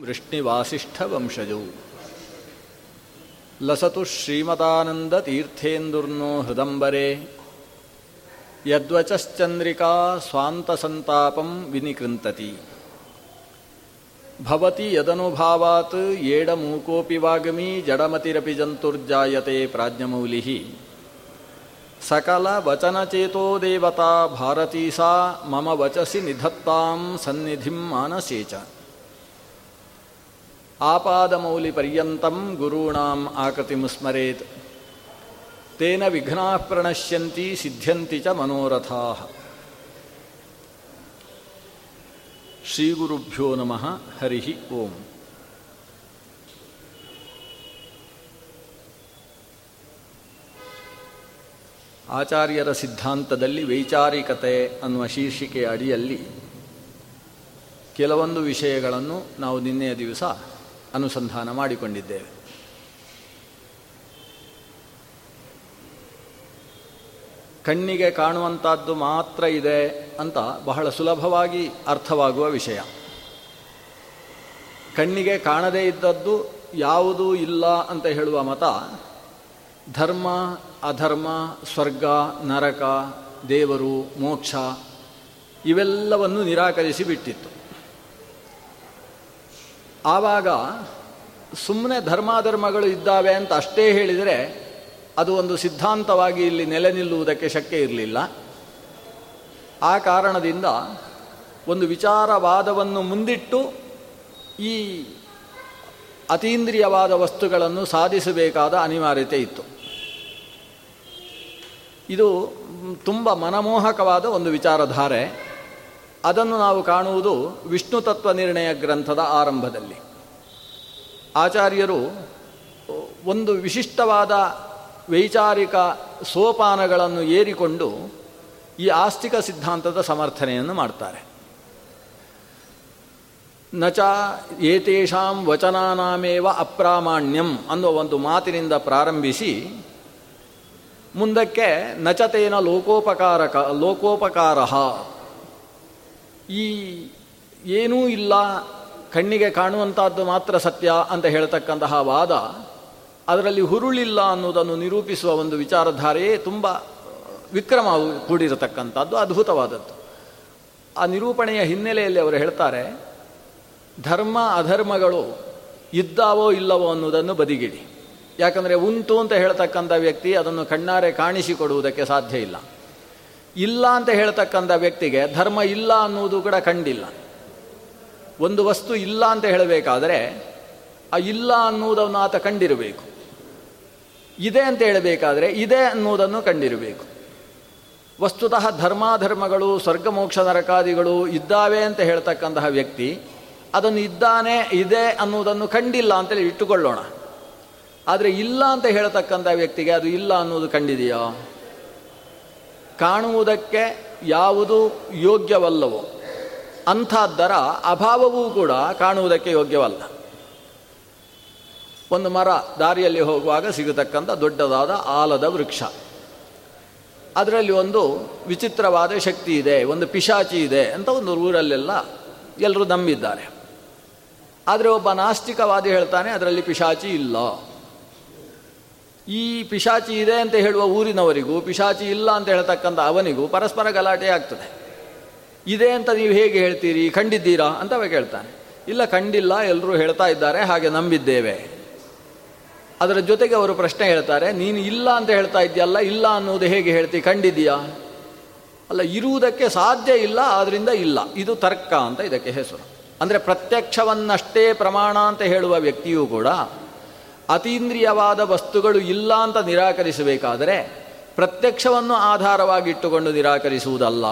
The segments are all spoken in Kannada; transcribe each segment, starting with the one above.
ವೃಷ್ಣಿವಾಸಿಷ್ಠವಂಶಜೌ. ಲಸತು ಶ್ರೀಮದಾನಂದತೀರ್ಥೇಂದುರ್ನೋ ಹೃದಂಬರೆ. ಯದ್ವಚಶ್ಚಂದ್ರಿಕಾ ಸ್ವಾಂತಸಂತಾಪಂ ವಿನಿಕೃಂತತಿ. ಭವತಿ ಯದನುಭಾವಾತ್ ಏಡಮೂಕೋಪಿ ವಾಗಮಿ ಜಡಮತಿರಪಿ ಜಂತುರ್ಜಾಯತೆ ಪ್ರಾಜ್ಞಮೌಲಿ ಸಕಲ ವಚನಚೇತೋ ದೇವತಾ ಭಾರತೀ ಸಾ ಮಮ ವಚಸಿ ನಿಧತ್ತಾಂ ಸನ್ನಿಧಿಂ ಮಾನಸೇ ಚ ಆಪಾದಮೌಲಿಪರ್ಯಂತಂ ಗುರುಣಾಂ ಆಕೃತಿ ಸ್ಮರೇತ್ ತೇನ ವಿಘ್ನಾ ಪ್ರಣಶ್ಯಂತಿ ಚ ಮನೋರಥಾ. ಶ್ರೀಗುರುಭ್ಯೋ ನಮಃ, ಹರಿ ಓಂ. ಆಚಾರ್ಯರ ಸಿದ್ಧಾಂತದಲ್ಲಿ ವೈಚಾರಿಕತೆ ಅನ್ನುವ ಶೀರ್ಷಿಕೆಯ ಅಡಿಯಲ್ಲಿ ಕೆಲವೊಂದು ವಿಷಯಗಳನ್ನು ನಾವು ನಿನ್ನೆಯ ದಿವಸ ಅನುಸಂಧಾನ ಮಾಡಿಕೊಂಡಿದ್ದೇವೆ. ಕಣ್ಣಿಗೆ ಕಾಣುವಂಥದ್ದು ಮಾತ್ರ ಇದೆ ಅಂತ ಬಹಳ ಸುಲಭವಾಗಿ ಅರ್ಥವಾಗುವ ವಿಷಯ. ಕಣ್ಣಿಗೆ ಕಾಣದೇ ಇದ್ದದ್ದು ಯಾವುದೂ ಇಲ್ಲ ಅಂತ ಹೇಳುವ ಮತ ಧರ್ಮ, ಅಧರ್ಮ, ಸ್ವರ್ಗ, ನರಕ, ದೇವರು, ಮೋಕ್ಷ ಇವೆಲ್ಲವನ್ನು ನಿರಾಕರಿಸಿ ಬಿಟ್ಟಿತ್ತು. ಆವಾಗ ಸುಮ್ಮನೆ ಧರ್ಮಾಧರ್ಮಗಳು ಇದ್ದಾವೆ ಅಂತ ಅಷ್ಟೇ ಹೇಳಿದರೆ ಅದು ಒಂದು ಸಿದ್ಧಾಂತವಾಗಿ ಇಲ್ಲಿ ನೆಲೆ ನಿಲ್ಲುವುದಕ್ಕೆ ಶಕ್ಯ ಇರಲಿಲ್ಲ. ಆ ಕಾರಣದಿಂದ ಒಂದು ವಿಚಾರವಾದವನ್ನು ಮುಂದಿಟ್ಟು ಈ ಅತೀಂದ್ರಿಯವಾದ ವಸ್ತುಗಳನ್ನು ಸಾಧಿಸಬೇಕಾದ ಅನಿವಾರ್ಯತೆ ಇತ್ತು. ಇದು ತುಂಬ ಮನಮೋಹಕವಾದ ಒಂದು ವಿಚಾರಧಾರೆ. ಅದನ್ನು ನಾವು ಕಾಣುವುದು ವಿಷ್ಣು ತತ್ವ ನಿರ್ಣಯ ಗ್ರಂಥದ ಆರಂಭದಲ್ಲಿ. ಆಚಾರ್ಯರು ಒಂದು ವಿಶಿಷ್ಟವಾದ ವೈಚಾರಿಕ ಸೋಪಾನಗಳನ್ನು ಏರಿಕೊಂಡು ಈ ಆಸ್ತಿಕ ಸಿದ್ಧಾಂತದ ಸಮರ್ಥನೆಯನ್ನು ಮಾಡ್ತಾರೆ. ನಚ ಏತೇಷಾಂ ವಚನಾನಾಮೇವ ಅಪ್ರಾಮಾಣ್ಯಂ ಅನ್ನುವ ಒಂದು ಮಾತಿನಿಂದ ಪ್ರಾರಂಭಿಸಿ ಮುಂದಕ್ಕೆ ನಚತೇನ ಲೋಕೋಪಕಾರಕ ಲೋಕೋಪಕಾರ ಈ ಏನೂ ಇಲ್ಲ, ಕಣ್ಣಿಗೆ ಕಾಣುವಂಥದ್ದು ಮಾತ್ರ ಸತ್ಯ ಅಂತ ಹೇಳ್ತಕ್ಕಂತಹ ವಾದ, ಅದರಲ್ಲಿ ಹುರುಳಿಲ್ಲ ಅನ್ನೋದನ್ನು ನಿರೂಪಿಸುವ ಒಂದು ವಿಚಾರಧಾರೆಯೇ ತುಂಬ ವಿಕ್ರಮ ಕೂಡಿರತಕ್ಕಂಥದ್ದು, ಅದ್ಭುತವಾದದ್ದು. ಆ ನಿರೂಪಣೆಯ ಹಿನ್ನೆಲೆಯಲ್ಲಿ ಅವರು ಹೇಳ್ತಾರೆ, ಧರ್ಮ ಅಧರ್ಮಗಳು ಇದ್ದಾವೋ ಇಲ್ಲವೋ ಅನ್ನೋದನ್ನು ಬದಿಗಿಡಿ. ಯಾಕಂದರೆ ಉಂಟು ಅಂತ ಹೇಳ್ತಕ್ಕಂಥ ವ್ಯಕ್ತಿ ಅದನ್ನು ಕಣ್ಣಾರೆ ಕಾಣಿಸಿಕೊಡುವುದಕ್ಕೆ ಸಾಧ್ಯ ಇಲ್ಲ. ಇಲ್ಲ ಅಂತ ಹೇಳ್ತಕ್ಕಂಥ ವ್ಯಕ್ತಿಗೆ ಧರ್ಮ ಇಲ್ಲ ಅನ್ನುವುದು ಕೂಡ ಕಂಡಿಲ್ಲ ಒಂದು ವಸ್ತು ಇಲ್ಲ ಅಂತ ಹೇಳಬೇಕಾದರೆ ಆ ಇಲ್ಲ ಅನ್ನುವುದನ್ನು ಆತ ಕಂಡಿರಬೇಕು. ಇದೆ ಅಂತ ಹೇಳಬೇಕಾದರೆ ಇದೆ ಅನ್ನುವುದನ್ನು ಕಂಡಿರಬೇಕು. ವಸ್ತುತಃ ಧರ್ಮಾಧರ್ಮಗಳು, ಸ್ವರ್ಗ, ಮೋಕ್ಷ, ನರಕಾದಿಗಳು ಇದ್ದಾವೆ ಅಂತ ಹೇಳ್ತಕ್ಕಂತಹ ವ್ಯಕ್ತಿ ಅದನ್ನು ಇದ್ದಾನೆ, ಇದೆ ಅನ್ನುವುದನ್ನು ಕಂಡಿಲ್ಲ ಅಂತೇಳಿ ಇಟ್ಟುಕೊಳ್ಳೋಣ. ಆದರೆ ಇಲ್ಲ ಅಂತ ಹೇಳ್ತಕ್ಕಂಥ ವ್ಯಕ್ತಿಗೆ ಅದು ಇಲ್ಲ ಅನ್ನೋದು ಕಂಡಿದೆಯೋ? ಕಾಣುವುದಕ್ಕೆ ಯಾವುದು ಯೋಗ್ಯವಲ್ಲವೋ ಅಂಥದ್ದರ ಅಭಾವವೂ ಕೂಡ ಕಾಣುವುದಕ್ಕೆ ಯೋಗ್ಯವಲ್ಲ. ಒಂದು ಮರ ದಾರಿಯಲ್ಲಿ ಹೋಗುವಾಗ ಸಿಗತಕ್ಕಂಥ ದೊಡ್ಡದಾದ ಆಲದ ವೃಕ್ಷ. ಅದರಲ್ಲಿ ಒಂದು ವಿಚಿತ್ರವಾದ ಶಕ್ತಿ ಇದೆ, ಒಂದು ಪಿಶಾಚಿ ಇದೆ ಅಂತ ಒಂದು ಊರಲ್ಲೆಲ್ಲ ಎಲ್ಲರೂ ನಂಬಿದ್ದಾರೆ. ಆದರೆ ಒಬ್ಬ ನಾಸ್ತಿಕವಾದಿ ಹೇಳ್ತಾನೆ, ಅದರಲ್ಲಿ ಪಿಶಾಚಿ ಇಲ್ಲ. ಈ ಪಿಶಾಚಿ ಇದೆ ಅಂತ ಹೇಳುವ ಊರಿನವರಿಗೂ, ಪಿಶಾಚಿ ಇಲ್ಲ ಅಂತ ಹೇಳ್ತಕ್ಕಂಥ ಅವನಿಗೂ ಪರಸ್ಪರ ಗಲಾಟೆ ಆಗ್ತದೆ. ಇದೆ ಅಂತ ನೀವು ಹೇಗೆ ಹೇಳ್ತೀರಿ? ಕಂಡಿದ್ದೀರಾ ಅಂತ ಅವ ಕೇಳ್ತಾನೆ. ಇಲ್ಲ ಕಂಡಿಲ್ಲ ಎಲ್ಲರೂ ಹೇಳ್ತಾ ಇದ್ದಾರೆ, ಹಾಗೆ ನಂಬಿದ್ದೇವೆ. ಅದರ ಜೊತೆಗೆ ಅವರು ಪ್ರಶ್ನೆ ಹೇಳ್ತಾರೆ, ನೀನು ಇಲ್ಲ ಅಂತ ಹೇಳ್ತಾ ಇದೆಯಲ್ಲ ಇಲ್ಲ ಅನ್ನೋದು ಹೇಗೆ ಹೇಳ್ತಿ ಕಂಡಿದೀಯಾ ಅಲ್ಲ, ಇರುವುದಕ್ಕೆ ಸಾಧ್ಯ ಇಲ್ಲ ಆದ್ದರಿಂದ ಇಲ್ಲ. ಇದು ತರ್ಕ ಅಂತ ಇದಕ್ಕೆ ಹೆಸರು. ಅಂದರೆ ಪ್ರತ್ಯಕ್ಷವನ್ನಷ್ಟೇ ಪ್ರಮಾಣ ಅಂತ ಹೇಳುವ ವ್ಯಕ್ತಿಯೂ ಕೂಡ ಅತೀಂದ್ರಿಯವಾದ ವಸ್ತುಗಳು ಇಲ್ಲ ಅಂತ ನಿರಾಕರಿಸಬೇಕಾದರೆ ಪ್ರತ್ಯಕ್ಷವನ್ನು ಆಧಾರವಾಗಿಟ್ಟುಕೊಂಡು ನಿರಾಕರಿಸುವುದಲ್ಲ.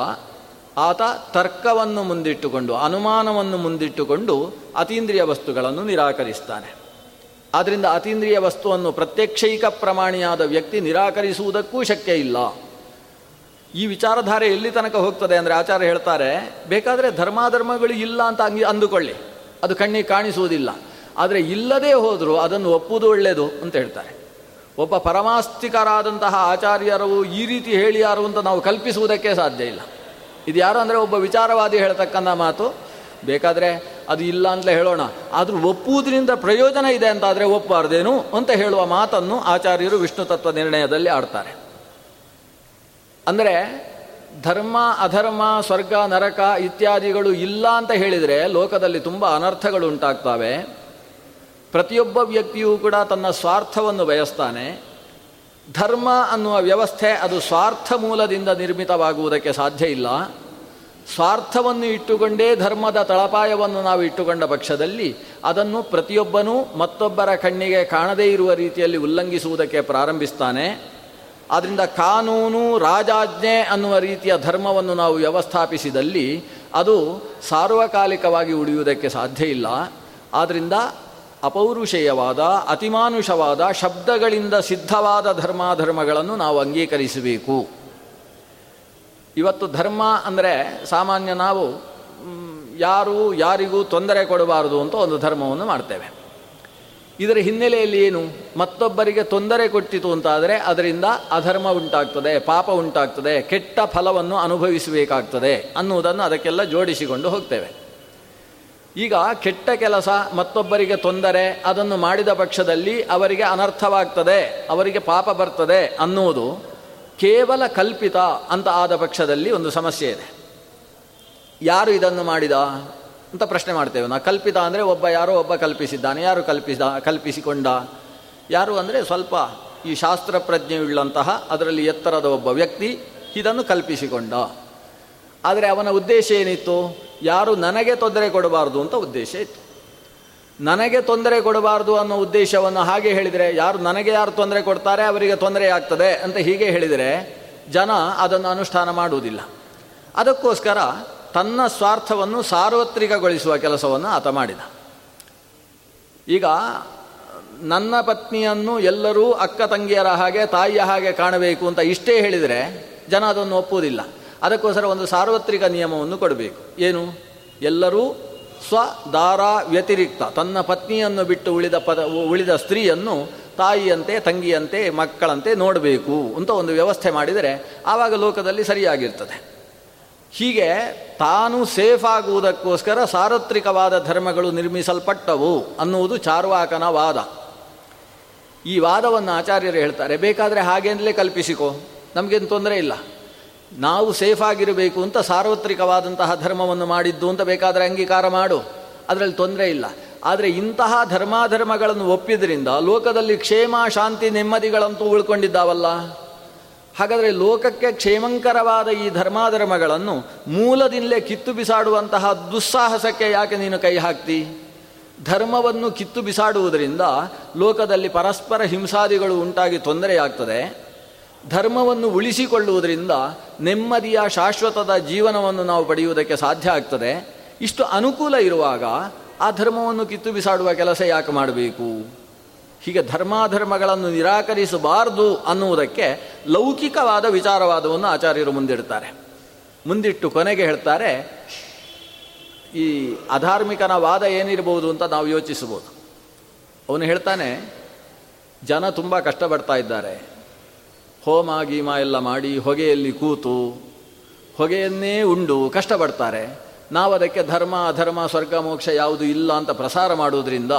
ಆತ ತರ್ಕವನ್ನು ಮುಂದಿಟ್ಟುಕೊಂಡು, ಅನುಮಾನವನ್ನು ಮುಂದಿಟ್ಟುಕೊಂಡು ಅತೀಂದ್ರಿಯ ವಸ್ತುಗಳನ್ನು ನಿರಾಕರಿಸ್ತಾನೆ. ಆದ್ದರಿಂದ ಅತೀಂದ್ರಿಯ ವಸ್ತುವನ್ನು ಪ್ರತ್ಯಕ್ಷೈಕ ಪ್ರಮಾಣಿಯಾದ ವ್ಯಕ್ತಿ ನಿರಾಕರಿಸುವುದಕ್ಕೂ ಶಕ್ಯ ಇಲ್ಲ. ಈ ವಿಚಾರಧಾರೆ ಎಲ್ಲಿ ತನಕ ಹೋಗ್ತದೆ ಅಂದರೆ ಆಚಾರ್ಯ ಹೇಳ್ತಾರೆ, ಬೇಕಾದರೆ ಧರ್ಮಾಧರ್ಮಗಳು ಇಲ್ಲ ಅಂತ ಅಂಗಿ ಅಂದುಕೊಳ್ಳಿ. ಅದು ಕಣ್ಣಿಗೆ ಕಾಣಿಸುವುದಿಲ್ಲ. ಆದರೆ ಇಲ್ಲದೇ ಹೋದರೂ ಅದನ್ನು ಒಪ್ಪುವುದು ಒಳ್ಳೆಯದು ಅಂತ ಹೇಳ್ತಾರೆ. ಒಬ್ಬ ಪರಮಾಸ್ತಿಕರಾದಂತಹ ಆಚಾರ್ಯರು ಈ ರೀತಿ ಹೇಳಿಯಾರು ಅಂತ ನಾವು ಕಲ್ಪಿಸುವುದಕ್ಕೆ ಸಾಧ್ಯ ಇಲ್ಲ. ಇದು ಯಾರು ಅಂದರೆ ಒಬ್ಬ ವಿಚಾರವಾದಿ ಹೇಳ್ತಕ್ಕಂಥ ಮಾತು, ಬೇಕಾದರೆ ಅದು ಇಲ್ಲ ಅಂತ ಹೇಳೋಣ. ಆದರೂ ಒಪ್ಪುವುದರಿಂದ ಪ್ರಯೋಜನ ಇದೆ ಅಂತಾದರೆ ಒಪ್ಪಬಾರ್ದೇನು ಅಂತ ಹೇಳುವ ಮಾತನ್ನು ಆಚಾರ್ಯರು ವಿಷ್ಣು ತತ್ವ ನಿರ್ಣಯದಲ್ಲಿ ಆಡ್ತಾರೆ. ಅಂದರೆ ಧರ್ಮ, ಅಧರ್ಮ, ಸ್ವರ್ಗ, ನರಕ ಇತ್ಯಾದಿಗಳು ಇಲ್ಲ ಅಂತ ಹೇಳಿದರೆ ಲೋಕದಲ್ಲಿ ತುಂಬ ಅನರ್ಥಗಳು ಉಂಟಾಗ್ತವೆ. ಪ್ರತಿಯೊಬ್ಬ ವ್ಯಕ್ತಿಯೂ ಕೂಡ ತನ್ನ ಸ್ವಾರ್ಥವನ್ನು ಬಯಸ್ತಾನೆ. ಧರ್ಮ ಅನ್ನುವ ವ್ಯವಸ್ಥೆ ಅದು ಸ್ವಾರ್ಥ ಮೂಲದಿಂದ ನಿರ್ಮಿತವಾಗುವುದಕ್ಕೆ ಸಾಧ್ಯ ಇಲ್ಲ. ಸ್ವಾರ್ಥವನ್ನು ಇಟ್ಟುಕೊಂಡೇ ಧರ್ಮದ ತಳಪಾಯವನ್ನು ನಾವು ಇಟ್ಟುಕೊಂಡ ಪಕ್ಷದಲ್ಲಿ ಅದನ್ನು ಪ್ರತಿಯೊಬ್ಬನೂ ಮತ್ತೊಬ್ಬರ ಕಣ್ಣಿಗೆ ಕಾಣದೇ ಇರುವ ರೀತಿಯಲ್ಲಿ ಉಲ್ಲಂಘಿಸುವುದಕ್ಕೆ ಪ್ರಾರಂಭಿಸ್ತಾನೆ. ಆದ್ದರಿಂದ ಕಾನೂನು, ರಾಜಾಜ್ಞೆ ಅನ್ನುವ ರೀತಿಯ ಧರ್ಮವನ್ನು ನಾವು ವ್ಯವಸ್ಥಾಪಿಸಿದಲ್ಲಿ ಅದು ಸಾರ್ವಕಾಲಿಕವಾಗಿ ಉಳಿಯುವುದಕ್ಕೆ ಸಾಧ್ಯ ಇಲ್ಲ. ಆದ್ದರಿಂದ ಅಪೌರುಷೇಯವಾದ, ಅತಿಮಾನುಷವಾದ, ಶಬ್ದಗಳಿಂದ ಸಿದ್ಧವಾದ ಧರ್ಮಾಧರ್ಮಗಳನ್ನು ನಾವು ಅಂಗೀಕರಿಸಬೇಕು. ಇವತ್ತು ಧರ್ಮ ಅಂದರೆ ಸಾಮಾನ್ಯ ನಾವು ಯಾರು, ಯಾರಿಗೂ ತೊಂದರೆ ಕೊಡಬಾರದು ಅಂತ ಒಂದು ಧರ್ಮವನ್ನು ಮಾಡ್ತೇವೆ. ಇದರ ಹಿನ್ನೆಲೆಯಲ್ಲಿ ಏನು? ಮತ್ತೊಬ್ಬರಿಗೆ ತೊಂದರೆ ಕೊಟ್ಟಿತು ಅಂತಾದರೆ ಅದರಿಂದ ಅಧರ್ಮ ಉಂಟಾಗ್ತದೆ, ಪಾಪ ಉಂಟಾಗ್ತದೆ, ಕೆಟ್ಟ ಫಲವನ್ನು ಅನುಭವಿಸಬೇಕಾಗ್ತದೆ ಅನ್ನುವುದನ್ನು ಅದಕ್ಕೆಲ್ಲ ಜೋಡಿಸಿಕೊಂಡು ಹೋಗ್ತೇವೆ. ಈಗ ಕೆಟ್ಟ ಕೆಲಸ ಮತ್ತೊಬ್ಬರಿಗೆ ತೊಂದರೆ ಅದನ್ನು ಮಾಡಿದ ಪಕ್ಷದಲ್ಲಿ ಅವರಿಗೆ ಅನರ್ಥವಾಗ್ತದೆ, ಅವರಿಗೆ ಪಾಪ ಬರ್ತದೆ ಅನ್ನುವುದು ಕೇವಲ ಕಲ್ಪಿತ ಅಂತ ಆದ ಪಕ್ಷದಲ್ಲಿ ಒಂದು ಸಮಸ್ಯೆ ಇದೆ. ಯಾರು ಇದನ್ನು ಮಾಡಿದ ಅಂತ ಪ್ರಶ್ನೆ ಮಾಡ್ತೇವೆ ನಾವು. ಕಲ್ಪಿತ ಅಂದರೆ ಒಬ್ಬ ಯಾರೋ ಒಬ್ಬ ಕಲ್ಪಿಸಿದ್ದಾನೆ, ಯಾರು ಕಲ್ಪಿಸಿದ, ಕಲ್ಪಿಸಿಕೊಂಡ? ಯಾರು ಅಂದರೆ ಸ್ವಲ್ಪ ಈ ಶಾಸ್ತ್ರ ಪ್ರಜ್ಞೆಯುಳ್ಳಂತಹ ಅದರಲ್ಲಿ ಎತ್ತರದ ಒಬ್ಬ ವ್ಯಕ್ತಿ ಇದನ್ನು ಕಲ್ಪಿಸಿಕೊಂಡ. ಆದರೆ ಅವನ ಉದ್ದೇಶ ಏನಿತ್ತು? ಯಾರು ನನಗೆ ತೊಂದರೆ ಕೊಡಬಾರ್ದು ಅಂತ ಉದ್ದೇಶ ಇತ್ತು. ನನಗೆ ತೊಂದರೆ ಕೊಡಬಾರ್ದು ಅನ್ನೋ ಉದ್ದೇಶವನ್ನು ಹಾಗೆ ಹೇಳಿದರೆ, ಯಾರು ನನಗೆ ಯಾರು ತೊಂದರೆ ಕೊಡ್ತಾರೆ ಅವರಿಗೆ ತೊಂದರೆ ಆಗ್ತದೆ ಅಂತ ಹೀಗೆ ಹೇಳಿದರೆ, ಜನ ಅದನ್ನು ಅನುಷ್ಠಾನ ಮಾಡುವುದಿಲ್ಲ. ಅದಕ್ಕೋಸ್ಕರ ತನ್ನ ಸ್ವಾರ್ಥವನ್ನು ಸಾರ್ವತ್ರಿಕಗೊಳಿಸುವ ಕೆಲಸವನ್ನು ಆತ ಮಾಡಿದ. ಈಗ ನನ್ನ ಪತ್ನಿಯನ್ನು ಎಲ್ಲರೂ ಅಕ್ಕ ತಂಗಿಯರ ಹಾಗೆ ತಾಯಿಯ ಹಾಗೆ ಕಾಣಬೇಕು ಅಂತ ಇಷ್ಟೇ ಹೇಳಿದರೆ ಜನ ಅದನ್ನು ಒಪ್ಪುವುದಿಲ್ಲ. ಅದಕ್ಕೋಸ್ಕರ ಒಂದು ಸಾರ್ವತ್ರಿಕ ನಿಯಮವನ್ನು ಕೊಡಬೇಕು. ಏನು? ಎಲ್ಲರೂ ಸ್ವದಾರ ವ್ಯತಿರಿಕ್ತ. ತನ್ನ ಪತ್ನಿಯನ್ನು ಬಿಟ್ಟು ಉಳಿದ ಪದ, ಉಳಿದ ಸ್ತ್ರೀಯನ್ನು ತಾಯಿಯಂತೆ, ತಂಗಿಯಂತೆ, ಮಕ್ಕಳಂತೆ ನೋಡಬೇಕು ಅಂತ ಒಂದು ವ್ಯವಸ್ಥೆ ಮಾಡಿದರೆ ಆವಾಗ ಲೋಕದಲ್ಲಿ ಸರಿಯಾಗಿರ್ತದೆ. ಹೀಗೆ ತಾನು ಸೇಫ್ ಆಗುವುದಕ್ಕೋಸ್ಕರ ಸಾರ್ವತ್ರಿಕವಾದ ಧರ್ಮಗಳು ನಿರ್ಮಿಸಲ್ಪಟ್ಟವು ಅನ್ನುವುದು ಚಾರ್ವಾಕನ ವಾದ. ಈ ವಾದವನ್ನು ಆಚಾರ್ಯರು ಹೇಳ್ತಾರೆ, ಬೇಕಾದರೆ ಹಾಗೆಂದಲೇ ಕಲ್ಪಿಸಿಕೋ ನಮಗೇನು ತೊಂದರೆ ಇಲ್ಲ. ನಾವು ಸೇಫ್ ಆಗಿರಬೇಕು ಅಂತ ಸಾರ್ವತ್ರಿಕವಾದಂತಹ ಧರ್ಮವನ್ನು ಮಾಡಿದ್ದು ಅಂತ ಬೇಕಾದರೆ ಅಂಗೀಕಾರ ಮಾಡು. ಅದರಲ್ಲಿ ತೊಂದರೆ ಇಲ್ಲ. ಆದರೆ ಇಂತಹ ಧರ್ಮಾಧರ್ಮಗಳನ್ನು ಒಪ್ಪಿದ್ರಿಂದ ಲೋಕದಲ್ಲಿ ಕ್ಷೇಮ, ಶಾಂತಿ, ನೆಮ್ಮದಿಗಳಂತೂ ಉಳ್ಕೊಂಡಿದ್ದಾವಲ್ಲ. ಹಾಗಾದರೆ ಲೋಕಕ್ಕೆ ಕ್ಷೇಮಂಕರವಾದ ಈ ಧರ್ಮಾಧರ್ಮಗಳನ್ನು ಮೂಲದಿಂದಲೇ ಕಿತ್ತು ಬಿಸಾಡುವಂತಹ ದುಸ್ಸಾಹಸಕ್ಕೆ ಯಾಕೆ ನೀನು ಕೈ ಹಾಕ್ತಿ? ಧರ್ಮವನ್ನು ಕಿತ್ತು ಬಿಸಾಡುವುದರಿಂದ ಲೋಕದಲ್ಲಿ ಪರಸ್ಪರ ಹಿಂಸಾದಿಗಳು ಉಂಟಾಗಿ ತೊಂದರೆಯಾಗ್ತದೆ. ಧರ್ಮವನ್ನು ಉಳಿಸಿಕೊಳ್ಳುವುದರಿಂದ ನೆಮ್ಮದಿಯ ಶಾಶ್ವತದ ಜೀವನವನ್ನು ನಾವು ಪಡೆಯುವುದಕ್ಕೆ ಸಾಧ್ಯ ಆಗ್ತದೆ. ಇಷ್ಟು ಅನುಕೂಲ ಇರುವಾಗ ಆ ಧರ್ಮವನ್ನು ಕಿತ್ತು ಬಿಸಾಡುವ ಕೆಲಸ ಯಾಕೆ ಮಾಡಬೇಕು? ಹೀಗೆ ಧರ್ಮಾಧರ್ಮಗಳನ್ನು ನಿರಾಕರಿಸಬಾರದು ಅನ್ನುವುದಕ್ಕೆ ಲೌಕಿಕವಾದ ವಿಚಾರವಾದವನ್ನು ಆಚಾರ್ಯರು ಮುಂದಿಡ್ತಾರೆ. ಮುಂದಿಟ್ಟು ಕೊನೆಗೆ ಹೇಳ್ತಾರೆ, ಈ ಅಧಾರ್ಮಿಕನ ವಾದ ಏನಿರಬಹುದು ಅಂತ ನಾವು ಯೋಚಿಸಬಹುದು. ಅವನು ಹೇಳ್ತಾನೆ, ಜನ ತುಂಬ ಕಷ್ಟಪಡ್ತಾ ಇದ್ದಾರೆ. ಹೋಮ ಗೀಮ ಎಲ್ಲ ಮಾಡಿ ಹೊಗೆಯಲ್ಲಿ ಕೂತು ಹೊಗೆಯನ್ನೇ ಉಂಡು ಕಷ್ಟಪಡ್ತಾರೆ. ನಾವು ಅದಕ್ಕೆ ಧರ್ಮ, ಅಧರ್ಮ, ಸ್ವರ್ಗ, ಮೋಕ್ಷ ಯಾವುದು ಇಲ್ಲ ಅಂತ ಪ್ರಸಾರ ಮಾಡುವುದರಿಂದ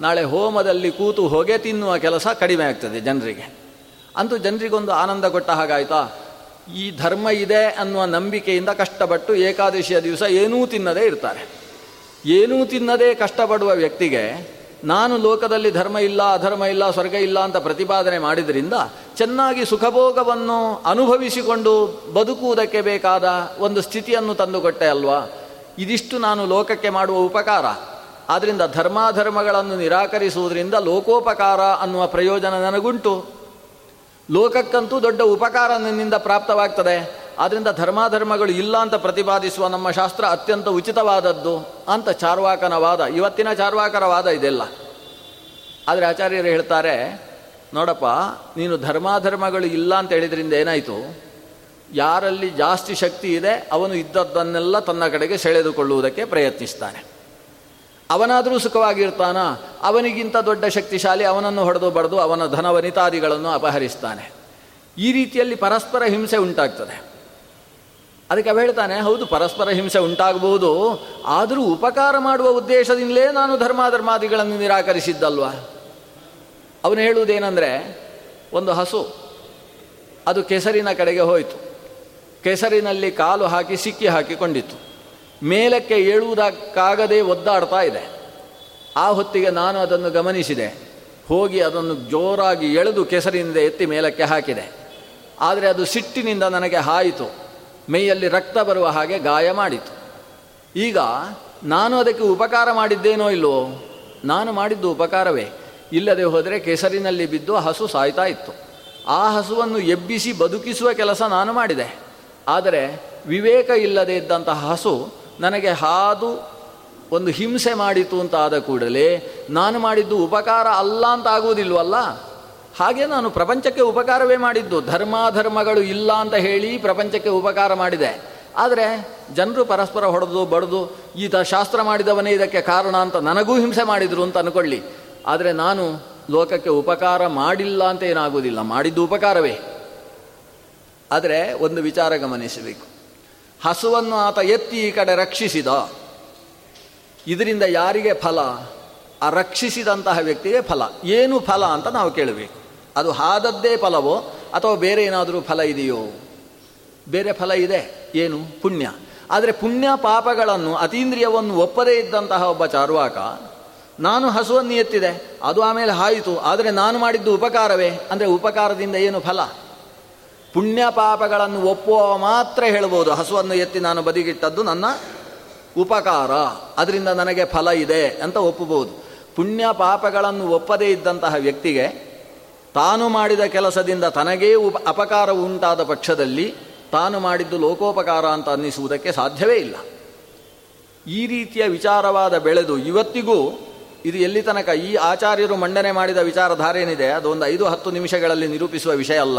ನಾಳೆ ಹೋಮದಲ್ಲಿ ಕೂತು ಹೊಗೆ ತಿನ್ನುವ ಕೆಲಸ ಕಡಿಮೆ ಆಗ್ತದೆ ಜನರಿಗೆ. ಅಂತೂ ಜನರಿಗೊಂದು ಆನಂದ ಕೊಟ್ಟ ಹಾಗಾಯ್ತಾ? ಈ ಧರ್ಮ ಇದೆ ಅನ್ನುವ ನಂಬಿಕೆಯಿಂದ ಕಷ್ಟಪಟ್ಟು ಏಕಾದಶಿಯ ದಿವಸ ಏನೂ ತಿನ್ನದೇ ಇರ್ತಾರೆ. ಏನೂ ತಿನ್ನದೇ ಕಷ್ಟಪಡುವ ವ್ಯಕ್ತಿಗೆ ನಾನು ಲೋಕದಲ್ಲಿ ಧರ್ಮ ಇಲ್ಲ, ಅಧರ್ಮ ಇಲ್ಲ, ಸ್ವರ್ಗ ಇಲ್ಲ ಅಂತ ಪ್ರತಿಪಾದನೆ ಮಾಡಿದ್ರಿಂದ ಚೆನ್ನಾಗಿ ಸುಖಭೋಗವನ್ನು ಅನುಭವಿಸಿಕೊಂಡು ಬದುಕುವುದಕ್ಕೆ ಬೇಕಾದ ಒಂದು ಸ್ಥಿತಿಯನ್ನು ತಂದುಕೊಟ್ಟೆ ಅಲ್ವಾ? ಇದಿಷ್ಟು ನಾನು ಲೋಕಕ್ಕೆ ಮಾಡುವ ಉಪಕಾರ. ಆದ್ದರಿಂದ ಧರ್ಮಾಧರ್ಮಗಳನ್ನು ನಿರಾಕರಿಸುವುದರಿಂದ ಲೋಕೋಪಕಾರ ಅನ್ನುವ ಪ್ರಯೋಜನ ನನಗುಂಟು. ಲೋಕಕ್ಕಂತೂ ದೊಡ್ಡ ಉಪಕಾರ ನನ್ನಿಂದ ಪ್ರಾಪ್ತವಾಗ್ತದೆ. ಆದ್ದರಿಂದ ಧರ್ಮಾಧರ್ಮಗಳು ಇಲ್ಲ ಅಂತ ಪ್ರತಿಪಾದಿಸುವ ನಮ್ಮ ಶಾಸ್ತ್ರ ಅತ್ಯಂತ ಉಚಿತವಾದದ್ದು ಅಂತ ಚಾರ್ವಾಕನ ವಾದ ಇವತ್ತಿನ ಚಾರ್ವಾಕರ ವಾದ ಇದೆಲ್ಲ. ಆದರೆ ಆಚಾರ್ಯರು ಹೇಳ್ತಾರೆ, ನೋಡಪ್ಪ, ನೀನು ಧರ್ಮಾಧರ್ಮಗಳು ಇಲ್ಲ ಅಂತ ಹೇಳಿದ್ರಿಂದ ಏನಾಯಿತು? ಯಾರಲ್ಲಿ ಜಾಸ್ತಿ ಶಕ್ತಿ ಇದೆ, ಅವನು ಇದ್ದದ್ದನ್ನೆಲ್ಲ ತನ್ನ ಕಡೆಗೆ ಸೆಳೆದುಕೊಳ್ಳುವುದಕ್ಕೆ ಪ್ರಯತ್ನಿಸ್ತಾನೆ. ಅವನಾದರೂ ಸುಖವಾಗಿರ್ತಾನ, ಅವನಿಗಿಂತ ದೊಡ್ಡ ಶಕ್ತಿಶಾಲಿ, ಅವನನ್ನು ಹೊಡೆದು ಬಡ್ದು ಅವನ ಧನವನಿತಾದಿಗಳನ್ನು ಅಪಹರಿಸ್ತಾನೆ. ಈ ರೀತಿಯಲ್ಲಿ ಪರಸ್ಪರ ಹಿಂಸೆ ಉಂಟಾಗ್ತದೆ. ಅದಕ್ಕೆ ಅವ ಹೇಳ್ತಾನೆ, ಹೌದು, ಪರಸ್ಪರ ಹಿಂಸೆ ಉಂಟಾಗಬಹುದು, ಆದರೂ ಉಪಕಾರ ಮಾಡುವ ಉದ್ದೇಶದಿಂದಲೇ ನಾನು ಧರ್ಮಾಧರ್ಮಾದಿಗಳನ್ನು ನಿರಾಕರಿಸಿದ್ದಲ್ವ? ಅವನು ಹೇಳುವುದೇನೆಂದರೆ, ಒಂದು ಹಸು, ಅದು ಕೆಸರಿನ ಕಡೆಗೆ ಹೋಯಿತು. ಕೆಸರಿನಲ್ಲಿ ಕಾಲು ಹಾಕಿ ಸಿಕ್ಕಿ ಹಾಕಿಕೊಂಡಿತ್ತು. ಮೇಲಕ್ಕೆ ಏಳುವುದಕ್ಕಾಗದೆ ಒದ್ದಾಡ್ತಾ ಇದೆ. ಆ ಹೊತ್ತಿಗೆ ನಾನು ಅದನ್ನು ಗಮನಿಸಿದೆ. ಹೋಗಿ ಅದನ್ನು ಜೋರಾಗಿ ಎಳೆದು ಕೆಸರಿನಿಂದ ಎತ್ತಿ ಮೇಲಕ್ಕೆ ಹಾಕಿದೆ. ಆದರೆ ಅದು ಸಿಟ್ಟಿನಿಂದ ನನಗೆ ಹಾಯಿತು. ಮೈಯಲ್ಲಿ ರಕ್ತ ಬರುವ ಹಾಗೆ ಗಾಯ ಮಾಡಿತು. ಈಗ ನಾನು ಅದಕ್ಕೆ ಉಪಕಾರ ಮಾಡಿದ್ದೇನೋ ಇಲ್ಲವೋ? ನಾನು ಮಾಡಿದ್ದು ಉಪಕಾರವೇ? ಇಲ್ಲದೆ ಹೋದರೆ ಕೆಸರಿನಲ್ಲಿ ಬಿದ್ದು ಹಸು ಸಾಯ್ತಾ ಇತ್ತು. ಆ ಹಸುವನ್ನು ಎಬ್ಬಿಸಿ ಬದುಕಿಸುವ ಕೆಲಸ ನಾನು ಮಾಡಿದೆ. ಆದರೆ ವಿವೇಕ ಇಲ್ಲದೆ ಇದ್ದಂತಹ ಹಸು ನನಗೆ ಹಾದು ಒಂದು ಹಿಂಸೆ ಮಾಡಿತು ಅಂತ ಆದ ಕೂಡಲೇ ನಾನು ಮಾಡಿದ್ದು ಉಪಕಾರ ಅಲ್ಲ ಅಂತ ಆಗುವುದಿಲ್ವಲ್ಲ? ಹಾಗೆ ನಾನು ಪ್ರಪಂಚಕ್ಕೆ ಉಪಕಾರವೇ ಮಾಡಿದ್ದು. ಧರ್ಮಾಧರ್ಮಗಳು ಇಲ್ಲ ಅಂತ ಹೇಳಿ ಪ್ರಪಂಚಕ್ಕೆ ಉಪಕಾರ ಮಾಡಿದೆ. ಆದರೆ ಜನರು ಪರಸ್ಪರ ಹೊಡೆದು, ಬಡಿದು, ಈತ ಶಾಸ್ತ್ರ ಮಾಡಿದವನೇ ಇದಕ್ಕೆ ಕಾರಣ ಅಂತ ನನಗೂ ಹಿಂಸೆ ಮಾಡಿದರು ಅಂತ ಅನ್ಕೊಳ್ಳಿ. ಆದರೆ ನಾನು ಲೋಕಕ್ಕೆ ಉಪಕಾರ ಮಾಡಿಲ್ಲ ಅಂತ ಏನಾಗುವುದಿಲ್ಲ. ಮಾಡಿದ್ದು ಉಪಕಾರವೇ. ಆದರೆ ಒಂದು ವಿಚಾರ ಗಮನಿಸಬೇಕು. ಹಸುವನ್ನು ಆತ ಎತ್ತಿ ಈ ಕಡೆ ರಕ್ಷಿಸಿದ. ಇದರಿಂದ ಯಾರಿಗೆ ಫಲ? ಆ ರಕ್ಷಿಸಿದಂತಹ ವ್ಯಕ್ತಿಗೆ ಫಲ. ಏನು ಫಲ ಅಂತ ನಾವು ಕೇಳಬೇಕು. ಅದು ಆದದ್ದೇ ಫಲವೋ ಅಥವಾ ಬೇರೆ ಏನಾದರೂ ಫಲ ಇದೆಯೋ? ಬೇರೆ ಫಲ ಇದೆ. ಏನು? ಪುಣ್ಯ. ಆದರೆ ಪುಣ್ಯ ಪಾಪಗಳನ್ನು, ಅತೀಂದ್ರಿಯವನ್ನು ಒಪ್ಪದೇ ಇದ್ದಂತಹ ಒಬ್ಬ ಚಾರ್ವಾಕ, ನಾನು ಹಸುವನ್ನು ಎತ್ತಿದೆ. ಅದು ಆಮೇಲೆ ಹಾಯಿತು. ಆದರೆ ನಾನು ಮಾಡಿದ್ದು ಉಪಕಾರವೇ? ಅಂದರೆ ಉಪಕಾರದಿಂದ ಏನು ಫಲ? ಪುಣ್ಯ ಪಾಪಗಳನ್ನು ಒಪ್ಪುವ ಮಾತ್ರ ಹೇಳ್ಬೋದು. ಹಸುವನ್ನು ಎತ್ತಿ ನಾನು ಬದಿಗಿಟ್ಟದ್ದು ನನ್ನ ಉಪಕಾರ. ಅದರಿಂದ ನನಗೆ ಫಲ ಇದೆ ಅಂತ ಒಪ್ಪಬಹುದು ಪುಣ್ಯ ಪಾಪಗಳನ್ನು ಒಪ್ಪದೇ ಇದ್ದಂತಹ ವ್ಯಕ್ತಿಗೆ ತಾನು ಮಾಡಿದ ಕೆಲಸದಿಂದ ತನಗೇ ಉಪ ಅಪಕಾರ ಉಂಟಾದ ಪಕ್ಷದಲ್ಲಿ ತಾನು ಮಾಡಿದ್ದು ಲೋಕೋಪಕಾರ ಅಂತ ಅನ್ನಿಸುವುದಕ್ಕೆ ಸಾಧ್ಯವೇ ಇಲ್ಲ. ಈ ರೀತಿಯ ವಿಚಾರವಾದ ಬೆಳೆದು ಇವತ್ತಿಗೂ ಇದು ಎಲ್ಲಿ ತನಕ ಈ ಆಚಾರ್ಯರು ಮಂಡನೆ ಮಾಡಿದ ವಿಚಾರಧಾರೆ ಏನಿದೆ ಅದು ಒಂದು ಐದು ಹತ್ತು ನಿಮಿಷಗಳಲ್ಲಿ ನಿರೂಪಿಸುವ ವಿಷಯ ಅಲ್ಲ.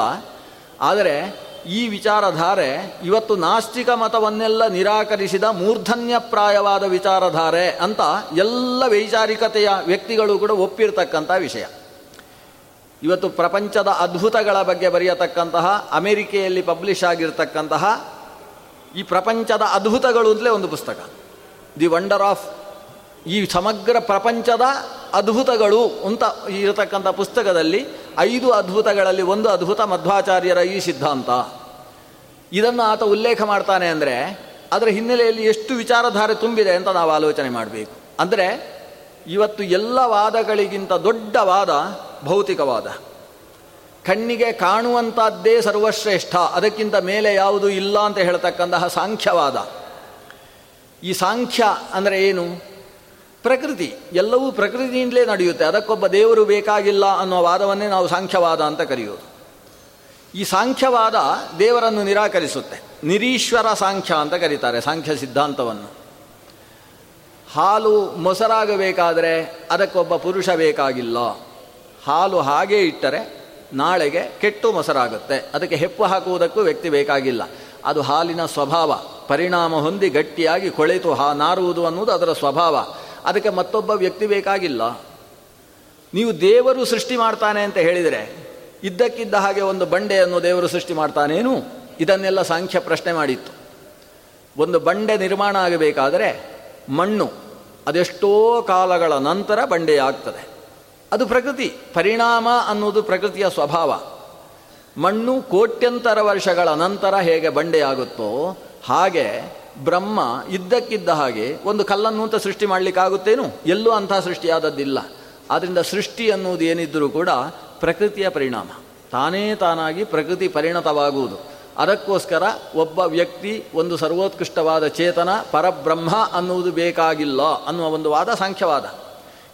ಆದರೆ ಈ ವಿಚಾರಧಾರೆ ಇವತ್ತು ನಾಸ್ತಿಕ ಮತವನ್ನೆಲ್ಲ ನಿರಾಕರಿಸಿದ ಮೂರ್ಧನ್ಯಪ್ರಾಯವಾದ ವಿಚಾರಧಾರೆ ಅಂತ ಎಲ್ಲ ವೈಚಾರಿಕತೆಯ ವ್ಯಕ್ತಿಗಳು ಕೂಡ ಒಪ್ಪಿರ್ತಕ್ಕಂಥ ವಿಷಯ. ಇವತ್ತು ಪ್ರಪಂಚದ ಅದ್ಭುತಗಳ ಬಗ್ಗೆ ಬರೆಯತಕ್ಕಂತಹ, ಅಮೆರಿಕೆಯಲ್ಲಿ ಪಬ್ಲಿಷ್ ಆಗಿರ್ತಕ್ಕಂತಹ ಈ ಪ್ರಪಂಚದ ಅದ್ಭುತಗಳು ಅಂತಲೇ ಒಂದು ಪುಸ್ತಕ. ದಿ ವಂಡರ್ ಆಫ್ ಈ ಸಮಗ್ರ ಪ್ರಪಂಚದ ಅದ್ಭುತಗಳು ಅಂತ ಇರತಕ್ಕಂಥ ಪುಸ್ತಕದಲ್ಲಿ ಐದು ಅದ್ಭುತಗಳಲ್ಲಿ ಒಂದು ಅದ್ಭುತ ಮಧ್ವಾಚಾರ್ಯರ ಈ ಸಿದ್ಧಾಂತ. ಇದನ್ನು ಆತ ಉಲ್ಲೇಖ ಮಾಡ್ತಾನೆ ಅಂದರೆ, ಅದರ ಹಿನ್ನೆಲೆಯಲ್ಲಿ ಎಷ್ಟು ವಿಚಾರಧಾರೆ ತುಂಬಿದೆ ಅಂತ ನಾವು ಆಲೋಚನೆ ಮಾಡಬೇಕು. ಅಂದರೆ ಇವತ್ತು ಎಲ್ಲ ವಾದಗಳಿಗಿಂತ ದೊಡ್ಡ ವಾದ ಭೌತಿಕವಾದ ಕಣ್ಣಿಗೆ ಕಾಣುವಂಥದ್ದೇ ಸರ್ವಶ್ರೇಷ್ಠ, ಅದಕ್ಕಿಂತ ಮೇಲೆ ಯಾವುದು ಇಲ್ಲ ಅಂತ ಹೇಳ್ತಕ್ಕಂತಹ ಸಾಂಖ್ಯವಾದ. ಈ ಸಾಂಖ್ಯ ಅಂದರೆ ಏನು? ಪ್ರಕೃತಿ. ಎಲ್ಲವೂ ಪ್ರಕೃತಿಯಿಂದಲೇ ನಡೆಯುತ್ತೆ. ಅದಕ್ಕೊಬ್ಬ ದೇವರು ಬೇಕಾಗಿಲ್ಲ ಅನ್ನೋ ವಾದವನ್ನೇ ನಾವು ಸಾಂಖ್ಯವಾದ ಅಂತ ಕರೆಯೋದು ಈ ಸಾಂಖ್ಯವಾದ ದೇವರನ್ನು ನಿರಾಕರಿಸುತ್ತೆ. ನಿರೀಶ್ವರ ಸಾಂಖ್ಯ ಅಂತ ಕರೀತಾರೆ, ಸಾಂಖ್ಯ ಸಿದ್ಧಾಂತವನ್ನು. ಹಾಲು ಮೊಸರಾಗಬೇಕಾದರೆ ಅದಕ್ಕೊಬ್ಬ ಪುರುಷ ಬೇಕಾಗಿಲ್ಲ. ಹಾಲು ಹಾಗೇ ಇಟ್ಟರೆ ನಾಳೆಗೆ ಕೆಟ್ಟು ಮೊಸರಾಗುತ್ತೆ. ಅದಕ್ಕೆ ಹೆಪ್ಪು ಹಾಕುವುದಕ್ಕೂ ವ್ಯಕ್ತಿ ಬೇಕಾಗಿಲ್ಲ. ಅದು ಹಾಲಿನ ಸ್ವಭಾವ. ಪರಿಣಾಮ ಹೊಂದಿ ಗಟ್ಟಿಯಾಗಿ ಕೊಳೆತು ಹಾ ನಾರುವುದು ಅನ್ನುವುದು ಅದರ ಸ್ವಭಾವ. ಅದಕ್ಕೆ ಮತ್ತೊಬ್ಬ ವ್ಯಕ್ತಿ ಬೇಕಾಗಿಲ್ಲ. ನೀವು ದೇವರು ಸೃಷ್ಟಿ ಮಾಡ್ತಾನೆ ಅಂತ ಹೇಳಿದರೆ ಇದ್ದಕ್ಕಿದ್ದ ಹಾಗೆ ಒಂದು ಬಂಡೆಯನ್ನು ದೇವರು ಸೃಷ್ಟಿ ಮಾಡ್ತಾನೇನು? ಇದನ್ನೆಲ್ಲ ಸಾಂಖ್ಯ ಪ್ರಶ್ನೆ ಮಾಡಿತ್ತು. ಒಂದು ಬಂಡೆ ನಿರ್ಮಾಣ ಆಗಬೇಕಾದರೆ ಮಣ್ಣು ಅದೆಷ್ಟೋ ಕಾಲಗಳ ನಂತರ ಬಂಡೆಯಾಗ್ತದೆ. ಅದು ಪ್ರಕೃತಿ, ಪರಿಣಾಮ ಅನ್ನೋದು ಪ್ರಕೃತಿಯ ಸ್ವಭಾವ. ಮಣ್ಣು ಕೋಟ್ಯಂತರ ವರ್ಷಗಳ ನಂತರ ಹೇಗೆ ಬಂಡೆಯಾಗುತ್ತೋ ಹಾಗೆ ಬ್ರಹ್ಮ ಇದ್ದಕ್ಕಿದ್ದ ಹಾಗೆ ಒಂದು ಕಲ್ಲನ್ನು ಅಂತ ಸೃಷ್ಟಿ ಮಾಡಲಿಕ್ಕಾಗುತ್ತೇನು? ಎಲ್ಲೂ ಅಂಥ ಸೃಷ್ಟಿಯಾದದ್ದಿಲ್ಲ. ಆದ್ದರಿಂದ ಸೃಷ್ಟಿ ಅನ್ನೋದು ಏನಿದ್ದರೂ ಕೂಡ ಪ್ರಕೃತಿಯ ಪರಿಣಾಮ. ತಾನೇ ತಾನಾಗಿ ಪ್ರಕೃತಿ ಪರಿಣತವಾಗುವುದು. ಅದಕ್ಕೋಸ್ಕರ ಒಬ್ಬ ವ್ಯಕ್ತಿ ಒಂದು ಸರ್ವೋತ್ಕೃಷ್ಟವಾದ ಚೇತನ, ಪರಬ್ರಹ್ಮ ಅನ್ನುವುದು ಬೇಕಾಗಿಲ್ಲ ಅನ್ನುವ ಒಂದು ವಾದ ಸಾಂಖ್ಯವಾದ.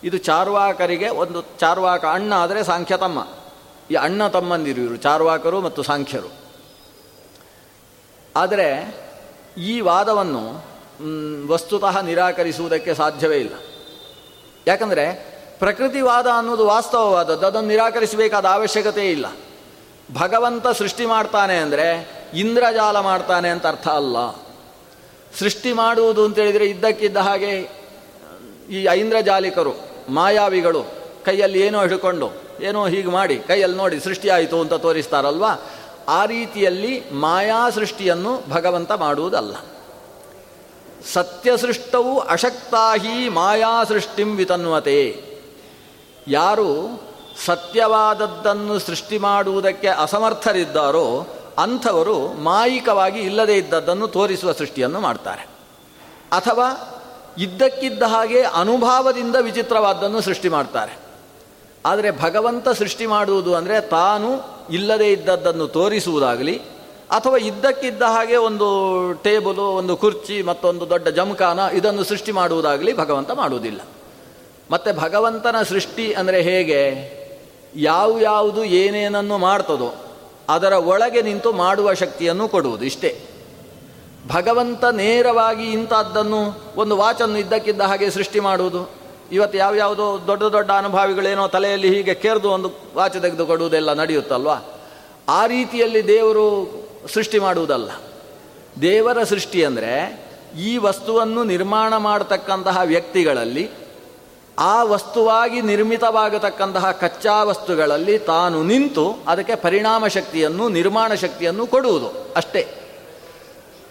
ಇದು ಚಾರ್ವಾಕರಿಗೆ ಒಂದು ಚಾರ್ವಾಕ ಅಣ್ಣ ಆದರೆ ಸಾಂಖ್ಯ ತಮ್ಮ. ಈ ಅಣ್ಣ ತಮ್ಮಂದಿರು ಇವರು, ಚಾರ್ವಾಕರು ಮತ್ತು ಸಾಂಖ್ಯರು. ಆದರೆ ಈ ವಾದವನ್ನು ವಸ್ತುತಃ ನಿರಾಕರಿಸುವುದಕ್ಕೆ ಸಾಧ್ಯವೇ ಇಲ್ಲ. ಯಾಕಂದರೆ ಪ್ರಕೃತಿವಾದ ಅನ್ನೋದು ವಾಸ್ತವವಾದದ್ದು, ಅದನ್ನು ನಿರಾಕರಿಸಬೇಕಾದ ಅವಶ್ಯಕತೆ ಇಲ್ಲ. ಭಗವಂತ ಸೃಷ್ಟಿ ಮಾಡ್ತಾನೆ ಅಂದರೆ ಇಂದ್ರಜಾಲ ಮಾಡ್ತಾನೆ ಅಂತ ಅರ್ಥ ಅಲ್ಲ. ಸೃಷ್ಟಿ ಮಾಡುವುದು ಅಂತೇಳಿದರೆ ಇದ್ದಕ್ಕಿದ್ದ ಹಾಗೆ ಈ ಐಂದ್ರಜಾಲಿಕರು, ಮಾಯಾವಿಗಳು ಕೈಯಲ್ಲಿ ಏನೋ ಹಿಡ್ಕೊಂಡು, ಏನೋ ಹೀಗೆ ಮಾಡಿ ಕೈಯಲ್ಲಿ ನೋಡಿ ಸೃಷ್ಟಿಯಾಯಿತು ಅಂತ ತೋರಿಸ್ತಾರಲ್ವಾ? ಆ ರೀತಿಯಲ್ಲಿ ಮಾಯಾ ಸೃಷ್ಟಿಯನ್ನು ಭಗವಂತ ಮಾಡುವುದಲ್ಲ. ಸತ್ಯಸೃಷ್ಟವು ಅಶಕ್ತಾಹಿ ಮಾಯಾ ಸೃಷ್ಟಿಂ ವಿತನ್ವತೆ. ಯಾರು ಸತ್ಯವಾದದ್ದನ್ನು ಸೃಷ್ಟಿ ಮಾಡುವುದಕ್ಕೆ ಅಸಮರ್ಥರಿದ್ದಾರೋ ಅಂಥವರು ಮಾಯಿಕವಾಗಿ ಇಲ್ಲದೇ ಇದ್ದದ್ದನ್ನು ತೋರಿಸುವ ಸೃಷ್ಟಿಯನ್ನು ಮಾಡ್ತಾರೆ. ಅಥವಾ ಇದ್ದಕ್ಕಿದ್ದ ಹಾಗೆ ಅನುಭಾವದಿಂದ ವಿಚಿತ್ರವಾದ್ದನ್ನು ಸೃಷ್ಟಿ ಮಾಡ್ತಾರೆ. ಆದರೆ ಭಗವಂತ ಸೃಷ್ಟಿ ಮಾಡುವುದು ಅಂದರೆ ತಾನು ಇಲ್ಲದೇ ಇದ್ದದ್ದನ್ನು ತೋರಿಸುವುದಾಗಲಿ, ಅಥವಾ ಇದ್ದಕ್ಕಿದ್ದ ಹಾಗೆ ಒಂದು ಟೇಬಲು, ಒಂದು ಕುರ್ಚಿ, ಮತ್ತೊಂದು ದೊಡ್ಡ ಜಮಖಾನ ಇದನ್ನು ಸೃಷ್ಟಿ ಮಾಡುವುದಾಗಲಿ ಭಗವಂತ ಮಾಡುವುದಿಲ್ಲ. ಮತ್ತು ಭಗವಂತನ ಸೃಷ್ಟಿ ಅಂದರೆ ಹೇಗೆ? ಯಾವ ಯಾವುದು ಏನೇನನ್ನು ಮಾಡ್ತದೋ ಅದರ ಒಳಗೆ ನಿಂತು ಮಾಡುವ ಶಕ್ತಿಯನ್ನು ಕೊಡುವುದು ಇಷ್ಟೇ. ಭಗವಂತ ನೇರವಾಗಿ ಇಂಥದ್ದನ್ನು ಒಂದು ವಾಚನ್ನು ಇದ್ದಕ್ಕಿದ್ದ ಹಾಗೆ ಸೃಷ್ಟಿ ಮಾಡುವುದು. ಇವತ್ತು ಯಾವ್ಯಾವುದೋ ದೊಡ್ಡ ದೊಡ್ಡ ಅನುಭಾವಿಗಳೇನೋ ತಲೆಯಲ್ಲಿ ಹೀಗೆ ಕೇರ್ದು ಒಂದು ವಾಚ ತೆಗೆದು ಕೊಡುವುದೆಲ್ಲ ನಡೆಯುತ್ತಲ್ವಾ? ಆ ರೀತಿಯಲ್ಲಿ ದೇವರು ಸೃಷ್ಟಿ ಮಾಡುವುದಲ್ಲ. ದೇವರ ಸೃಷ್ಟಿ ಅಂದರೆ ಈ ವಸ್ತುವನ್ನು ನಿರ್ಮಾಣ ಮಾಡತಕ್ಕಂತಹ ವ್ಯಕ್ತಿಗಳಲ್ಲಿ ಆ ವಸ್ತುವಾಗಿ ನಿರ್ಮಿತವಾಗತಕ್ಕಂತಹ ಕಚ್ಚಾ ವಸ್ತುಗಳಲ್ಲಿ ತಾನು ನಿಂತು ಅದಕ್ಕೆ ಪರಿಣಾಮ ಶಕ್ತಿಯನ್ನು, ನಿರ್ಮಾಣ ಶಕ್ತಿಯನ್ನು ಕೊಡುವುದು ಅಷ್ಟೇ.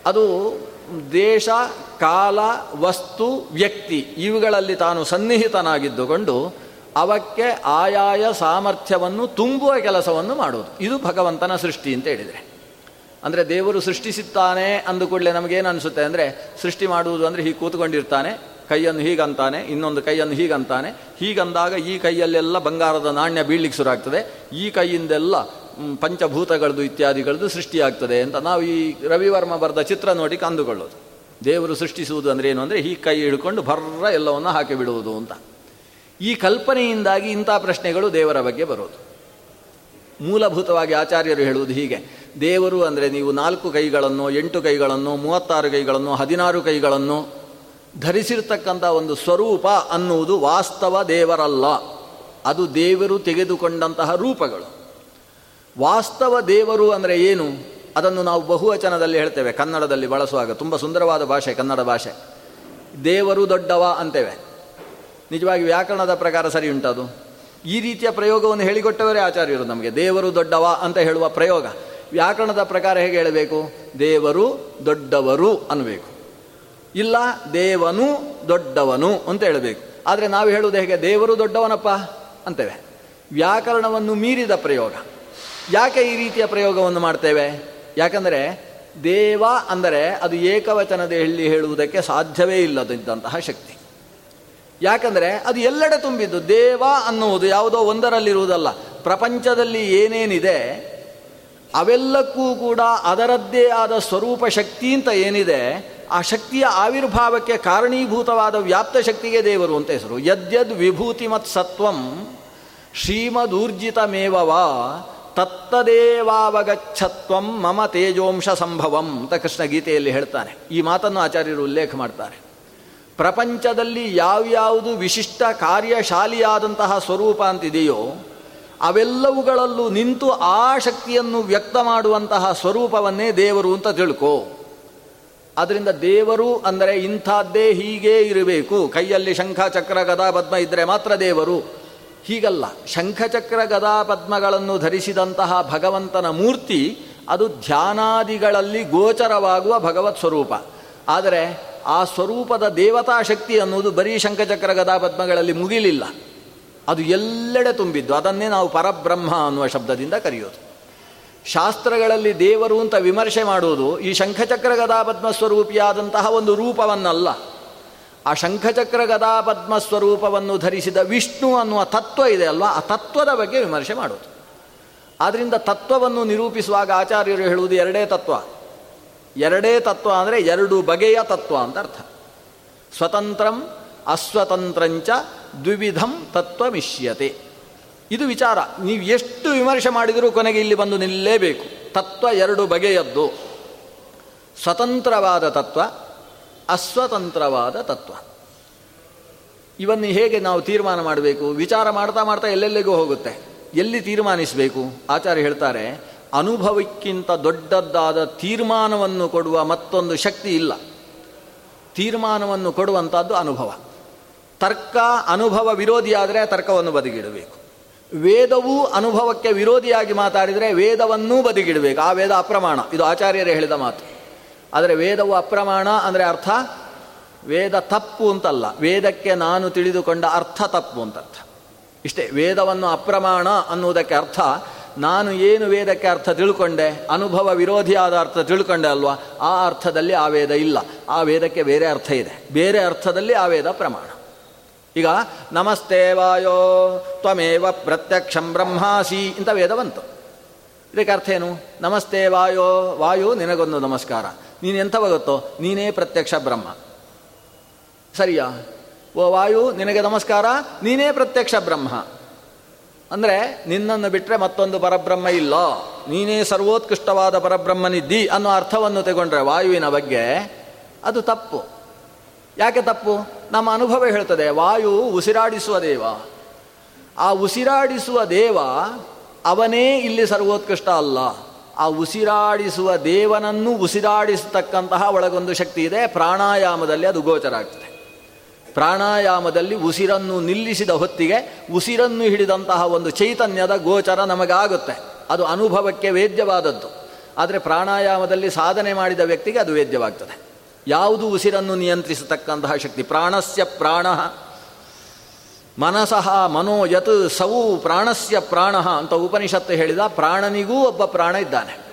ಅದು ದೇಶ, ಕಾಲ, ವಸ್ತು, ವ್ಯಕ್ತಿ ಇವುಗಳಲ್ಲಿ ತಾನು ಸನ್ನಿಹಿತನಾಗಿದ್ದುಕೊಂಡು ಅವಕ್ಕೆ ಆಯಾಯ ಸಾಮರ್ಥ್ಯವನ್ನು, ತುಂಬುವ ಕೆಲಸವನ್ನು ಮಾಡುವುದು. ಇದು ಭಗವಂತನ ಸೃಷ್ಟಿ ಅಂತ ಹೇಳಿದರೆ. ಅಂದರೆ ದೇವರು ಸೃಷ್ಟಿಸುತ್ತಾನೆ ಅಂದುಕೂಡಲೇ ನಮಗೇನು ಅನಿಸುತ್ತೆ ಅಂದರೆ, ಸೃಷ್ಟಿ ಮಾಡುವುದು ಅಂದರೆ ಹೀಗೆ ಕೂತ್ಕೊಂಡಿರ್ತಾನೆ ಕೈಯನ್ನು ಹೀಗಂತಾನೆ, ಇನ್ನೊಂದು ಕೈಯನ್ನು ಹೀಗಂತಾನೆ. ಹೀಗಂದಾಗ ಈ ಕೈಯಲ್ಲೆಲ್ಲ ಬಂಗಾರದ ನಾಣ್ಯ ಬೀಳ್ಲಿಕ್ಕೆ ಶುರುವಾಗ್ತದೆ. ಈ ಕೈಯಿಂದೆಲ್ಲ ಪಂಚಭೂತಗಳದ್ದು ಇತ್ಯಾದಿಗಳದ್ದು ಸೃಷ್ಟಿಯಾಗ್ತದೆ ಅಂತ ನಾವು ಈ ರವಿವರ್ಮ ಬರೆದ ಚಿತ್ರ ನೋಡಿ ಕಂದುಕೊಳ್ಳೋದು ದೇವರು ಸೃಷ್ಟಿಸುವುದು ಅಂದರೆ ಏನು ಅಂದರೆ ಈ ಕೈ ಹಿಡ್ಕೊಂಡು ಭರ್ರ ಎಲ್ಲವನ್ನು ಹಾಕಿ ಬಿಡುವುದು ಅಂತ. ಈ ಕಲ್ಪನೆಯಿಂದಾಗಿ ಇಂಥ ಪ್ರಶ್ನೆಗಳು ದೇವರ ಬಗ್ಗೆ ಬರೋದು. ಮೂಲಭೂತವಾಗಿ ಆಚಾರ್ಯರು ಹೇಳುವುದು ಹೀಗೆ. ದೇವರು ಅಂದರೆ ನೀವು ನಾಲ್ಕು ಕೈಗಳನ್ನು, ಎಂಟು ಕೈಗಳನ್ನು, ಮೂವತ್ತಾರು ಕೈಗಳನ್ನು, ಹದಿನಾರು ಕೈಗಳನ್ನು ಧರಿಸಿರ್ತಕ್ಕಂಥ ಒಂದು ಸ್ವರೂಪ ಅನ್ನುವುದು ವಾಸ್ತವ ದೇವರಲ್ಲ. ಅದು ದೇವರು ತೆಗೆದುಕೊಂಡಂತಹ ರೂಪಗಳು. ವಾಸ್ತವ ದೇವರು ಅಂದರೆ ಏನು? ಅದನ್ನು ನಾವು ಬಹುವಚನದಲ್ಲಿ ಹೇಳ್ತೇವೆ. ಕನ್ನಡದಲ್ಲಿ ಬಳಸುವಾಗ ತುಂಬ ಸುಂದರವಾದ ಭಾಷೆ, ಕನ್ನಡ ಭಾಷೆ. ದೇವರು ದೊಡ್ಡವ ಅಂತೇವೆ. ನಿಜವಾಗಿ ವ್ಯಾಕರಣದ ಪ್ರಕಾರ ಸರಿ ಉಂಟದು. ಈ ರೀತಿಯ ಪ್ರಯೋಗವನ್ನು ಹೇಳಿಕೊಟ್ಟವರೇ ಆಚಾರ್ಯರು ನಮಗೆ. ದೇವರು ದೊಡ್ಡವ ಅಂತ ಹೇಳುವ ಪ್ರಯೋಗ. ವ್ಯಾಕರಣದ ಪ್ರಕಾರ ಹೇಗೆ ಹೇಳಬೇಕು? ದೇವರು ದೊಡ್ಡವರು ಅನ್ನಬೇಕು. ಇಲ್ಲ, ದೇವನು ದೊಡ್ಡವನು ಅಂತ ಹೇಳಬೇಕು. ಆದರೆ ನಾವು ಹೇಳುವುದು ಹೇಗೆ? ದೇವರು ದೊಡ್ಡವನಪ್ಪ ಅಂತೇವೆ. ವ್ಯಾಕರಣವನ್ನು ಮೀರಿದ ಪ್ರಯೋಗ. ಯಾಕೆ ಈ ರೀತಿಯ ಪ್ರಯೋಗವನ್ನು ಮಾಡ್ತೇವೆ? ಯಾಕಂದರೆ ದೇವ ಅಂದರೆ ಅದು ಏಕವಚನದ ಏಕವಚನದಲ್ಲಿ ಹೇಳುವುದಕ್ಕೆ ಸಾಧ್ಯವೇ ಇಲ್ಲದಿದ್ದಂತಹ ಶಕ್ತಿ. ಯಾಕಂದರೆ ಅದು ಎಲ್ಲೆಡೆ ತುಂಬಿದ್ದು, ದೇವ ಅನ್ನುವುದು ಯಾವುದೋ ಒಂದರಲ್ಲಿರುವುದಲ್ಲ. ಪ್ರಪಂಚದಲ್ಲಿ ಏನೇನಿದೆ, ಅವೆಲ್ಲಕ್ಕೂ ಕೂಡ ಅದರದ್ದೇ ಆದ ಸ್ವರೂಪ ಶಕ್ತಿ ಅಂತ ಏನಿದೆ ಆ ಶಕ್ತಿಯ ಆವಿರ್ಭಾವಕ್ಕೆ ಕಾರಣೀಭೂತವಾದ ವ್ಯಾಪ್ತ ಶಕ್ತಿಗೆ ದೇವರು ಅಂತ ಹೆಸರು. ಯದ್ಯದ್ ವಿಭೂತಿಮತ್ ಸತ್ವಂ ಶ್ರೀಮದೂರ್ಜಿತಮೇವವಾ ತತ್ತದೇವಾವಗಚ್ಛತ್ವಂ ಮಮ ತೇಜೋಂಶ ಸಂಭವಂ ಅಂತ ಕೃಷ್ಣ ಗೀತೆಯಲ್ಲಿ ಹೇಳ್ತಾರೆ. ಈ ಮಾತನ್ನು ಆಚಾರ್ಯರು ಉಲ್ಲೇಖ ಮಾಡ್ತಾರೆ. ಪ್ರಪಂಚದಲ್ಲಿ ಯಾವ್ಯಾವುದು ವಿಶಿಷ್ಟ ಕಾರ್ಯಶಾಲಿಯಾದಂತಹ ಸ್ವರೂಪ ಅಂತಿದೆಯೋ ಅವೆಲ್ಲವುಗಳಲ್ಲೂ ನಿಂತು ಆ ಶಕ್ತಿಯನ್ನು ವ್ಯಕ್ತ ಮಾಡುವಂತಹ ಸ್ವರೂಪವನ್ನೇ ದೇವರು ಅಂತ ತಿಳ್ಕೋ. ಅದರಿಂದ ದೇವರು ಅಂದರೆ ಇಂಥದ್ದೇ ಹೀಗೇ ಇರಬೇಕು. ಕೈಯಲ್ಲಿ ಶಂಖ, ಚಕ್ರ, ಗದಾ, ಪದ್ಮ ಇದ್ದರೆ ಮಾತ್ರ ದೇವರು. ಹೀಗಲ್ಲ. ಶಂಖಚಕ್ರ ಗದಾ, ಪದ್ಮಗಳನ್ನು ಧರಿಸಿದಂತಹ ಭಗವಂತನ ಮೂರ್ತಿ ಅದು ಧ್ಯಾನಾದಿಗಳಲ್ಲಿ ಗೋಚರವಾಗುವ ಭಗವತ್ ಸ್ವರೂಪ. ಆದರೆ ಆ ಸ್ವರೂಪದ ದೇವತಾ ಶಕ್ತಿ ಅನ್ನುವುದು ಬರೀ ಶಂಖಚಕ್ರ ಗದಾ, ಪದ್ಮಗಳಲ್ಲಿ ಮುಗಿಲಿಲ್ಲ. ಅದು ಎಲ್ಲೆಡೆ ತುಂಬಿದ್ದು. ಅದನ್ನೇ ನಾವು ಪರಬ್ರಹ್ಮ ಅನ್ನುವ ಶಬ್ದದಿಂದ ಕರೆಯೋದು. ಶಾಸ್ತ್ರಗಳಲ್ಲಿ ದೇವರು ಅಂತ ವಿಮರ್ಶೆ ಮಾಡುವುದು ಈ ಶಂಖಚಕ್ರ ಗದಾ ಪದ್ಮ ಸ್ವರೂಪಿಯಾದಂತಹ ಒಂದು ರೂಪವನ್ನಲ್ಲ. ಆ ಶಂಖಚಕ್ರ ಗದಾ ಪದ್ಮ ಸ್ವರೂಪವನ್ನು ಧರಿಸಿದ ವಿಷ್ಣು ಅನ್ನುವ ತತ್ವ ಇದೆ ಅಲ್ವಾ? ಆ ತತ್ವದ ಬಗ್ಗೆ ವಿಮರ್ಶೆ ಮಾಡುವುದು. ಆದ್ದರಿಂದ ತತ್ವವನ್ನು ನಿರೂಪಿಸುವಾಗ ಆಚಾರ್ಯರು ಹೇಳುವುದು ಎರಡೇ ತತ್ವ. ಎರಡೇ ತತ್ವ ಅಂದರೆ ಎರಡು ಬಗೆಯ ತತ್ವ ಅಂತ ಅರ್ಥ. ಸ್ವತಂತ್ರಂ ಅಸ್ವತಂತ್ರಂಚ ದ್ವಿವಿಧಂ ತತ್ವಮಿಷ್ಯತೆ ಇದು ವಿಚಾರ. ನೀವು ಎಷ್ಟು ವಿಮರ್ಶೆ ಮಾಡಿದರೂ ಕೊನೆಗೆ ಇಲ್ಲಿ ಬಂದು ನಿಲ್ಲೇಬೇಕು. ತತ್ವ ಎರಡು ಬಗೆಯದ್ದು. ಸ್ವತಂತ್ರವಾದ ತತ್ವ, ಅಸ್ವತಂತ್ರವಾದ ತತ್ವ. ಇವನ್ನು ಹೇಗೆ ನಾವು ತೀರ್ಮಾನ ಮಾಡಬೇಕು? ವಿಚಾರ ಮಾಡ್ತಾ ಮಾಡ್ತಾ ಎಲ್ಲೆಲ್ಲಿಗೂ ಹೋಗುತ್ತೆ. ಎಲ್ಲಿ ತೀರ್ಮಾನಿಸಬೇಕು? ಆಚಾರ್ಯ ಹೇಳ್ತಾರೆ, ಅನುಭವಕ್ಕಿಂತ ದೊಡ್ಡದ್ದಾದ ತೀರ್ಮಾನವನ್ನು ಕೊಡುವ ಮತ್ತೊಂದು ಶಕ್ತಿ ಇಲ್ಲ. ತೀರ್ಮಾನವನ್ನು ಕೊಡುವಂಥದ್ದು ಅನುಭವ. ತರ್ಕ ಅನುಭವ ವಿರೋಧಿಯಾದರೆ ತರ್ಕವನ್ನು ಬದಿಗಿಡಬೇಕು. ವೇದವೂ ಅನುಭವಕ್ಕೆ ವಿರೋಧಿಯಾಗಿ ಮಾತಾಡಿದರೆ ವೇದವನ್ನೂ ಬದಿಗಿಡಬೇಕು. ಆ ವೇದ ಅಪ್ರಮಾಣ. ಇದು ಆಚಾರ್ಯರೇ ಹೇಳಿದ ಮಾತು. ಆದರೆ ವೇದವು ಅಪ್ರಮಾಣ ಅಂದರೆ ಅರ್ಥ ವೇದ ತಪ್ಪು ಅಂತಲ್ಲ. ವೇದಕ್ಕೆ ನಾನು ತಿಳಿದುಕೊಂಡ ಅರ್ಥ ತಪ್ಪು ಅಂತ ಅರ್ಥ ಇಷ್ಟೇ, ವೇದವನ್ನು ಅಪ್ರಮಾಣ ಅನ್ನುವುದಕ್ಕೆ ಅರ್ಥ ನಾನು ಏನು ವೇದಕ್ಕೆ ಅರ್ಥ ತಿಳ್ಕೊಂಡೆ, ಅನುಭವ ವಿರೋಧಿಯಾದ ಅರ್ಥ ತಿಳ್ಕೊಂಡೆ ಅಲ್ವಾ? ಆ ಅರ್ಥದಲ್ಲಿ ಆ ವೇದ ಇಲ್ಲ. ಆ ವೇದಕ್ಕೆ ಬೇರೆ ಅರ್ಥ ಇದೆ. ಬೇರೆ ಅರ್ಥದಲ್ಲಿ ಆ ವೇದ ಪ್ರಮಾಣ. ಈಗ ನಮಸ್ತೆ ವಾಯೋ ತ್ವಮೇವ ಪ್ರತ್ಯಕ್ಷಂ ಬ್ರಹ್ಮಾಸಿ ಇಂಥ ವೇದ ಬಂತು. ಇದಕ್ಕೆ ಅರ್ಥ ಏನು? ನಮಸ್ತೆ ವಾಯೋ ವಾಯು ನಿನಗೊಂದು ನಮಸ್ಕಾರ. ನೀನು ಎಂಥ ಗೊತ್ತೋ? ನೀನೇ ಪ್ರತ್ಯಕ್ಷ ಬ್ರಹ್ಮ. ಸರಿಯಾ? ಓ, ವಾಯು ನಿನಗೆ ನಮಸ್ಕಾರ, ನೀನೇ ಪ್ರತ್ಯಕ್ಷ ಬ್ರಹ್ಮ. ಅಂದರೆ ನಿನ್ನನ್ನು ಬಿಟ್ಟರೆ ಮತ್ತೊಂದು ಪರಬ್ರಹ್ಮ ಇಲ್ಲ. ನೀನೇ ಸರ್ವೋತ್ಕೃಷ್ಟವಾದ ಪರಬ್ರಹ್ಮನಿದ್ದಿ ಅನ್ನೋ ಅರ್ಥವನ್ನು ತಗೊಂಡ್ರೆ ವಾಯುವಿನ ಬಗ್ಗೆ ಅದು ತಪ್ಪು. ಯಾಕೆ ತಪ್ಪು? ನಮ್ಮ ಅನುಭವ ಹೇಳ್ತದೆ, ವಾಯು ಉಸಿರಾಡಿಸುವ ದೇವ. ಆ ಉಸಿರಾಡಿಸುವ ದೇವ ಅವನೇ ಇಲ್ಲಿ ಸರ್ವೋತ್ಕೃಷ್ಟ ಅಲ್ಲ. ಆ ಉಸಿರಾಡಿಸುವ ದೇವನನ್ನು ಉಸಿರಾಡಿಸತಕ್ಕಂತಹ ಒಳಗೊಂದು ಶಕ್ತಿ ಇದೆ, ಪ್ರಾಣಾಯಾಮದಲ್ಲಿ ಅದು ಗೋಚರ ಆಗ್ತದೆ. ಪ್ರಾಣಾಯಾಮದಲ್ಲಿ ಉಸಿರನ್ನು ನಿಲ್ಲಿಸಿದ ಹೊತ್ತಿಗೆ ಉಸಿರನ್ನು ಹಿಡಿದಂತಹ ಒಂದು ಚೈತನ್ಯದ ಗೋಚರ ನಮಗಾಗುತ್ತೆ. ಅದು ಅನುಭವಕ್ಕೆ ವೇದ್ಯವಾದದ್ದು. ಆದರೆ ಪ್ರಾಣಾಯಾಮದಲ್ಲಿ ಸಾಧನೆ ಮಾಡಿದ ವ್ಯಕ್ತಿಗೆ ಅದು ವೇದ್ಯವಾಗ್ತದೆ. ಯಾವುದು ಉಸಿರನ್ನು ನಿಯಂತ್ರಿಸತಕ್ಕಂತಹ ಶಕ್ತಿ? ಪ್ರಾಣಸ್ಯ ಪ್ರಾಣ. ಮನಸಃ ಮನೋ ಯತ್ ಸವು ಪ್ರಾಣಸ್ಯ ಪ್ರಾಣ ಅಂತ ಉಪನಿಷತ್ತು ಹೇಳಿದ, ಪ್ರಾಣನಿಗೂ ಒಬ್ಬ ಪ್ರಾಣ ಇದ್ದಾನೆ.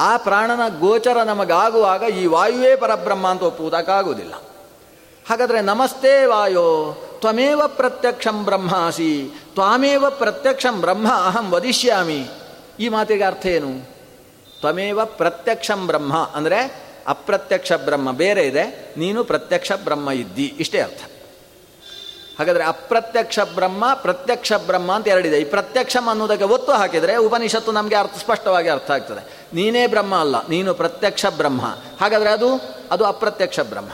ಆ ಪ್ರಾಣನ ಗೋಚರ ನಮಗಾಗುವಾಗ ಈ ವಾಯುವೇ ಪರಬ್ರಹ್ಮ ಅಂತ ಒಪ್ಪುವುದಕ್ಕಾಗುವುದಿಲ್ಲ. ಹಾಗಾದರೆ ನಮಸ್ತೆ ವಾಯೋ, ತ್ವಮೇವ ಪ್ರತ್ಯಕ್ಷಂ ಬ್ರಹ್ಮಾಸಿ, ತ್ವಾಮೇವ ಪ್ರತ್ಯಕ್ಷಂ ಬ್ರಹ್ಮ ಅಹಂ ವದಿಷ್ಯಾಮಿ. ಈ ಮಾತಿಗೆ ಅರ್ಥ ಏನು? ತ್ವಮೇವ ಪ್ರತ್ಯಕ್ಷಂ ಬ್ರಹ್ಮ ಅಂದರೆ ಅಪ್ರತ್ಯಕ್ಷ ಬ್ರಹ್ಮ ಬೇರೆ ಇದೆ, ನೀನು ಪ್ರತ್ಯಕ್ಷ ಬ್ರಹ್ಮ ಇದ್ದಿ. ಇಷ್ಟೇ ಅರ್ಥ. ಹಾಗಾದರೆ ಅಪ್ರತ್ಯಕ್ಷ ಬ್ರಹ್ಮ, ಪ್ರತ್ಯಕ್ಷ ಬ್ರಹ್ಮ ಅಂತ ಎರಡಿದೆ. ಈ ಪ್ರತ್ಯಕ್ಷಂ ಅನ್ನೋದಕ್ಕೆ ಒತ್ತು ಹಾಕಿದರೆ ಉಪನಿಷತ್ತು ನಮಗೆ ಅರ್ಥ ಸ್ಪಷ್ಟವಾಗಿ ಅರ್ಥ ಆಗ್ತದೆ. ನೀನೇ ಬ್ರಹ್ಮ ಅಲ್ಲ, ನೀನು ಪ್ರತ್ಯಕ್ಷ ಬ್ರಹ್ಮ. ಹಾಗಾದರೆ ಅದು ಅದು ಅಪ್ರತ್ಯಕ್ಷ ಬ್ರಹ್ಮ.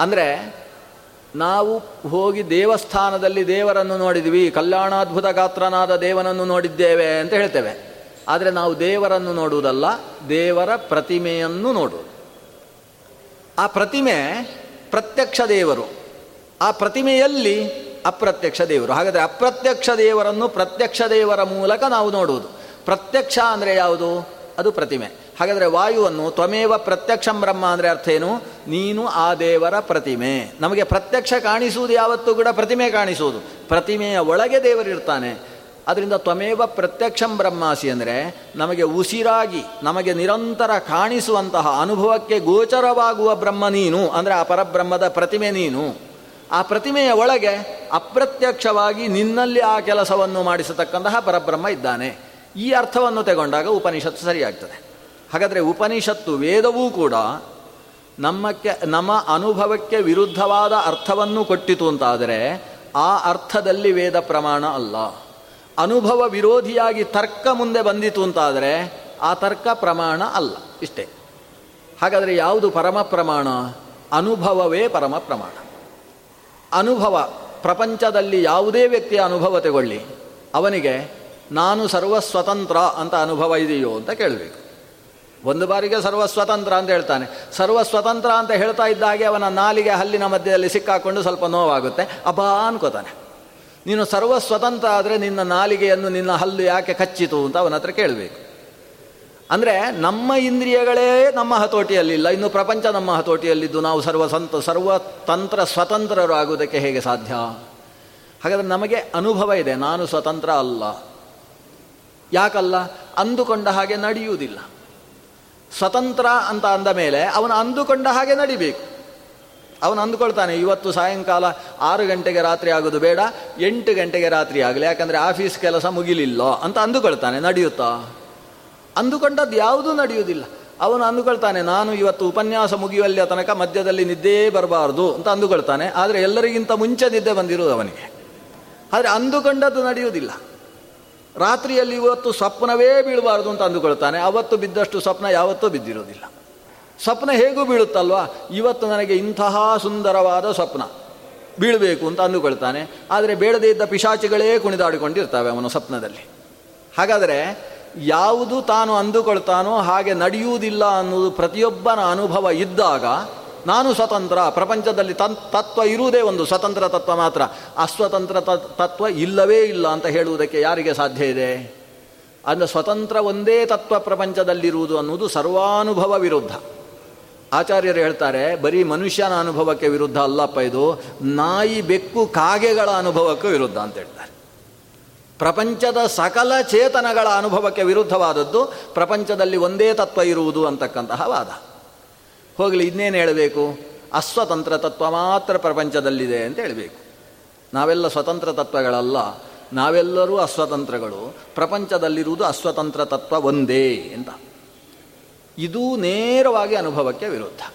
ಅಂದರೆ ನಾವು ಹೋಗಿ ದೇವಸ್ಥಾನದಲ್ಲಿ ದೇವರನ್ನು ನೋಡಿದ್ವಿ, ಕಲ್ಯಾಣಾದ್ಭುತ ಗಾತ್ರನಾದ ದೇವನನ್ನು ನೋಡಿದ್ದೇವೆ ಅಂತ ಹೇಳ್ತೇವೆ. ಆದರೆ ನಾವು ದೇವರನ್ನು ನೋಡುವುದಲ್ಲ, ದೇವರ ಪ್ರತಿಮೆಯನ್ನು ನೋಡುವುದು. ಆ ಪ್ರತಿಮೆ ಪ್ರತ್ಯಕ್ಷ ದೇವರು. ಆ ಪ್ರತಿಮೆಯಲ್ಲಿ ಅಪ್ರತ್ಯಕ್ಷ ದೇವರು. ಹಾಗಾದರೆ ಅಪ್ರತ್ಯಕ್ಷ ದೇವರನ್ನು ಪ್ರತ್ಯಕ್ಷ ದೇವರ ಮೂಲಕ ನಾವು ನೋಡುವುದು. ಪ್ರತ್ಯಕ್ಷ ಅಂದರೆ ಯಾವುದು? ಅದು ಪ್ರತಿಮೆ. ಹಾಗಾದರೆ ವಾಯುವನ್ನು ತ್ವಮೇವ ಪ್ರತ್ಯಕ್ಷ ಬ್ರಹ್ಮ ಅಂದರೆ ಅರ್ಥ ಏನು? ನೀನು ಆ ದೇವರ ಪ್ರತಿಮೆ. ನಮಗೆ ಪ್ರತ್ಯಕ್ಷ ಕಾಣಿಸುವುದು ಯಾವತ್ತೂ ಕೂಡ ಪ್ರತಿಮೆ ಕಾಣಿಸುವುದು. ಪ್ರತಿಮೆಯ ಒಳಗೆ ದೇವರಿರ್ತಾನೆ. ಅದರಿಂದ ತ್ವಮೇವ ಪ್ರತ್ಯಕ್ಷಂ ಬ್ರಹ್ಮಾಸಿ ಅಂದರೆ ನಮಗೆ ಉಸಿರಾಗಿ, ನಮಗೆ ನಿರಂತರ ಕಾಣಿಸುವಂತಹ ಅನುಭವಕ್ಕೆ ಗೋಚರವಾಗುವ ಬ್ರಹ್ಮ ನೀನು, ಅಂದರೆ ಆ ಪರಬ್ರಹ್ಮದ ಪ್ರತಿಮೆ ನೀನು. ಆ ಪ್ರತಿಮೆಯ ಒಳಗೆ ಅಪ್ರತ್ಯಕ್ಷವಾಗಿ ನಿನ್ನಲ್ಲಿ ಆ ಕೆಲಸವನ್ನು ಮಾಡಿಸತಕ್ಕಂತಹ ಪರಬ್ರಹ್ಮ ಇದ್ದಾನೆ. ಈ ಅರ್ಥವನ್ನು ತಗೊಂಡಾಗ ಉಪನಿಷತ್ತು ಸರಿಯಾಗ್ತದೆ. ಹಾಗಾದರೆ ಉಪನಿಷತ್ತು ವೇದವೂ ಕೂಡ ನಮ್ಮಕ್ಕೆ, ನಮ್ಮ ಅನುಭವಕ್ಕೆ ವಿರುದ್ಧವಾದ ಅರ್ಥವನ್ನು ಕೊಟ್ಟಿತು ಅಂತಾದರೆ ಆ ಅರ್ಥದಲ್ಲಿ ವೇದ ಪ್ರಮಾಣ ಅಲ್ಲ. ಅನುಭವ ವಿರೋಧಿಯಾಗಿ ತರ್ಕ ಮುಂದೆ ಬಂದಿತು ಅಂತಾದರೆ ಆ ತರ್ಕ ಪ್ರಮಾಣ ಅಲ್ಲ, ಇಷ್ಟೇ. ಹಾಗಾದರೆ ಯಾವುದು ಪರಮ ಪ್ರಮಾಣ? ಅನುಭವವೇ ಪರಮ ಪ್ರಮಾಣ. ಅನುಭವ, ಪ್ರಪಂಚದಲ್ಲಿ ಯಾವುದೇ ವ್ಯಕ್ತಿಯ ಅನುಭವ ತಗೊಳ್ಳಿ. ಅವನಿಗೆ, ನಾನು ಸರ್ವಸ್ವತಂತ್ರ ಅಂತ ಅನುಭವ ಇದೆಯೋ ಅಂತ ಕೇಳಬೇಕು. ಒಂದು ಬಾರಿಗೆ ಸರ್ವಸ್ವತಂತ್ರ ಅಂತ ಹೇಳ್ತಾನೆ. ಸರ್ವಸ್ವತಂತ್ರ ಅಂತ ಹೇಳ್ತಾ ಇದ್ದ ಹಾಗೆ ಅವನ ನಾಲಿಗೆ ಹಲ್ಲಿನ ಮಧ್ಯದಲ್ಲಿ ಸಿಕ್ಕಾಕೊಂಡು ಸ್ವಲ್ಪ ನೋವಾಗುತ್ತೆ. ಅಬ್ಬಾ ಅನ್ಕೋತಾನೆ. ನೀನು ಸರ್ವ ಸ್ವತಂತ್ರ ಆದರೆ ನಿನ್ನ ನಾಲಿಗೆಯನ್ನು ನಿನ್ನ ಹಲ್ಲು ಯಾಕೆ ಕಚ್ಚಿತು ಅಂತ ಅವನ ಹತ್ರ ಕೇಳಬೇಕು. ಅಂದರೆ ನಮ್ಮ ಇಂದ್ರಿಯಗಳೇ ನಮ್ಮ ಹತೋಟಿಯಲ್ಲಿಲ್ಲ, ಇನ್ನು ಪ್ರಪಂಚ ನಮ್ಮ ಹತೋಟಿಯಲ್ಲಿದ್ದು ನಾವು ಸರ್ವ ಸ್ವಂತ ಸರ್ವ ತಂತ್ರ ಸ್ವತಂತ್ರರು ಆಗುವುದಕ್ಕೆ ಹೇಗೆ ಸಾಧ್ಯ? ಹಾಗಾದರೆ ನಮಗೆ ಅನುಭವ ಇದೆ, ನಾನು ಸ್ವತಂತ್ರ ಅಲ್ಲ. ಯಾಕಲ್ಲ? ಅಂದುಕೊಂಡ ಹಾಗೆ ನಡೆಯುವುದಿಲ್ಲ. ಸ್ವತಂತ್ರ ಅಂತ ಅಂದ ಮೇಲೆ ಅವನು ಅಂದುಕೊಂಡ ಹಾಗೆ ನಡಿಬೇಕು. ಅವನು ಅಂದ್ಕೊಳ್ತಾನೆ, ಇವತ್ತು ಸಾಯಂಕಾಲ ಆರು ಗಂಟೆಗೆ ರಾತ್ರಿ ಆಗೋದು ಬೇಡ, ಎಂಟು ಗಂಟೆಗೆ ರಾತ್ರಿ ಆಗಲಿ, ಯಾಕಂದರೆ ಆಫೀಸ್ ಕೆಲಸ ಮುಗಿಲಿಲ್ಲ, ಅಂತ ಅಂದುಕೊಳ್ತಾನೆ. ನಡೆಯುತ್ತಾ? ಅಂದುಕೊಂಡದ್ದು ಯಾವುದೂ ನಡೆಯುವುದಿಲ್ಲ. ಅವನು ಅಂದುಕೊಳ್ತಾನೆ, ನಾನು ಇವತ್ತು ಉಪನ್ಯಾಸ ಮುಗಿಯುವಲ್ಲಿಯ ತನಕ ಮಧ್ಯದಲ್ಲಿ ನಿದ್ದೆಯೇ ಬರಬಾರ್ದು, ಅಂತ ಅಂದುಕೊಳ್ತಾನೆ. ಆದರೆ ಎಲ್ಲರಿಗಿಂತ ಮುಂಚೆ ನಿದ್ದೆ ಬಂದಿರುವುದು ಅವನಿಗೆ. ಆದರೆ ಅಂದುಕೊಂಡದ್ದು ನಡೆಯುವುದಿಲ್ಲ. ರಾತ್ರಿಯಲ್ಲಿ ಇವತ್ತು ಸ್ವಪ್ನವೇ ಬೀಳಬಾರ್ದು ಅಂತ ಅಂದುಕೊಳ್ತಾನೆ. ಅವತ್ತು ಬಿದ್ದಷ್ಟು ಸ್ವಪ್ನ ಯಾವತ್ತೂ ಬಿದ್ದಿರೋದಿಲ್ಲ. ಸ್ವಪ್ನ ಹೇಗೂ ಬೀಳುತ್ತಲ್ವಾ? ಇವತ್ತು ನನಗೆ ಇಂತಹ ಸುಂದರವಾದ ಸ್ವಪ್ನ. ಬೀಳಬೇಕು ಅಂತ ಅಂದುಕೊಳ್ತಾನೆ. ಆದರೆ ಬೇಡದೇ ಇದ್ದ ಪಿಶಾಚಿಗಳೇ ಕುಣಿದಾಡಿಕೊಂಡಿರ್ತವೆ ಅವನ ಸ್ವಪ್ನದಲ್ಲಿ. ಹಾಗಾದರೆ ಯಾವುದು ತಾನು ಅಂದುಕೊಳ್ತಾನೋ ಹಾಗೆ ನಡೆಯುವುದಿಲ್ಲ ಅನ್ನೋದು ಪ್ರತಿಯೊಬ್ಬನ ಅನುಭವ ಇದ್ದಾಗ ನಾನು ಸ್ವತಂತ್ರ. ಪ್ರಪಂಚದಲ್ಲಿ ತನ್ ತತ್ವ ಇರುವುದೇ ಒಂದು ಸ್ವತಂತ್ರ ತತ್ವ ಮಾತ್ರ. ಅಸ್ವತಂತ್ರ ತತ್ವ ಇಲ್ಲವೇ ಇಲ್ಲ ಅಂತ ಹೇಳುವುದಕ್ಕೆ ಯಾರಿಗೆ ಸಾಧ್ಯ ಇದೆ? ಅಂದರೆ ಸ್ವತಂತ್ರ ಒಂದೇ ತತ್ವ ಪ್ರಪಂಚದಲ್ಲಿರುವುದು ಅನ್ನುವುದು ಸರ್ವಾನುಭವ ವಿರುದ್ಧ. ಆಚಾರ್ಯರು ಹೇಳ್ತಾರೆ, ಬರೀ ಮನುಷ್ಯನ ಅನುಭವಕ್ಕೆ ವಿರುದ್ಧ ಅಲ್ಲಪ್ಪ ಇದು, ನಾಯಿ ಬೆಕ್ಕು ಕಾಗೆಗಳ ಅನುಭವಕ್ಕೂ ವಿರುದ್ಧ ಅಂತ ಹೇಳ್ತಾರೆ. ಪ್ರಪಂಚದ ಸಕಲ ಚೇತನಗಳ ಅನುಭವಕ್ಕೆ ವಿರುದ್ಧವಾದದ್ದು, ಪ್ರಪಂಚದಲ್ಲಿ ಒಂದೇ ತತ್ವ ಇರುವುದು ಅಂತಕ್ಕಂತಹ ವಾದ. ಹೋಗಲಿ, ಇನ್ನೇನು ಹೇಳಬೇಕು? ಅಸ್ವತಂತ್ರ ತತ್ವ ಮಾತ್ರ ಪ್ರಪಂಚದಲ್ಲಿದೆ ಅಂತ ಹೇಳಬೇಕು. ನಾವೆಲ್ಲ ಸ್ವತಂತ್ರ ತತ್ವಗಳಲ್ಲ, ನಾವೆಲ್ಲರೂ ಅಸ್ವತಂತ್ರಗಳು, ಪ್ರಪಂಚದಲ್ಲಿರುವುದು ಅಸ್ವತಂತ್ರ ತತ್ವ ಒಂದೇ ಅಂತ. ಇದು ನೇರವಾಗಿ ಅನುಭವಕ್ಕೆ ವಿರುದ್ಧ.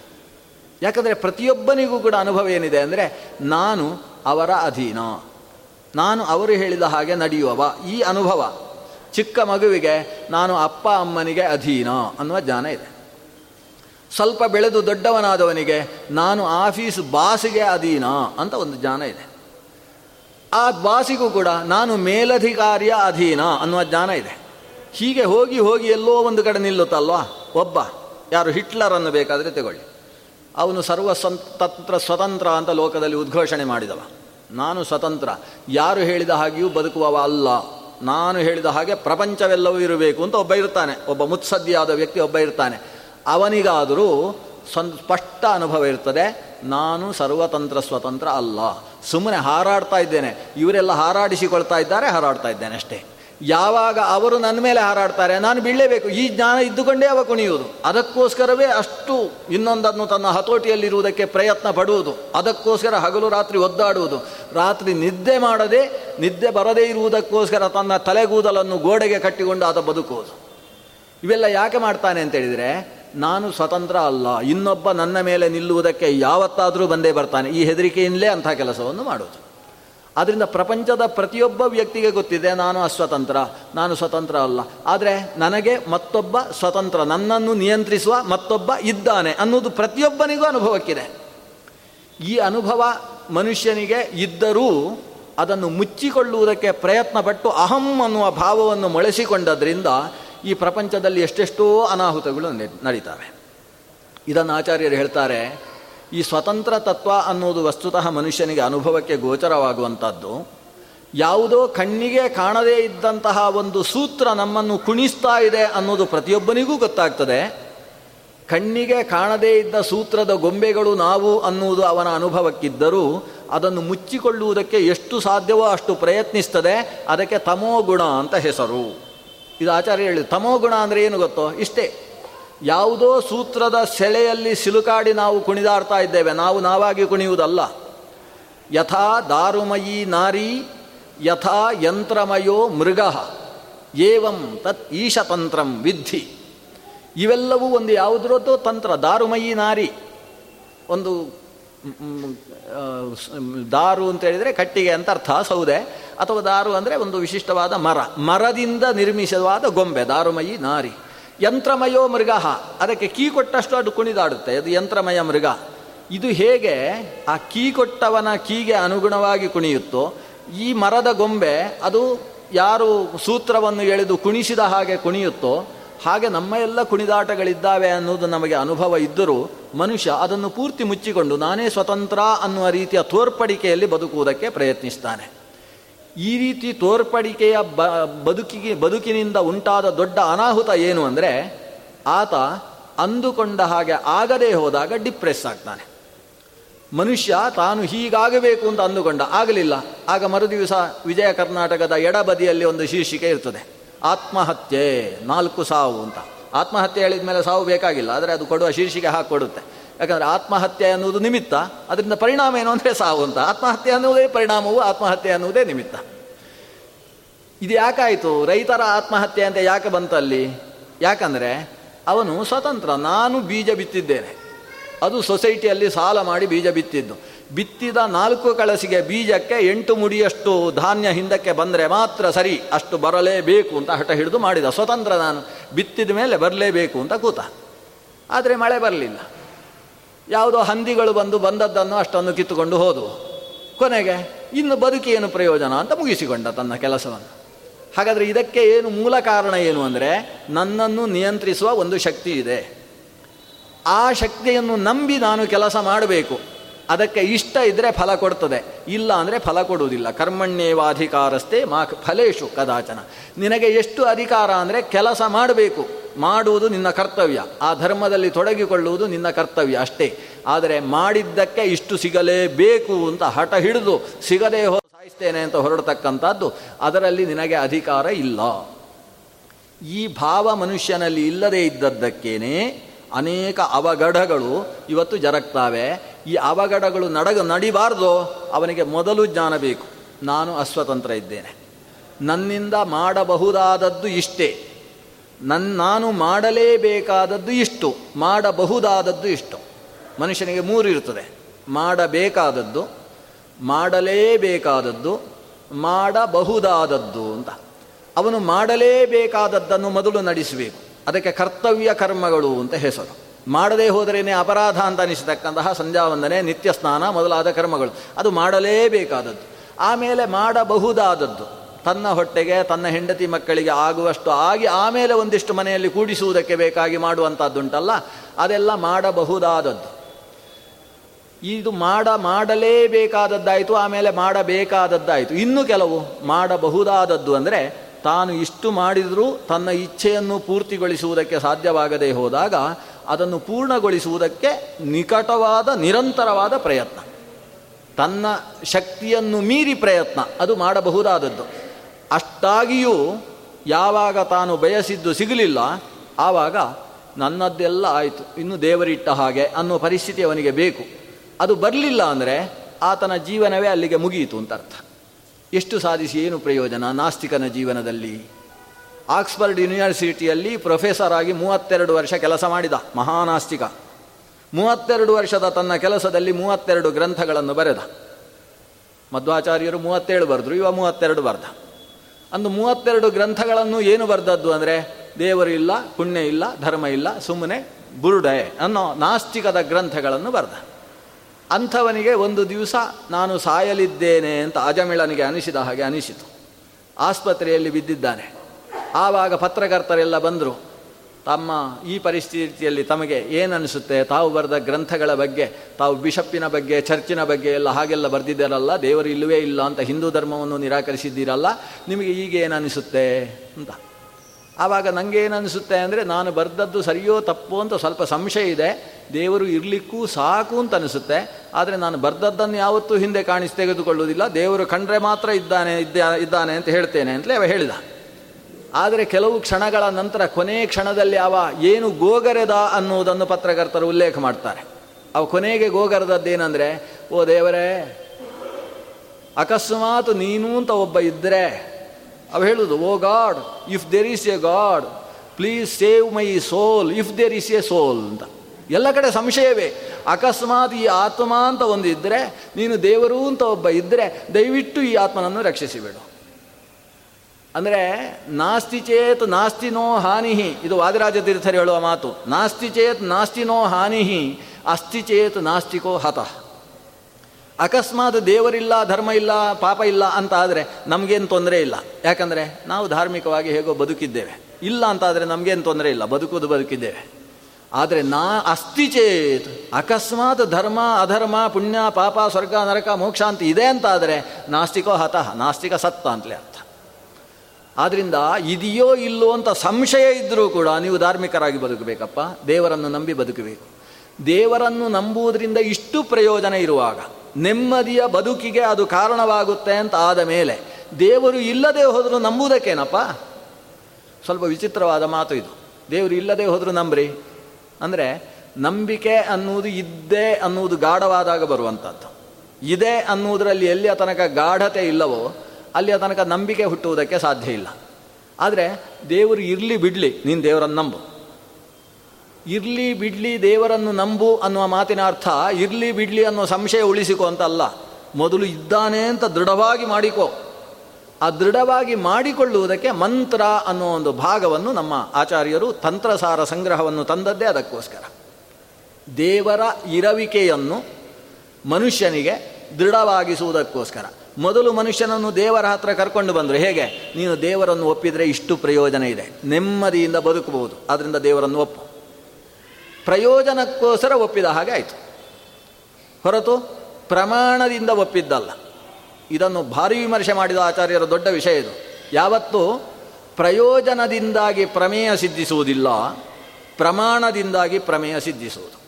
ಯಾಕಂದರೆ ಪ್ರತಿಯೊಬ್ಬನಿಗೂ ಕೂಡ ಅನುಭವ ಏನಿದೆ ಅಂದರೆ, ನಾನು ಅವರ ಅಧೀನ. ನಾನು ಅವರು ಹೇಳಿದ ಹಾಗೆ ನಡೆಯುವವ. ಈ ಅನುಭವ, ಚಿಕ್ಕ ಮಗುವಿಗೆ ನಾನು ಅಪ್ಪ ಅಮ್ಮನಿಗೆ ಅಧೀನ ಅನ್ನುವ ಜ್ಞಾನ ಇದೆ. ಸ್ವಲ್ಪ ಬೆಳೆದು ದೊಡ್ಡವನಾದವನಿಗೆ ನಾನು ಆಫೀಸ್ ಬಾಸಿಗೆ ಅಧೀನ ಅಂತ ಒಂದು ಜ್ಞಾನ ಇದೆ. ಆ ಬಾಸಿಗೂ ಕೂಡ ನಾನು ಮೇಲಧಿಕಾರಿಯ ಅಧೀನ ಅನ್ನುವ ಜ್ಞಾನ ಇದೆ. ಹೀಗೆ ಹೋಗಿ ಹೋಗಿ ಎಲ್ಲೋ ಒಂದು ಕಡೆ ನಿಲ್ಲುತ್ತಲ್ವಾ? ಒಬ್ಬ. ಯಾರು ಹಿಟ್ಲರನ್ನು ಬೇಕಾದರೆ ತಗೊಳ್ಳಿ. ಅವನು ಸರ್ವ ಸ್ವತಂತ್ರ ಸ್ವತಂತ್ರ ಅಂತ ಲೋಕದಲ್ಲಿ ಉದ್ಘೋಷಣೆ ಮಾಡಿದವ. ನಾನು ಸ್ವತಂತ್ರ. ಯಾರು ಹೇಳಿದ ಹಾಗೆಯೂ ಬದುಕುವವ ಅಲ್ಲ. ನಾನು ಹೇಳಿದ ಹಾಗೆ ಪ್ರಪಂಚವೆಲ್ಲವೂ ಇರಬೇಕು ಅಂತ ಒಬ್ಬ ಇರ್ತಾನೆ. ಒಬ್ಬ ಮುತ್ಸದ್ದಿಯಾದ ವ್ಯಕ್ತಿ ಒಬ್ಬ ಇರ್ತಾನೆ. ಅವನಿಗಾದರೂ ಸ್ಪಷ್ಟ ಅನುಭವ ಇರ್ತದೆ. ನಾನು ಸರ್ವತಂತ್ರ ಸ್ವತಂತ್ರ ಅಲ್ಲ. ಸುಮ್ಮನೆ ಹಾರಾಡ್ತಾ ಇದ್ದೇನೆ. ಇವರೆಲ್ಲ ಹಾರಾಡಿಸಿಕೊಳ್ತಾ ಇದ್ದಾರೆ, ಹಾರಾಡ್ತಾ ಇದ್ದೇನೆ ಅಷ್ಟೇ. ಯಾವಾಗ ಅವರು ನನ್ನ ಮೇಲೆ ಹಾರಾಡ್ತಾರೆ, ನಾನು ಬೀಳಲೇಬೇಕು. ಈ ಜ್ಞಾನ ಇದ್ದುಕೊಂಡೇ ಅವ ಕುಣಿಯುವುದು. ಅದಕ್ಕೋಸ್ಕರವೇ ಅಷ್ಟು ಇನ್ನೊಂದನ್ನು ತನ್ನ ಹತೋಟಿಯಲ್ಲಿರುವುದಕ್ಕೆ ಪ್ರಯತ್ನ ಪಡುವುದು. ಅದಕ್ಕೋಸ್ಕರ ಹಗಲು ರಾತ್ರಿ ಒದ್ದಾಡುವುದು. ರಾತ್ರಿ ನಿದ್ದೆ ಮಾಡದೆ, ನಿದ್ದೆ ಬರದೇ ಇರುವುದಕ್ಕೋಸ್ಕರ ತನ್ನ ತಲೆಗೂದಲನ್ನು ಗೋಡೆಗೆ ಕಟ್ಟಿಕೊಂಡು ಆತ ಬದುಕುವುದು. ಇವೆಲ್ಲ ಯಾಕೆ ಮಾಡ್ತಾನೆ ಅಂತೇಳಿದರೆ ನಾನು ಸ್ವತಂತ್ರ ಅಲ್ಲ, ಇನ್ನೊಬ್ಬ ನನ್ನ ಮೇಲೆ ನಿಲ್ಲುವುದಕ್ಕೆ ಯಾವತ್ತಾದರೂ ಬಂದೇ ಬರ್ತಾನೆ. ಈ ಹೆದರಿಕೆಯಿಂದಲೇ ಅಂಥ ಕೆಲಸವನ್ನು ಮಾಡೋದು ಆದ್ದರಿಂದ ಪ್ರಪಂಚದ ಪ್ರತಿಯೊಬ್ಬ ವ್ಯಕ್ತಿಗೆ ಗೊತ್ತಿದೆ, ನಾನು ಅಸ್ವತಂತ್ರ, ನಾನು ಸ್ವತಂತ್ರ ಅಲ್ಲ. ಆದರೆ ನನಗೆ ಮತ್ತೊಬ್ಬ ಸ್ವತಂತ್ರ, ನನ್ನನ್ನು ನಿಯಂತ್ರಿಸುವ ಮತ್ತೊಬ್ಬ ಇದ್ದಾನೆ ಅನ್ನೋದು ಪ್ರತಿಯೊಬ್ಬನಿಗೂ ಅನುಭವಕ್ಕಿದೆ. ಈ ಅನುಭವ ಮನುಷ್ಯನಿಗೆ ಇದ್ದರೂ ಅದನ್ನು ಮುಚ್ಚಿಕೊಳ್ಳುವುದಕ್ಕೆ ಪ್ರಯತ್ನಪಟ್ಟು ಅಹಂ ಅನ್ನುವ ಭಾವವನ್ನು ಮೊಳೆಸಿಕೊಂಡದ್ರಿಂದ ಈ ಪ್ರಪಂಚದಲ್ಲಿ ಎಷ್ಟೆಷ್ಟೋ ಅನಾಹುತಗಳು ನಡೀತವೆ. ಇದನ್ನು ಆಚಾರ್ಯರು ಹೇಳ್ತಾರೆ ಈ ಸ್ವತಂತ್ರ ತತ್ವ ಅನ್ನೋದು ವಸ್ತುತಃ ಮನುಷ್ಯನಿಗೆ ಅನುಭವಕ್ಕೆ ಗೋಚರವಾಗುವಂಥದ್ದು. ಯಾವುದೋ ಕಣ್ಣಿಗೆ ಕಾಣದೇ ಇದ್ದಂತಹ ಒಂದು ಸೂತ್ರ ನಮ್ಮನ್ನು ಕುಣಿಸ್ತಾ ಇದೆ ಅನ್ನೋದು ಪ್ರತಿಯೊಬ್ಬನಿಗೂ ಗೊತ್ತಾಗ್ತದೆ. ಕಣ್ಣಿಗೆ ಕಾಣದೇ ಇದ್ದ ಸೂತ್ರದ ಗೊಂಬೆಗಳು ನಾವು ಅನ್ನುವುದು ಅವನ ಅನುಭವಕ್ಕಿದ್ದರೂ ಅದನ್ನು ಮುಚ್ಚಿಕೊಳ್ಳುವುದಕ್ಕೆ ಎಷ್ಟು ಸಾಧ್ಯವೋ ಅಷ್ಟು ಪ್ರಯತ್ನಿಸ್ತದೆ. ಅದಕ್ಕೆ ತಮೋಗುಣ ಅಂತ ಹೆಸರು. ಇದು ಆಚಾರ್ಯ ಹೇಳಿ ತಮೋಗುಣ ಅಂದರೆ ಏನು ಗೊತ್ತೋ? ಇಷ್ಟೇ. ಯಾವುದೋ ಸೂತ್ರದ ಸೆಳೆಯಲ್ಲಿ ಸಿಲುಕಾಡಿ ನಾವು ಕುಣಿದಾಡ್ತಾ ಇದ್ದೇವೆ. ನಾವು ನಾವಾಗಿ ಕುಣಿಯುವುದಲ್ಲ. ಯಥಾ ದಾರುಮಯೀ ನಾರಿ, ಯಥಾ ಯಂತ್ರಮಯೋ ಮೃಗ. ಏವಂ ತತ್ ಈಶತಂತ್ರಂ ವಿದ್ಧಿ. ಇವೆಲ್ಲವೂ ಒಂದು ಯಾವುದ್ರದ್ದು ತಂತ್ರ, ದಾರುಮಯಿ ನಾರಿ. ಒಂದು ದಾರು ಅಂತ ಹೇಳಿದರೆ ಕಟ್ಟಿಗೆ ಅಂತ ಅರ್ಥ ಸೌದೆ ಅಥವಾ ದಾರು ಅಂದರೆ ಒಂದು ವಿಶಿಷ್ಟವಾದ ಮರ. ಮರದಿಂದ ನಿರ್ಮಿಸವಾದ ಗೊಂಬೆ, ದಾರುಮಯಿ ನಾರಿ. ಯಂತ್ರಮಯೋ ಮೃಗ. ಅದಕ್ಕೆ ಕೀ ಕೊಟ್ಟಷ್ಟು ಅದು ಕುಣಿದಾಡುತ್ತೆ. ಅದು ಯಂತ್ರಮಯ ಮೃಗ. ಇದು ಹೇಗೆ ಆ ಕೀ ಕೊಟ್ಟವನ ಕೀಗೆ ಅನುಗುಣವಾಗಿ ಕುಣಿಯುತ್ತೋ, ಈ ಮರದ ಗೊಂಬೆ ಅದು ಯಾರು ಸೂತ್ರವನ್ನು ಎಳೆದು ಕುಣಿಸಿದ ಹಾಗೆ ಕುಣಿಯುತ್ತೋ, ಹಾಗೆ ನಮ್ಮ ಎಲ್ಲ ಕುಣಿದಾಟಗಳಿದ್ದಾವೆ ಅನ್ನೋದು ನಮಗೆ ಅನುಭವ ಇದ್ದರೂ ಮನುಷ್ಯ ಅದನ್ನು ಪೂರ್ತಿ ಮುಚ್ಚಿಕೊಂಡು ನಾನೇ ಸ್ವತಂತ್ರ ಅನ್ನುವ ರೀತಿಯ ತೋರ್ಪಡಿಕೆಯಲ್ಲಿ ಬದುಕುವುದಕ್ಕೆ ಪ್ರಯತ್ನಿಸ್ತಾನೆ. ಈ ರೀತಿ ತೋರ್ಪಡಿಕೆಯ ಬದುಕಿಗೆ, ಬದುಕಿನಿಂದ ಉಂಟಾದ ದೊಡ್ಡ ಅನಾಹುತ ಏನು ಅಂದರೆ ಆತ ಅಂದುಕೊಂಡ ಹಾಗೆ ಆಗದೇ ಹೋದಾಗ ಡಿಪ್ರೆಸ್ ಆಗ್ತಾನೆ. ಮನುಷ್ಯ ತಾನು ಹೀಗಾಗಬೇಕು ಅಂತ ಅಂದುಕೊಂಡ, ಆಗಲಿಲ್ಲ. ಆಗ ಮರುದಿವಸ ವಿಜಯ ಕರ್ನಾಟಕದ ಎಡಬದಿಯಲ್ಲಿ ಒಂದು ಶೀರ್ಷಿಕೆ ಇರ್ತದೆ. ಆತ್ಮಹತ್ಯೆ ನಾಲ್ಕು ಸಾವು ಅಂತ. ಆತ್ಮಹತ್ಯೆ ಹೇಳಿದ ಮೇಲೆ ಸಾವು ಬೇಕಾಗಿಲ್ಲ, ಆದರೆ ಅದು ಕೊಡುವ ಶೀರ್ಷಿಕೆ ಹಾಕಿಕೊಡುತ್ತೆ ಯಾಕಂದರೆ ಆತ್ಮಹತ್ಯೆ ಅನ್ನುವುದು ನಿಮಿತ್ತ, ಅದರಿಂದ ಪರಿಣಾಮ ಏನು ಅಂದರೆ ಸಾವು ಅಂತ. ಆತ್ಮಹತ್ಯೆ ಅನ್ನುವುದೇ ಪರಿಣಾಮವು, ಆತ್ಮಹತ್ಯೆ ಅನ್ನುವುದೇ ನಿಮಿತ್ತ. ಇದು ಯಾಕಾಯಿತು? ರೈತರ ಆತ್ಮಹತ್ಯೆ ಅಂತ ಯಾಕೆ ಬಂತಲ್ಲಿ? ಯಾಕಂದರೆ ಅವನು ಸ್ವತಂತ್ರ, ನಾನು ಬೀಜ ಬಿತ್ತಿದ್ದೇನೆ. ಅದು ಸೊಸೈಟಿಯಲ್ಲಿ ಸಾಲ ಮಾಡಿ ಬೀಜ ಬಿತ್ತಿದ್ದು. ಬಿತ್ತಿದ ನಾಲ್ಕು ಕಳಸಿಗೆ ಬೀಜಕ್ಕೆ ಎಂಟು ಮುಡಿಯಷ್ಟು ಧಾನ್ಯ ಹಿಂದಕ್ಕೆ ಬಂದರೆ ಮಾತ್ರ ಸರಿ, ಅಷ್ಟು ಬರಲೇಬೇಕು ಅಂತ ಹಠ ಹಿಡಿದು ಮಾಡಿದ. ಸ್ವತಂತ್ರ ನಾನು ಬಿತ್ತಿದ ಮೇಲೆ ಬರಲೇಬೇಕು ಅಂತ ಕೂತ. ಆದರೆ ಮಳೆ ಬರಲಿಲ್ಲ. ಯಾವುದೋ ಹಂದಿಗಳು ಬಂದು ಬಂದದ್ದನ್ನು ಅಷ್ಟನ್ನು ಕಿತ್ತುಕೊಂಡು ಹೋದವು ಕೊನೆಗೆ ಇನ್ನು ಬದುಕಿ ಏನು ಪ್ರಯೋಜನ ಅಂತ ಮುಗಿಸಿಕೊಂಡ ತನ್ನ ಕೆಲಸವನ್ನು. ಹಾಗಾದರೆ ಇದಕ್ಕೆ ಏನು ಮೂಲ ಕಾರಣ ಏನು ಅಂದರೆ ನನ್ನನ್ನು ನಿಯಂತ್ರಿಸುವ ಒಂದು ಶಕ್ತಿ ಇದೆ. ಆ ಶಕ್ತಿಯನ್ನು ನಂಬಿ ನಾನು ಕೆಲಸ ಮಾಡಬೇಕು. ಅದಕ್ಕೆ ಇಷ್ಟ ಇದ್ದರೆ ಫಲ ಕೊಡ್ತದೆ, ಇಲ್ಲ ಅಂದರೆ ಫಲ ಕೊಡುವುದಿಲ್ಲ. ಕರ್ಮಣ್ಯೇವಾಧಿಕಾರಸ್ಥೆ ಮಾ ಫಲೇಶು ಕದಾಚನ. ನಿನಗೆ ಎಷ್ಟು ಅಧಿಕಾರ ಅಂದರೆ ಕೆಲಸ ಮಾಡಬೇಕು, ಮಾಡುವುದು ನಿನ್ನ ಕರ್ತವ್ಯ. ಆ ಧರ್ಮದಲ್ಲಿ ತೊಡಗಿಕೊಳ್ಳುವುದು ನಿನ್ನ ಕರ್ತವ್ಯ ಅಷ್ಟೇ. ಆದರೆ ಮಾಡಿದ್ದಕ್ಕೆ ಇಷ್ಟು ಸಿಗಲೇಬೇಕು ಅಂತ ಹಠ ಹಿಡಿದು ಸಿಗದೇ ಹೋ ಸಾಯಿಸ್ತೇನೆ ಅಂತ ಹೊರಡತಕ್ಕಂಥದ್ದು, ಅದರಲ್ಲಿ ನಿನಗೆ ಅಧಿಕಾರ ಇಲ್ಲ. ಈ ಭಾವ ಮನುಷ್ಯನಲ್ಲಿ ಇಲ್ಲದೇ ಇದ್ದದ್ದಕ್ಕೇನೆ ಅನೇಕ ಅವಘಡಗಳು ಇವತ್ತು ಜರಗ್ತಾವೆ. ಈ ಅವಘಡಗಳು ನಡಗ ನಡಿಬಾರ್ದು. ಅವನಿಗೆ ಮೊದಲು ಜ್ಞಾನ ಬೇಕು. ನಾನು ಅಸ್ವತಂತ್ರ ಇದ್ದೇನೆ. ನನ್ನಿಂದ ಮಾಡಬಹುದಾದದ್ದು ಇಷ್ಟೇ. ನನ್ನ ನಾನು ಮಾಡಲೇಬೇಕಾದದ್ದು ಇಷ್ಟು. ಮಾಡಬಹುದಾದದ್ದು ಇಷ್ಟು. ಮನುಷ್ಯನಿಗೆ ಮೂರು ಇರ್ತದೆ. ಮಾಡಬೇಕಾದದ್ದು, ಮಾಡಲೇಬೇಕಾದದ್ದು, ಮಾಡಬಹುದಾದದ್ದು ಅಂತ. ಅವನು ಮಾಡಲೇಬೇಕಾದದ್ದನ್ನು ಮೊದಲು ನಡೆಸಬೇಕು. ಅದಕ್ಕೆ ಕರ್ತವ್ಯ ಕರ್ಮಗಳು ಅಂತ ಹೆಸರು. ಮಾಡದೇ ಹೋದರೇನೆ ಅಪರಾಧ ಅಂತ ಅನಿಸತಕ್ಕಂತಹ ಸಂಧ್ಯಾವಂದನೆ ನಿತ್ಯ ಸ್ನಾನ ಮೊದಲಾದ ಕರ್ಮಗಳು. ಅದು ಮಾಡಲೇಬೇಕಾದದ್ದು. ಆಮೇಲೆ ಮಾಡಬಹುದಾದದ್ದು. ತನ್ನ ಹೊಟ್ಟೆಗೆ, ತನ್ನ ಹೆಂಡತಿ ಮಕ್ಕಳಿಗೆ ಆಗುವಷ್ಟು ಆಗಿ ಆಮೇಲೆ ಒಂದಿಷ್ಟು ಮನೆಯಲ್ಲಿ ಕೂಡಿಸುವುದಕ್ಕೆ ಬೇಕಾಗಿ ಮಾಡುವಂಥದ್ದುಂಟಲ್ಲ ಅದೆಲ್ಲ ಮಾಡಬಹುದಾದದ್ದು. ಇದು ಮಾಡ, ಮಾಡಲೇಬೇಕಾದದ್ದಾಯಿತು, ಆಮೇಲೆ ಮಾಡಬೇಕಾದದ್ದಾಯಿತು. ಇನ್ನು ಕೆಲವು ಮಾಡಬಹುದಾದದ್ದು ಅಂದರೆ, ತಾನು ಇಷ್ಟು ಮಾಡಿದರೂ ತನ್ನ ಇಚ್ಛೆಯನ್ನು ಪೂರ್ತಿಗೊಳಿಸುವುದಕ್ಕೆ ಸಾಧ್ಯವಾಗದೇ ಹೋದಾಗ ಅದನ್ನು ಪೂರ್ಣಗೊಳಿಸುವುದಕ್ಕೆ ನಿಕಟವಾದ ನಿರಂತರವಾದ ಪ್ರಯತ್ನ. ತನ್ನ ಶಕ್ತಿಯನ್ನು ಮೀರಿ ಪ್ರಯತ್ನ, ಅದು ಮಾಡಬಹುದಾದದ್ದು. ಅಷ್ಟಾಗಿಯೂ ಯಾವಾಗ ತಾನು ಬಯಸಿದ್ದು ಸಿಗಲಿಲ್ಲ, ಆವಾಗ ನನ್ನದ್ದೆಲ್ಲ ಆಯಿತು, ಇನ್ನು ದೇವರಿಟ್ಟ ಹಾಗೆ ಅನ್ನೋ ಪರಿಸ್ಥಿತಿ ಅವನಿಗೆ ಬೇಕು. ಅದು ಬರಲಿಲ್ಲ ಅಂದರೆ ಆತನ ಜೀವನವೇ ಅಲ್ಲಿಗೆ ಮುಗಿಯಿತು ಅಂತ ಅರ್ಥ. ಎಷ್ಟು ಸಾಧಿಸಿ ಏನು ಪ್ರಯೋಜನ ನಾಸ್ತಿಕನ ಜೀವನದಲ್ಲಿ? ಆಕ್ಸ್ಫರ್ಡ್ ಯೂನಿವರ್ಸಿಟಿಯಲ್ಲಿ ಪ್ರೊಫೆಸರ್ ಆಗಿ ಮೂವತ್ತೆರಡು ವರ್ಷ ಕೆಲಸ ಮಾಡಿದ, ಮಹಾನಾಸ್ತಿಕ. ಮೂವತ್ತೆರಡು ವರ್ಷದ ತನ್ನ ಕೆಲಸದಲ್ಲಿ ಮೂವತ್ತೆರಡು ಗ್ರಂಥಗಳನ್ನು ಬರೆದ. ಮಧ್ವಾಚಾರ್ಯರು ಮೂವತ್ತೇಳು ಬರೆದ್ರು, ಇವ ಮೂವತ್ತೆರಡು ಬರೆದ. ಅಂದು ಮೂವತ್ತೆರಡು ಗ್ರಂಥಗಳನ್ನು ಏನು ಬರೆದದ್ದು ಅಂದರೆ, ದೇವರು ಇಲ್ಲ, ಪುಣ್ಯ ಇಲ್ಲ, ಧರ್ಮ ಇಲ್ಲ ಸುಮ್ಮನೆ ಬುರುಡೆ ಅನ್ನೋ ನಾಸ್ತಿಕದ ಗ್ರಂಥಗಳನ್ನು ಬರೆದ. ಅಂಥವನಿಗೆ ಒಂದು ದಿವಸ ನಾನು ಸಾಯಲಿದ್ದೇನೆ ಅಂತ ಅಜಮಿಳನಿಗೆ ಅನಿಸಿದ ಹಾಗೆ ಅನಿಸಿತು. ಆಸ್ಪತ್ರೆಯಲ್ಲಿ ಬಿದ್ದಿದ್ದಾನೆ. ಆವಾಗ ಪತ್ರಕರ್ತರೆಲ್ಲ ಬಂದರು, ತಮ್ಮ ಈ ಪರಿಸ್ಥಿತಿಯಲ್ಲಿ ತಮಗೆ ಏನನಿಸುತ್ತೆ ತಾವು ಬರೆದ ಗ್ರಂಥಗಳ ಬಗ್ಗೆ, ತಾವು ಬಿಷಪ್ಪಿನ ಬಗ್ಗೆ, ಚರ್ಚಿನ ಬಗ್ಗೆ ಎಲ್ಲ ಹಾಗೆಲ್ಲ ಬರೆದಿದ್ದಾರಲ್ಲ, ದೇವರು ಇಲ್ಲವೇ ಇಲ್ಲ ಅಂತ ಹಿಂದೂ ಧರ್ಮವನ್ನು ನಿರಾಕರಿಸಿದ್ದೀರಲ್ಲ, ನಿಮಗೆ ಈಗ ಏನನ್ನಿಸುತ್ತೆ ಅಂತ. ಆವಾಗ ನನಗೆ ಏನನಿಸುತ್ತೆ ಅಂದರೆ, ನಾನು ಬರೆದದ್ದು ಸರಿಯೋ ತಪ್ಪು ಅಂತ ಸ್ವಲ್ಪ ಸಂಶಯ ಇದೆ, ದೇವರು ಇರಲಿಕ್ಕೂ ಸಾಕು ಅಂತ ಅನಿಸುತ್ತೆ, ಆದರೆ ನಾನು ಬರೆದದ್ದನ್ನು ಯಾವತ್ತೂ ಹಿಂದೆ ಕಾಣಿಸಿ ತೆಗೆದುಕೊಳ್ಳುವುದಿಲ್ಲ, ದೇವರು ಕಂಡ್ರೆ ಮಾತ್ರ ಇದ್ದಾನೆ ಇದ್ದಾನೆ ಅಂತ ಹೇಳ್ತೇನೆ ಅಂತಲೇ ಅವ ಹೇಳಿದ. ಆದರೆ ಕೆಲವು ಕ್ಷಣಗಳ ನಂತರ ಕೊನೆಯ ಕ್ಷಣದಲ್ಲಿ ಅವ ಏನು ಗೋಗರೆದ ಅನ್ನುವುದನ್ನು ಪತ್ರಕರ್ತರು ಉಲ್ಲೇಖ ಮಾಡ್ತಾರೆ. ಅವ ಕೊನೆಗೆ ಗೋಗರದದ್ದೇನೆಂದರೆ, ಓ ದೇವರೇ, ಅಕಸ್ಮಾತ್ ನೀನು ಅಂತ ಒಬ್ಬ ಇದ್ದರೆ ಅವ ಹೇಳುದು, ಓ god, if there is a god, please save my soul, if there is a soul ಅಂತ. ಎಲ್ಲ ಕಡೆ ಸಂಶಯವೇ. ಅಕಸ್ಮಾತ್ ಈ ಆತ್ಮ ಅಂತ ಒಂದು ಇದ್ದರೆ ನೀನು ದೇವರು ಅಂತ ಒಬ್ಬ ಇದ್ದರೆ ದಯವಿಟ್ಟು ಈ ಆತ್ಮನನ್ನು ರಕ್ಷಿಸಿಬಿಡು. ಅಂದರೆ ನಾಸ್ತಿ ಚೇತ್ ನಾಸ್ತಿನೋ ಹಾನಿಹಿ. ಇದು ವಾದಿರಾಜ ತೀರ್ಥರು ಹೇಳುವ ಮಾತು. ನಾಸ್ತಿ ಚೇತ್ ನಾಸ್ತಿನೋ ಹಾನಿಹಿ, ಅಸ್ತಿ ಚೇತ್ ನಾಸ್ತಿಕೋ ಹತಃ. ಅಕಸ್ಮಾತ್ ದೇವರಿಲ್ಲ, ಧರ್ಮ ಇಲ್ಲ, ಪಾಪ ಇಲ್ಲ ಅಂತ ಆದರೆ ನಮಗೇನು ತೊಂದರೆ ಇಲ್ಲ. ಯಾಕಂದರೆ ನಾವು ಧಾರ್ಮಿಕವಾಗಿ ಹೇಗೋ ಬದುಕಿದ್ದೇವೆ. ಇಲ್ಲ ಅಂತಾದರೆ ನಮಗೇನು ತೊಂದರೆ ಇಲ್ಲ. ಬದುಕೋದು ಬದುಕಿದ್ದೇವೆ. ಆದರೆ ನಾ ಅಸ್ತಿ ಚೇತ್, ಅಕಸ್ಮಾತ್ ಧರ್ಮ, ಅಧರ್ಮ, ಪುಣ್ಯ, ಪಾಪ, ಸ್ವರ್ಗ, ನರಕ, ಮೋಕ್ಷ ಅಂತ ಇದೆ ಅಂತಾದರೆ ನಾಸ್ತಿಕೋ ಹತಃ. ನಾಸ್ತಿಕ ಸತ್ತ ಅಂತಲೇ ಅರ್ಥ. ಆದ್ದರಿಂದ ಇದೆಯೋ ಇಲ್ಲೋ ಅಂತ ಸಂಶಯ ಇದ್ದರೂ ಕೂಡ ನೀವು ಧಾರ್ಮಿಕರಾಗಿ ಬದುಕಬೇಕಪ್ಪ. ದೇವರನ್ನು ನಂಬಿ ಬದುಕಬೇಕು. ದೇವರನ್ನು ನಂಬುವುದರಿಂದ ಇಷ್ಟು ಪ್ರಯೋಜನ ಇರುವಾಗ ನೆಮ್ಮದಿಯ ಬದುಕಿಗೆ ಅದು ಕಾರಣವಾಗುತ್ತೆ ಅಂತ ಆದ ಮೇಲೆ ದೇವರು ಇಲ್ಲದೆ ಹೋದರೂ ನಂಬುವುದಕ್ಕೇನಪ್ಪ? ಸ್ವಲ್ಪ ವಿಚಿತ್ರವಾದ ಮಾತು ಇದು. ದೇವರು ಇಲ್ಲದೆ ಹೋದರೂ ನಂಬ್ರಿ. ಅಂದರೆ ನಂಬಿಕೆ ಅನ್ನುವುದು ಇದ್ದೇ ಅನ್ನುವುದು ಗಾಢವಾದಾಗ ಬರುವಂಥದ್ದು. ಇದೆ ಅನ್ನುವುದರಲ್ಲಿ ಎಲ್ಲಿಯ ತನಕ ಗಾಢತೆ ಇಲ್ಲವೋ ಅಲ್ಲಿಯ ತನಕ ನಂಬಿಕೆ ಹುಟ್ಟುವುದಕ್ಕೆ ಸಾಧ್ಯ ಇಲ್ಲ. ಆದರೆ ದೇವರು ಇರಲಿ ಬಿಡಲಿ, ನೀನು ದೇವರನ್ನು ನಂಬು. ಇರಲಿ ಬಿಡ್ಲಿ ದೇವರನ್ನು ನಂಬು ಅನ್ನುವ ಮಾತಿನ ಅರ್ಥ ಇರಲಿ ಬಿಡ್ಲಿ ಅನ್ನೋ ಸಂಶಯ ಉಳಿಸಿಕೋ ಅಂತಲ್ಲ ಮೊದಲು ಇದ್ದಾನೆ ಅಂತ ದೃಢವಾಗಿ ಮಾಡಿಕೋ. ಆ ದೃಢವಾಗಿ ಮಾಡಿಕೊಳ್ಳುವುದಕ್ಕೆ ಮಂತ್ರ ಅನ್ನೋ ಒಂದು ಭಾಗವನ್ನು ನಮ್ಮ ಆಚಾರ್ಯರು ತಂತ್ರಸಾರ ಸಂಗ್ರಹವನ್ನು ತಂದದ್ದೇ ಅದಕ್ಕೋಸ್ಕರ. ದೇವರ ಇರವಿಕೆಯನ್ನು ಮನುಷ್ಯನಿಗೆ ದೃಢವಾಗಿಸುವುದಕ್ಕೋಸ್ಕರ. ಮೊದಲು ಮನುಷ್ಯನನ್ನು ದೇವರ ಹತ್ರ ಕರ್ಕೊಂಡು ಬಂದರು. ಹೇಗೆ? ನೀನು ದೇವರನ್ನು ಒಪ್ಪಿದರೆ ಇಷ್ಟು ಪ್ರಯೋಜನ ಇದೆ. ನೆಮ್ಮದಿಯಿಂದ ಬದುಕಬಹುದು. ಆದ್ದರಿಂದ ದೇವರನ್ನು ಒಪ್ಪು. ಪ್ರಯೋಜನಕ್ಕೋಸ್ಕರ ಒಪ್ಪಿದ ಹಾಗೆ ಆಯಿತು. ಹೊರತು ಪ್ರಮಾಣದಿಂದ ಒಪ್ಪಿದ್ದಲ್ಲ. ಇದನ್ನು ಭಾರಿ ವಿಮರ್ಶೆ ಮಾಡಿದ ಆಚಾರ್ಯರ ದೊಡ್ಡ ವಿಷಯ ಇದು. ಯಾವತ್ತು ಪ್ರಯೋಜನದಿಂದಾಗಿ ಪ್ರಮೇಯ ಸಿದ್ಧಿಸುವುದಿಲ್ಲ, ಪ್ರಮಾಣದಿಂದಾಗಿ ಪ್ರಮೇಯ ಸಿದ್ಧಿಸುವುದು.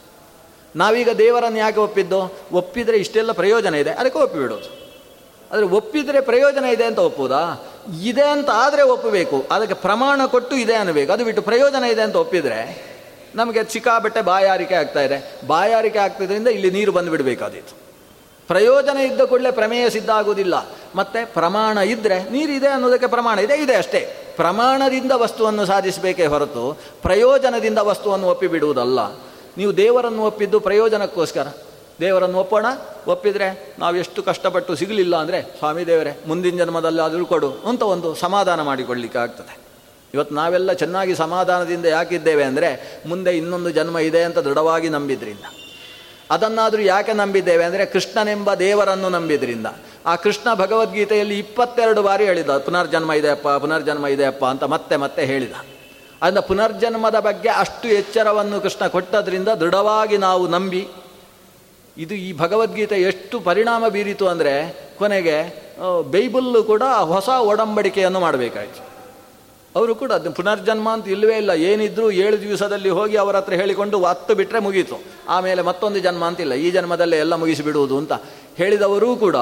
ನಾವೀಗ ದೇವರನ್ನು ಯಾಕೆ ಒಪ್ಪಿದ್ದು? ಒಪ್ಪಿದರೆ ಇಷ್ಟೆಲ್ಲ ಪ್ರಯೋಜನ ಇದೆ, ಅದಕ್ಕೆ ಒಪ್ಪಿಬಿಡೋದು. ಆದರೆ ಒಪ್ಪಿದರೆ ಪ್ರಯೋಜನ ಇದೆ ಅಂತ ಒಪ್ಪುವುದಾ? ಇದೆ ಅಂತ ಆದರೆ ಒಪ್ಪಬೇಕು. ಅದಕ್ಕೆ ಪ್ರಮಾಣ ಕೊಟ್ಟು ಇದೆ ಅನ್ನಬೇಕು. ಅದು ಬಿಟ್ಟು ಪ್ರಯೋಜನ ಇದೆ ಅಂತ ಒಪ್ಪಿದರೆ ನಮಗೆ ಸಿಕ್ಕಾಬಟ್ಟೆ ಬಾಯಾರಿಕೆ ಆಗ್ತಾ ಇದೆ. ಬಾಯಾರಿಕೆ ಆಗ್ತಿದ್ರಿಂದ ಇಲ್ಲಿ ನೀರು ಬಂದುಬಿಡಬೇಕಾದೀತು ಪ್ರಯೋಜನ ಇದ್ದ ಕೂಡಲೇ ಪ್ರಮೇಯ ಸಿದ್ಧ ಆಗುವುದಿಲ್ಲ. ಮತ್ತೆ ಪ್ರಮಾಣ ಇದ್ದರೆ ನೀರಿದೆ ಅನ್ನೋದಕ್ಕೆ ಪ್ರಮಾಣ ಇದೆ ಇದೆ ಅಷ್ಟೇ. ಪ್ರಮಾಣದಿಂದ ವಸ್ತುವನ್ನು ಸಾಧಿಸಬೇಕೇ ಹೊರತು ಪ್ರಯೋಜನದಿಂದ ವಸ್ತುವನ್ನು ಒಪ್ಪಿಬಿಡುವುದಲ್ಲ. ನೀವು ದೇವರನ್ನು ಒಪ್ಪಿದ್ದು ಪ್ರಯೋಜನಕ್ಕೋಸ್ಕರ. ದೇವರನ್ನು ಒಪ್ಪೋಣ ಒಪ್ಪಿದರೆ ನಾವು ಎಷ್ಟು ಕಷ್ಟಪಟ್ಟು ಸಿಗಲಿಲ್ಲ ಅಂದರೆ, ಸ್ವಾಮಿ ದೇವರೇ, ಮುಂದಿನ ಜನ್ಮದಲ್ಲಿ ಅದು ಕೊಡು ಅಂತ ಒಂದು ಸಮಾಧಾನ ಮಾಡಿಕೊಳ್ಳಿಕ್ಕೆ ಆಗ್ತದೆ. ಇವತ್ತು ನಾವೆಲ್ಲ ಚೆನ್ನಾಗಿ ಸಮಾಧಾನದಿಂದ ಯಾಕಿದ್ದೇವೆ ಅಂದರೆ, ಮುಂದೆ ಇನ್ನೊಂದು ಜನ್ಮ ಇದೆ ಅಂತ ದೃಢವಾಗಿ ನಂಬಿದ್ರಿಂದ. ಅದನ್ನಾದರೂ ಯಾಕೆ ನಂಬಿದ್ದೇವೆ ಅಂದರೆ, ಕೃಷ್ಣನೆಂಬ ದೇವರನ್ನು ನಂಬಿದ್ರಿಂದ. ಆ ಕೃಷ್ಣ ಭಗವದ್ಗೀತೆಯಲ್ಲಿ ಇಪ್ಪತ್ತೆರಡು ಬಾರಿ ಹೇಳಿದ, ಪುನರ್ಜನ್ಮ ಇದೆಯಪ್ಪ ಪುನರ್ಜನ್ಮ ಇದೆಯಪ್ಪ ಅಂತ ಮತ್ತೆ ಮತ್ತೆ ಹೇಳಿದ. ಅದನ್ನ ಪುನರ್ಜನ್ಮದ ಬಗ್ಗೆ ಅಷ್ಟು ಎಚ್ಚರವನ್ನು ಕೃಷ್ಣ ಕೊಟ್ಟದ್ರಿಂದ ದೃಢವಾಗಿ ನಾವು ನಂಬಿ ಇದು ಈ ಭಗವದ್ಗೀತೆ ಎಷ್ಟು ಪರಿಣಾಮ ಬೀರಿತು ಅಂದರೆ ಕೊನೆಗೆ ಬೈಬಲ್ಲು ಕೂಡ ಹೊಸ ಒಡಂಬಡಿಕೆಯನ್ನು ಮಾಡಬೇಕಾಯ್ತು. ಅವರು ಕೂಡ ಅದು ಪುನರ್ಜನ್ಮ ಅಂತ ಇಲ್ಲವೇ ಇಲ್ಲ. ಏನಿದ್ರು ಏಳು ದಿವಸದಲ್ಲಿ ಹೋಗಿ ಅವರ ಹತ್ರ ಹೇಳಿಕೊಂಡು ಹತ್ತು ಬಿಟ್ಟರೆ ಮುಗೀತು. ಆಮೇಲೆ ಮತ್ತೊಂದು ಜನ್ಮ ಅಂತಿಲ್ಲ ಈ ಜನ್ಮದಲ್ಲೇ ಎಲ್ಲ ಮುಗಿಸಿಬಿಡುವುದು ಅಂತ ಹೇಳಿದವರೂ ಕೂಡ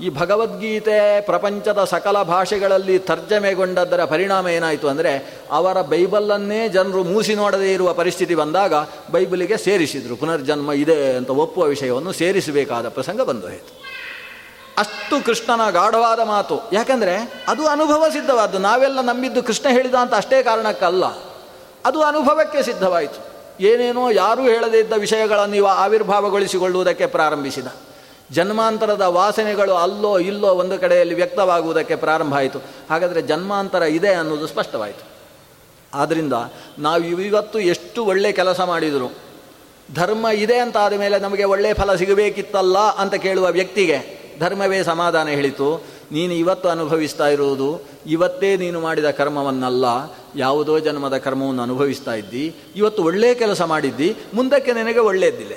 ಈ ಭಗವದ್ಗೀತೆ ಪ್ರಪಂಚದ ಸಕಲ ಭಾಷೆಗಳಲ್ಲಿ ತರ್ಜಮೆಗೊಂಡದ್ದರ ಪರಿಣಾಮ ಏನಾಯಿತು ಅಂದರೆ ಅವರ ಬೈಬಲನ್ನೇ ಜನರು ಮೂಸಿ ನೋಡದೇ ಇರುವ ಪರಿಸ್ಥಿತಿ ಬಂದಾಗ ಬೈಬಲಿಗೆ ಸೇರಿಸಿದರು. ಪುನರ್ಜನ್ಮ ಇದೆ ಅಂತ ಒಪ್ಪುವ ವಿಷಯವನ್ನು ಸೇರಿಸಬೇಕಾದ ಪ್ರಸಂಗ ಬಂದು ಹೋಯಿತು. ಅಷ್ಟು ಕೃಷ್ಣನ ಗಾಢವಾದ ಮಾತು. ಯಾಕಂದರೆ ಅದು ಅನುಭವ ಸಿದ್ಧವಾದ್ದು. ನಾವೆಲ್ಲ ನಂಬಿದ್ದು ಕೃಷ್ಣ ಹೇಳಿದ ಅಂತ ಅಷ್ಟೇ ಕಾರಣಕ್ಕಲ್ಲ. ಅದು ಅನುಭವಕ್ಕೆ ಸಿದ್ಧವಾಯಿತು. ಏನೇನೋ ಯಾರೂ ಹೇಳದೇ ಇದ್ದ ವಿಷಯಗಳನ್ನು ಇವ ಆವಿರ್ಭಾವಗೊಳಿಸಿಕೊಳ್ಳುವುದಕ್ಕೆ ಪ್ರಾರಂಭಿಸಿದ. ಜನ್ಮಾಂತರದ ವಾಸನೆಗಳು ಅಲ್ಲೋ ಇಲ್ಲೋ ಒಂದು ಕಡೆಯಲ್ಲಿ ವ್ಯಕ್ತವಾಗುವುದಕ್ಕೆ ಪ್ರಾರಂಭ ಆಯಿತು. ಹಾಗಾದರೆ ಜನ್ಮಾಂತರ ಇದೆ ಅನ್ನೋದು ಸ್ಪಷ್ಟವಾಯಿತು. ಆದ್ದರಿಂದ ನಾವು ಇವತ್ತು ಎಷ್ಟು ಒಳ್ಳೆ ಕೆಲಸ ಮಾಡಿದರು. ಧರ್ಮ ಇದೆ ಅಂತ ಆದ ಮೇಲೆ ನಮಗೆ ಒಳ್ಳೆಯ ಫಲ ಸಿಗಬೇಕಿತ್ತಲ್ಲ ಅಂತ ಕೇಳುವ ವ್ಯಕ್ತಿಗೆ ಧರ್ಮವೇ ಸಮಾಧಾನ ಹೇಳಿತು. ನೀನು ಇವತ್ತು ಅನುಭವಿಸ್ತಾ ಇರುವುದು ಇವತ್ತೇ ನೀನು ಮಾಡಿದ ಕರ್ಮವನ್ನಲ್ಲ. ಯಾವುದೋ ಜನ್ಮದ ಕರ್ಮವನ್ನು ಅನುಭವಿಸ್ತಾ ಇದ್ದಿ. ಇವತ್ತು ಒಳ್ಳೆಯ ಕೆಲಸ ಮಾಡಿದ್ದಿ. ಮುಂದಕ್ಕೆ ನಿನಗೆ ಒಳ್ಳೆಯದ್ದಿಲ್ಲ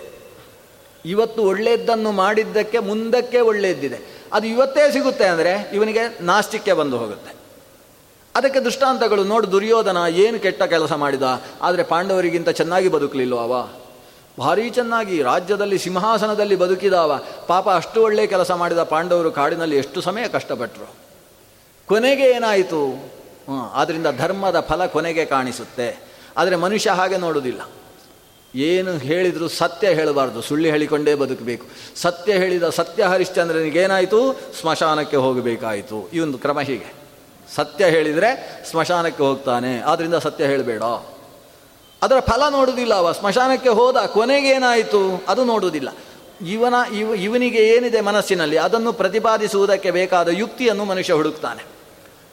ಇವತ್ತು ಒಳ್ಳೆಯದನ್ನು ಮಾಡಿದ್ದಕ್ಕೆ ಮುಂದಕ್ಕೆ ಒಳ್ಳೆಯದ್ದಿದೆ ಅದು ಇವತ್ತೇ ಸಿಗುತ್ತೆ ಅಂದರೆ ಇವನಿಗೆ ನಾಸ್ತಿಕ್ಯ ಬಂದು ಹೋಗುತ್ತೆ. ಅದಕ್ಕೆ ದೃಷ್ಟಾಂತಗಳು ನೋಡು, ದುರ್ಯೋಧನ ಏನು ಕೆಟ್ಟ ಕೆಲಸ ಮಾಡಿದ? ಆದರೆ ಪಾಂಡವರಿಗಿಂತ ಚೆನ್ನಾಗಿ ಬದುಕಲಿಲ್ಲ ಅವ? ಭಾರೀ ಚೆನ್ನಾಗಿ ರಾಜ್ಯದಲ್ಲಿ ಸಿಂಹಾಸನದಲ್ಲಿ ಬದುಕಿದಾವ. ಪಾಪ ಅಷ್ಟು ಒಳ್ಳೆಯ ಕೆಲಸ ಮಾಡಿದ ಪಾಂಡವರು ಕಾಡಿನಲ್ಲಿ ಎಷ್ಟು ಸಮಯ ಕಷ್ಟಪಟ್ಟರು ಕೊನೆಗೆ ಏನಾಯಿತು? ಆದ್ದರಿಂದ ಧರ್ಮದ ಫಲ ಕೊನೆಗೆ ಕಾಣಿಸುತ್ತೆ. ಆದರೆ ಮನುಷ್ಯ ಹಾಗೆ ನೋಡುವುದಿಲ್ಲ ಏನು ಹೇಳಿದರೂ ಸತ್ಯ ಹೇಳಬಾರ್ದು. ಸುಳ್ಳು ಹೇಳಿಕೊಂಡೇ ಬದುಕಬೇಕು. ಸತ್ಯ ಹೇಳಿದ ಸತ್ಯ ಹರಿಶ್ಚಂದ್ರನಿಗೇನಾಯಿತು ಸ್ಮಶಾನಕ್ಕೆ ಹೋಗಬೇಕಾಯಿತು. ಈ ಒಂದು ಕ್ರಮ ಹೀಗೆ. ಸತ್ಯ ಹೇಳಿದರೆ ಸ್ಮಶಾನಕ್ಕೆ ಹೋಗ್ತಾನೆ. ಆದ್ದರಿಂದ ಸತ್ಯ ಹೇಳಬೇಡ. ಅದರ ಫಲ ನೋಡುವುದಿಲ್ಲ ಅವ. ಸ್ಮಶಾನಕ್ಕೆ ಹೋದ ಕೊನೆಗೇನಾಯಿತು ಅದು ನೋಡುವುದಿಲ್ಲ. ಇವನ, ಇವ, ಇವನಿಗೆ ಏನಿದೆ ಮನಸ್ಸಿನಲ್ಲಿ? ಅದನ್ನು ಪ್ರತಿಪಾದಿಸುವುದಕ್ಕೆ ಬೇಕಾದ ಯುಕ್ತಿಯನ್ನು ಮನುಷ್ಯ ಹುಡುಕ್ತಾನೆ.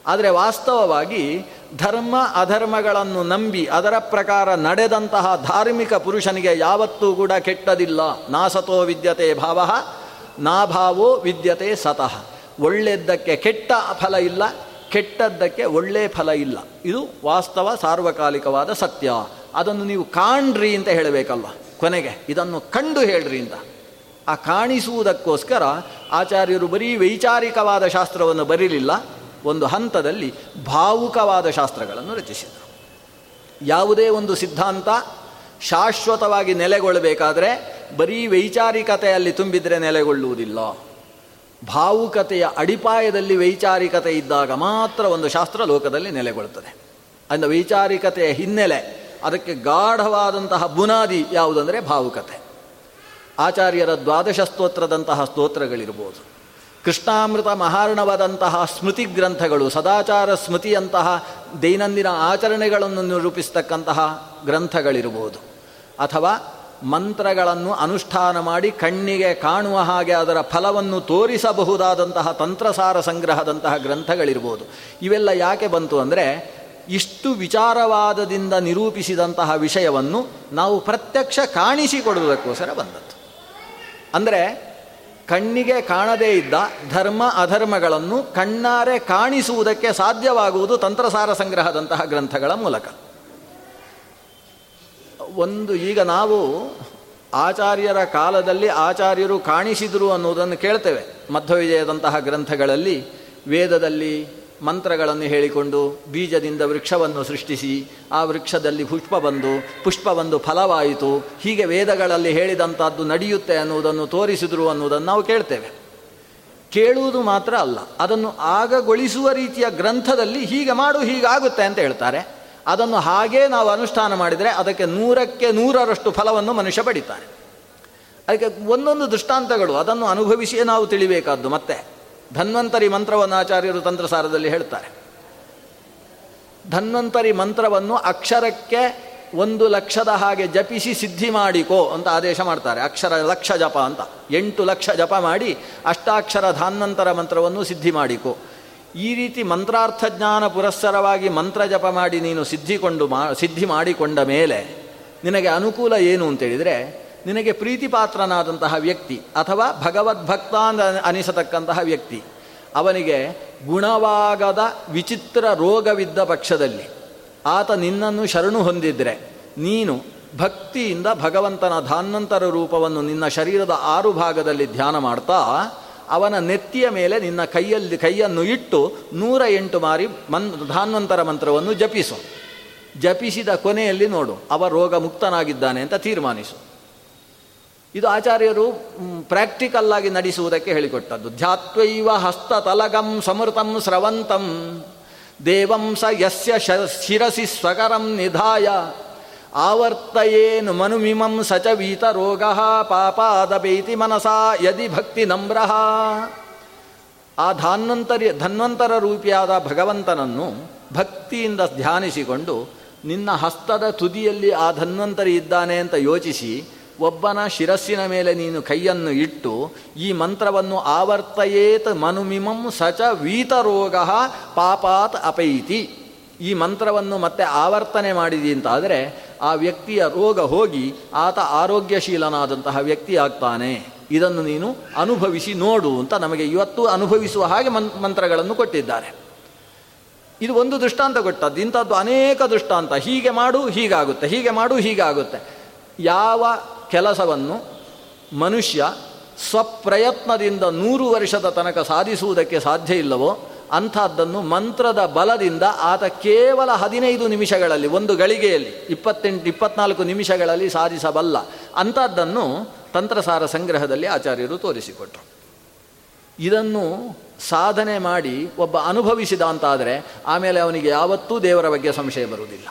ಆದರೆ ವಾಸ್ತವವಾಗಿ ಧರ್ಮ ಅಧರ್ಮಗಳನ್ನು ನಂಬಿ ಅದರ ಪ್ರಕಾರ ನಡೆದಂತಹ ಧಾರ್ಮಿಕ ಪುರುಷನಿಗೆ ಯಾವತ್ತೂ ಕೂಡ ಕೆಟ್ಟದಿಲ್ಲ. ನಾಸತೋ ವಿದ್ಯತೆ ಭಾವ ನಾಭಾವೋ ವಿದ್ಯತೆ ಸತಃ. ಒಳ್ಳೆದ್ದಕ್ಕೆ ಕೆಟ್ಟ ಫಲ ಇಲ್ಲ, ಕೆಟ್ಟದ್ದಕ್ಕೆ ಒಳ್ಳೆ ಫಲ ಇಲ್ಲ. ಇದು ವಾಸ್ತವ ಸಾರ್ವಕಾಲಿಕವಾದ ಸತ್ಯ. ಅದನ್ನು ನೀವು ಕಾಣ್ರಿ ಅಂತ ಹೇಳಬೇಕಲ್ವ? ಕೊನೆಗೆ ಇದನ್ನು ಕಂಡು ಹೇಳ್ರಿ ಅಂತ. ಆ ಕಾಣಿಸುವುದಕ್ಕೋಸ್ಕರ ಆಚಾರ್ಯರು ಬರೀ ವೈಚಾರಿಕವಾದ ಶಾಸ್ತ್ರವನ್ನು ಬರೀಲಿಲ್ಲ. ಒಂದು ಹಂತದಲ್ಲಿ ಭಾವುಕವಾದ ಶಾಸ್ತ್ರಗಳನ್ನು ರಚಿಸಿದರು. ಯಾವುದೇ ಒಂದು ಸಿದ್ಧಾಂತ ಶಾಶ್ವತವಾಗಿ ನೆಲೆಗೊಳ್ಳಬೇಕಾದರೆ ಬರೀ ವೈಚಾರಿಕತೆಯಲ್ಲಿ ತುಂಬಿದರೆ ನೆಲೆಗೊಳ್ಳುವುದಿಲ್ಲ. ಭಾವುಕತೆಯ ಅಡಿಪಾಯದಲ್ಲಿ ವೈಚಾರಿಕತೆ ಇದ್ದಾಗ ಮಾತ್ರ ಒಂದು ಶಾಸ್ತ್ರ ಲೋಕದಲ್ಲಿ ನೆಲೆಗೊಳ್ಳುತ್ತದೆ ಅಂದ ವೈಚಾರಿಕತೆಯ ಹಿನ್ನೆಲೆ, ಅದಕ್ಕೆ ಗಾಢವಾದಂತಹ ಬುನಾದಿ ಯಾವುದಂದರೆ ಭಾವುಕತೆ. ಆಚಾರ್ಯರ ದ್ವಾದಶ ಸ್ತೋತ್ರದಂತಹ ಸ್ತೋತ್ರಗಳಿರ್ಬೋದು. ಕೃಷ್ಣಾಮೃತ ಮಹಾರ್ಣವಾದಂತಹ ಸ್ಮೃತಿ ಗ್ರಂಥಗಳು ಸದಾಚಾರ ಸ್ಮೃತಿಯಂತಹ ದೈನಂದಿನ ಆಚರಣೆಗಳನ್ನು ನಿರೂಪಿಸ್ತಕ್ಕಂತಹ ಗ್ರಂಥಗಳಿರ್ಬೋದು ಅಥವಾ ಮಂತ್ರಗಳನ್ನು ಅನುಷ್ಠಾನ ಮಾಡಿ ಕಣ್ಣಿಗೆ ಕಾಣುವ ಹಾಗೆ ಅದರ ಫಲವನ್ನು ತೋರಿಸಬಹುದಾದಂತಹ ತಂತ್ರಸಾರ ಸಂಗ್ರಹದಂತಹ ಗ್ರಂಥಗಳಿರ್ಬೋದು ಇವೆಲ್ಲ ಯಾಕೆ ಬಂತು ಅಂದರೆ, ಇಷ್ಟು ವಿಚಾರವಾದದಿಂದ ನಿರೂಪಿಸಿದಂತಹ ವಿಷಯವನ್ನು ನಾವು ಪ್ರತ್ಯಕ್ಷ ಕಾಣಿಸಿಕೊಡುವುದಕ್ಕೋಸ್ಕರ ಬಂದದ್ದು. ಅಂದರೆ ಕಣ್ಣಿಗೆ ಕಾಣದೇ ಇದ್ದ ಧರ್ಮ ಅಧರ್ಮಗಳನ್ನು ಕಣ್ಣಾರೆ ಕಾಣಿಸುವುದಕ್ಕೆ ಸಾಧ್ಯವಾಗುವುದು ತಂತ್ರಸಾರ ಸಂಗ್ರಹದಂತಹ ಗ್ರಂಥಗಳ ಮೂಲಕ. ಒಂದು ಈಗ ನಾವು ಆಚಾರ್ಯರ ಕಾಲದಲ್ಲಿ ಆಚಾರ್ಯರು ಕಾಣಿಸಿದರು ಅನ್ನುವುದನ್ನು ಕೇಳ್ತೇವೆ. ಮಧ್ಯವಿಜಯದಂತಹ ಗ್ರಂಥಗಳಲ್ಲಿ, ವೇದದಲ್ಲಿ ಮಂತ್ರಗಳನ್ನು ಹೇಳಿಕೊಂಡು ಬೀಜದಿಂದ ವೃಕ್ಷವನ್ನು ಸೃಷ್ಟಿಸಿ ಆ ವೃಕ್ಷದಲ್ಲಿ ಪುಷ್ಪ ಬಂದು ಪುಷ್ಪ ಬಂದು ಫಲವಾಯಿತು. ಹೀಗೆ ವೇದಗಳಲ್ಲಿ ಹೇಳಿದಂಥದ್ದು ನಡೆಯುತ್ತೆ ಅನ್ನುವುದನ್ನು ತೋರಿಸಿದರು ಅನ್ನುವುದನ್ನು ನಾವು ಕೇಳ್ತೇವೆ. ಕೇಳುವುದು ಮಾತ್ರ ಅಲ್ಲ, ಅದನ್ನು ಆಗಗೊಳಿಸುವ ರೀತಿಯ ಗ್ರಂಥದಲ್ಲಿ ಹೀಗೆ ಮಾಡು, ಹೀಗಾಗುತ್ತೆ ಅಂತ ಹೇಳ್ತಾರೆ. ಅದನ್ನು ಹಾಗೇ ನಾವು ಅನುಷ್ಠಾನ ಮಾಡಿದರೆ ಅದಕ್ಕೆ ನೂರಕ್ಕೆ ನೂರರಷ್ಟು ಫಲವನ್ನು ಮನುಷ್ಯ ಪಡಿತಾನೆ ಅದಕ್ಕೆ ಒಂದೊಂದು ದೃಷ್ಟಾಂತಗಳು, ಅದನ್ನು ಅನುಭವಿಸಿಯೇ ನಾವು ತಿಳಿಬೇಕಾದ್ದು ಮತ್ತೆ. ಧನ್ವಂತರಿ ಮಂತ್ರವನ್ನು ಆಚಾರ್ಯರು ತಂತ್ರಸಾರದಲ್ಲಿ ಹೇಳ್ತಾರೆ. ಧನ್ವಂತರಿ ಮಂತ್ರವನ್ನು ಅಕ್ಷರಕ್ಕೆ ಒಂದು ಲಕ್ಷದ ಹಾಗೆ ಜಪಿಸಿ ಸಿದ್ಧಿ ಮಾಡಿಕೋ ಅಂತ ಆದೇಶ ಮಾಡ್ತಾರೆ. ಅಕ್ಷರ ಲಕ್ಷ ಜಪ ಅಂತ. ಎಂಟು ಲಕ್ಷ ಜಪ ಮಾಡಿ ಅಷ್ಟಾಕ್ಷರ ಧಾನ್ವಂತರ ಮಂತ್ರವನ್ನು ಸಿದ್ಧಿ ಮಾಡಿಕೋ. ಈ ರೀತಿ ಮಂತ್ರಾರ್ಥ ಜ್ಞಾನ ಪುರಸ್ಸರವಾಗಿ ಮಂತ್ರ ಜಪ ಮಾಡಿ ನೀನು ಸಿದ್ಧಿಕೊಂಡು ಮಾ, ಸಿದ್ಧಿ ಮಾಡಿಕೊಂಡ ಮೇಲೆ ನಿನಗೆ ಅನುಕೂಲ ಏನು ಅಂತೇಳಿದರೆ ನಿನಗೆ ಪ್ರೀತಿಪಾತ್ರನಾದಂತಹ ವ್ಯಕ್ತಿ ಅಥವಾ ಭಗವದ್ಭಕ್ತ ಅನಿಸತಕ್ಕಂತಹ ವ್ಯಕ್ತಿ, ಅವನಿಗೆ ಗುಣವಾಗದ ವಿಚಿತ್ರ ರೋಗವಿದ್ದ ಪಕ್ಷದಲ್ಲಿ ಆತ ನಿನ್ನನ್ನು ಶರಣು ಹೊಂದಿದ್ರೆ ನೀನು ಭಕ್ತಿಯಿಂದ ಭಗವಂತನ ಧಾನ್ವಂತರ ರೂಪವನ್ನು ನಿನ್ನ ಶರೀರದ ಆರು ಭಾಗದಲ್ಲಿ ಧ್ಯಾನ ಮಾಡ್ತಾ ಅವನ ನೆತ್ತಿಯ ಮೇಲೆ ನಿನ್ನ ಕೈಯಲ್ಲಿ ಕೈಯನ್ನು ಇಟ್ಟು ನೂರ ಎಂಟು ಮಾರಿ ಮನ್ ಧಾನ್ವಂತರ ಮಂತ್ರವನ್ನು ಜಪಿಸು. ಜಪಿಸಿದ ಕೊನೆಯಲ್ಲಿ ನೋಡು ಅವ ರೋಗ ಮುಕ್ತನಾಗಿದ್ದಾನೆ ಅಂತ ತೀರ್ಮಾನಿಸು. ಇದು ಆಚಾರ್ಯರು ಪ್ರಾಕ್ಟಿಕಲ್ ಆಗಿ ನಡೆಸುವುದಕ್ಕೆ ಹೇಳಿಕೊಟ್ಟದ್ದು. ಧ್ಯಾತ್ವೈವ ಹಸ್ತ ತಲಗಂ ಸಮೃತಂ ಸ್ರವಂತಂ. ದೇವಂ ಸ ಯಸ್ಯ ಶಿರಸಿ ಸ್ವಕರಂ ನಿಧಾಯ. ಆವರ್ತಯೇನು ಮನುಮಿಮಂ ಸಚ ರೋಗ ಪಾಪಾದಪೈತಿ ಮನಸಾ ಯದಿ ಭಕ್ತಿ ನಮ್ರ. ಆ ಧಾನ್ವಂತರಿ ಧನ್ವಂತರ ರೂಪಿಯಾದ ಭಗವಂತನನ್ನು ಭಕ್ತಿಯಿಂದ ಧ್ಯಾನಿಸಿಕೊಂಡು ನಿನ್ನ ಹಸ್ತದ ತುದಿಯಲ್ಲಿ ಆ ಧನ್ವಂತರಿ ಇದ್ದಾನೆ ಅಂತ ಯೋಚಿಸಿ ಒಬ್ಬನ ಶಿರಸ್ಸಿನ ಮೇಲೆ ನೀನು ಕೈಯನ್ನು ಇಟ್ಟು ಈ ಮಂತ್ರವನ್ನು ಆವರ್ತಯೇತ್ ಮನುಮಿಮಂ ಸಚ ವೀತರೋಗ ಪಾಪಾತ್ ಅಪೈತಿ. ಈ ಮಂತ್ರವನ್ನು ಮತ್ತೆ ಆವರ್ತನೆ ಮಾಡಿದಿ ಅಂತಾದರೆ ಆ ವ್ಯಕ್ತಿಯ ರೋಗ ಹೋಗಿ ಆತ ಆರೋಗ್ಯಶೀಲನಾದಂತಹ ವ್ಯಕ್ತಿ ಆಗ್ತಾನೆ. ಇದನ್ನು ನೀನು ಅನುಭವಿಸಿ ನೋಡು ಅಂತ ನಮಗೆ ಇವತ್ತು ಅನುಭವಿಸುವ ಹಾಗೆ ಮಂತ್ರಗಳನ್ನು ಕೊಟ್ಟಿದ್ದಾರೆ. ಇದು ಒಂದು ದೃಷ್ಟಾಂತ ಕೊಟ್ಟದ್ದು. ಇಂಥದ್ದು ಅನೇಕ ದೃಷ್ಟಾಂತ. ಹೀಗೆ ಮಾಡು, ಹೀಗಾಗುತ್ತೆ. ಹೀಗೆ ಮಾಡು, ಹೀಗಾಗುತ್ತೆ. ಯಾವ ಕೆಲಸವನ್ನು ಮನುಷ್ಯ ಸ್ವಪ್ರಯತ್ನದಿಂದ ನೂರು ವರ್ಷದ ತನಕ ಸಾಧಿಸುವುದಕ್ಕೆ ಸಾಧ್ಯ ಇಲ್ಲವೋ ಅಂಥದ್ದನ್ನು ಮಂತ್ರದ ಬಲದಿಂದ ಆತ ಕೇವಲ ಹದಿನೈದು ನಿಮಿಷಗಳಲ್ಲಿ, ಒಂದು ಗಳಿಗೆಯಲ್ಲಿ, ಇಪ್ಪತ್ತೆಂಟು, ಇಪ್ಪತ್ನಾಲ್ಕು ನಿಮಿಷಗಳಲ್ಲಿ ಸಾಧಿಸಬಲ್ಲ. ಅಂಥದ್ದನ್ನು ತಂತ್ರಸಾರ ಸಂಗ್ರಹದಲ್ಲಿ ಆಚಾರ್ಯರು ತೋರಿಸಿಕೊಟ್ರು. ಇದನ್ನು ಸಾಧನೆ ಮಾಡಿ ಒಬ್ಬ ಅನುಭವಿಸಿದ ಅಂತಾದರೆ ಆಮೇಲೆ ಅವನಿಗೆ ಯಾವತ್ತೂ ದೇವರ ಬಗ್ಗೆ ಸಂಶಯ ಬರುವುದಿಲ್ಲ.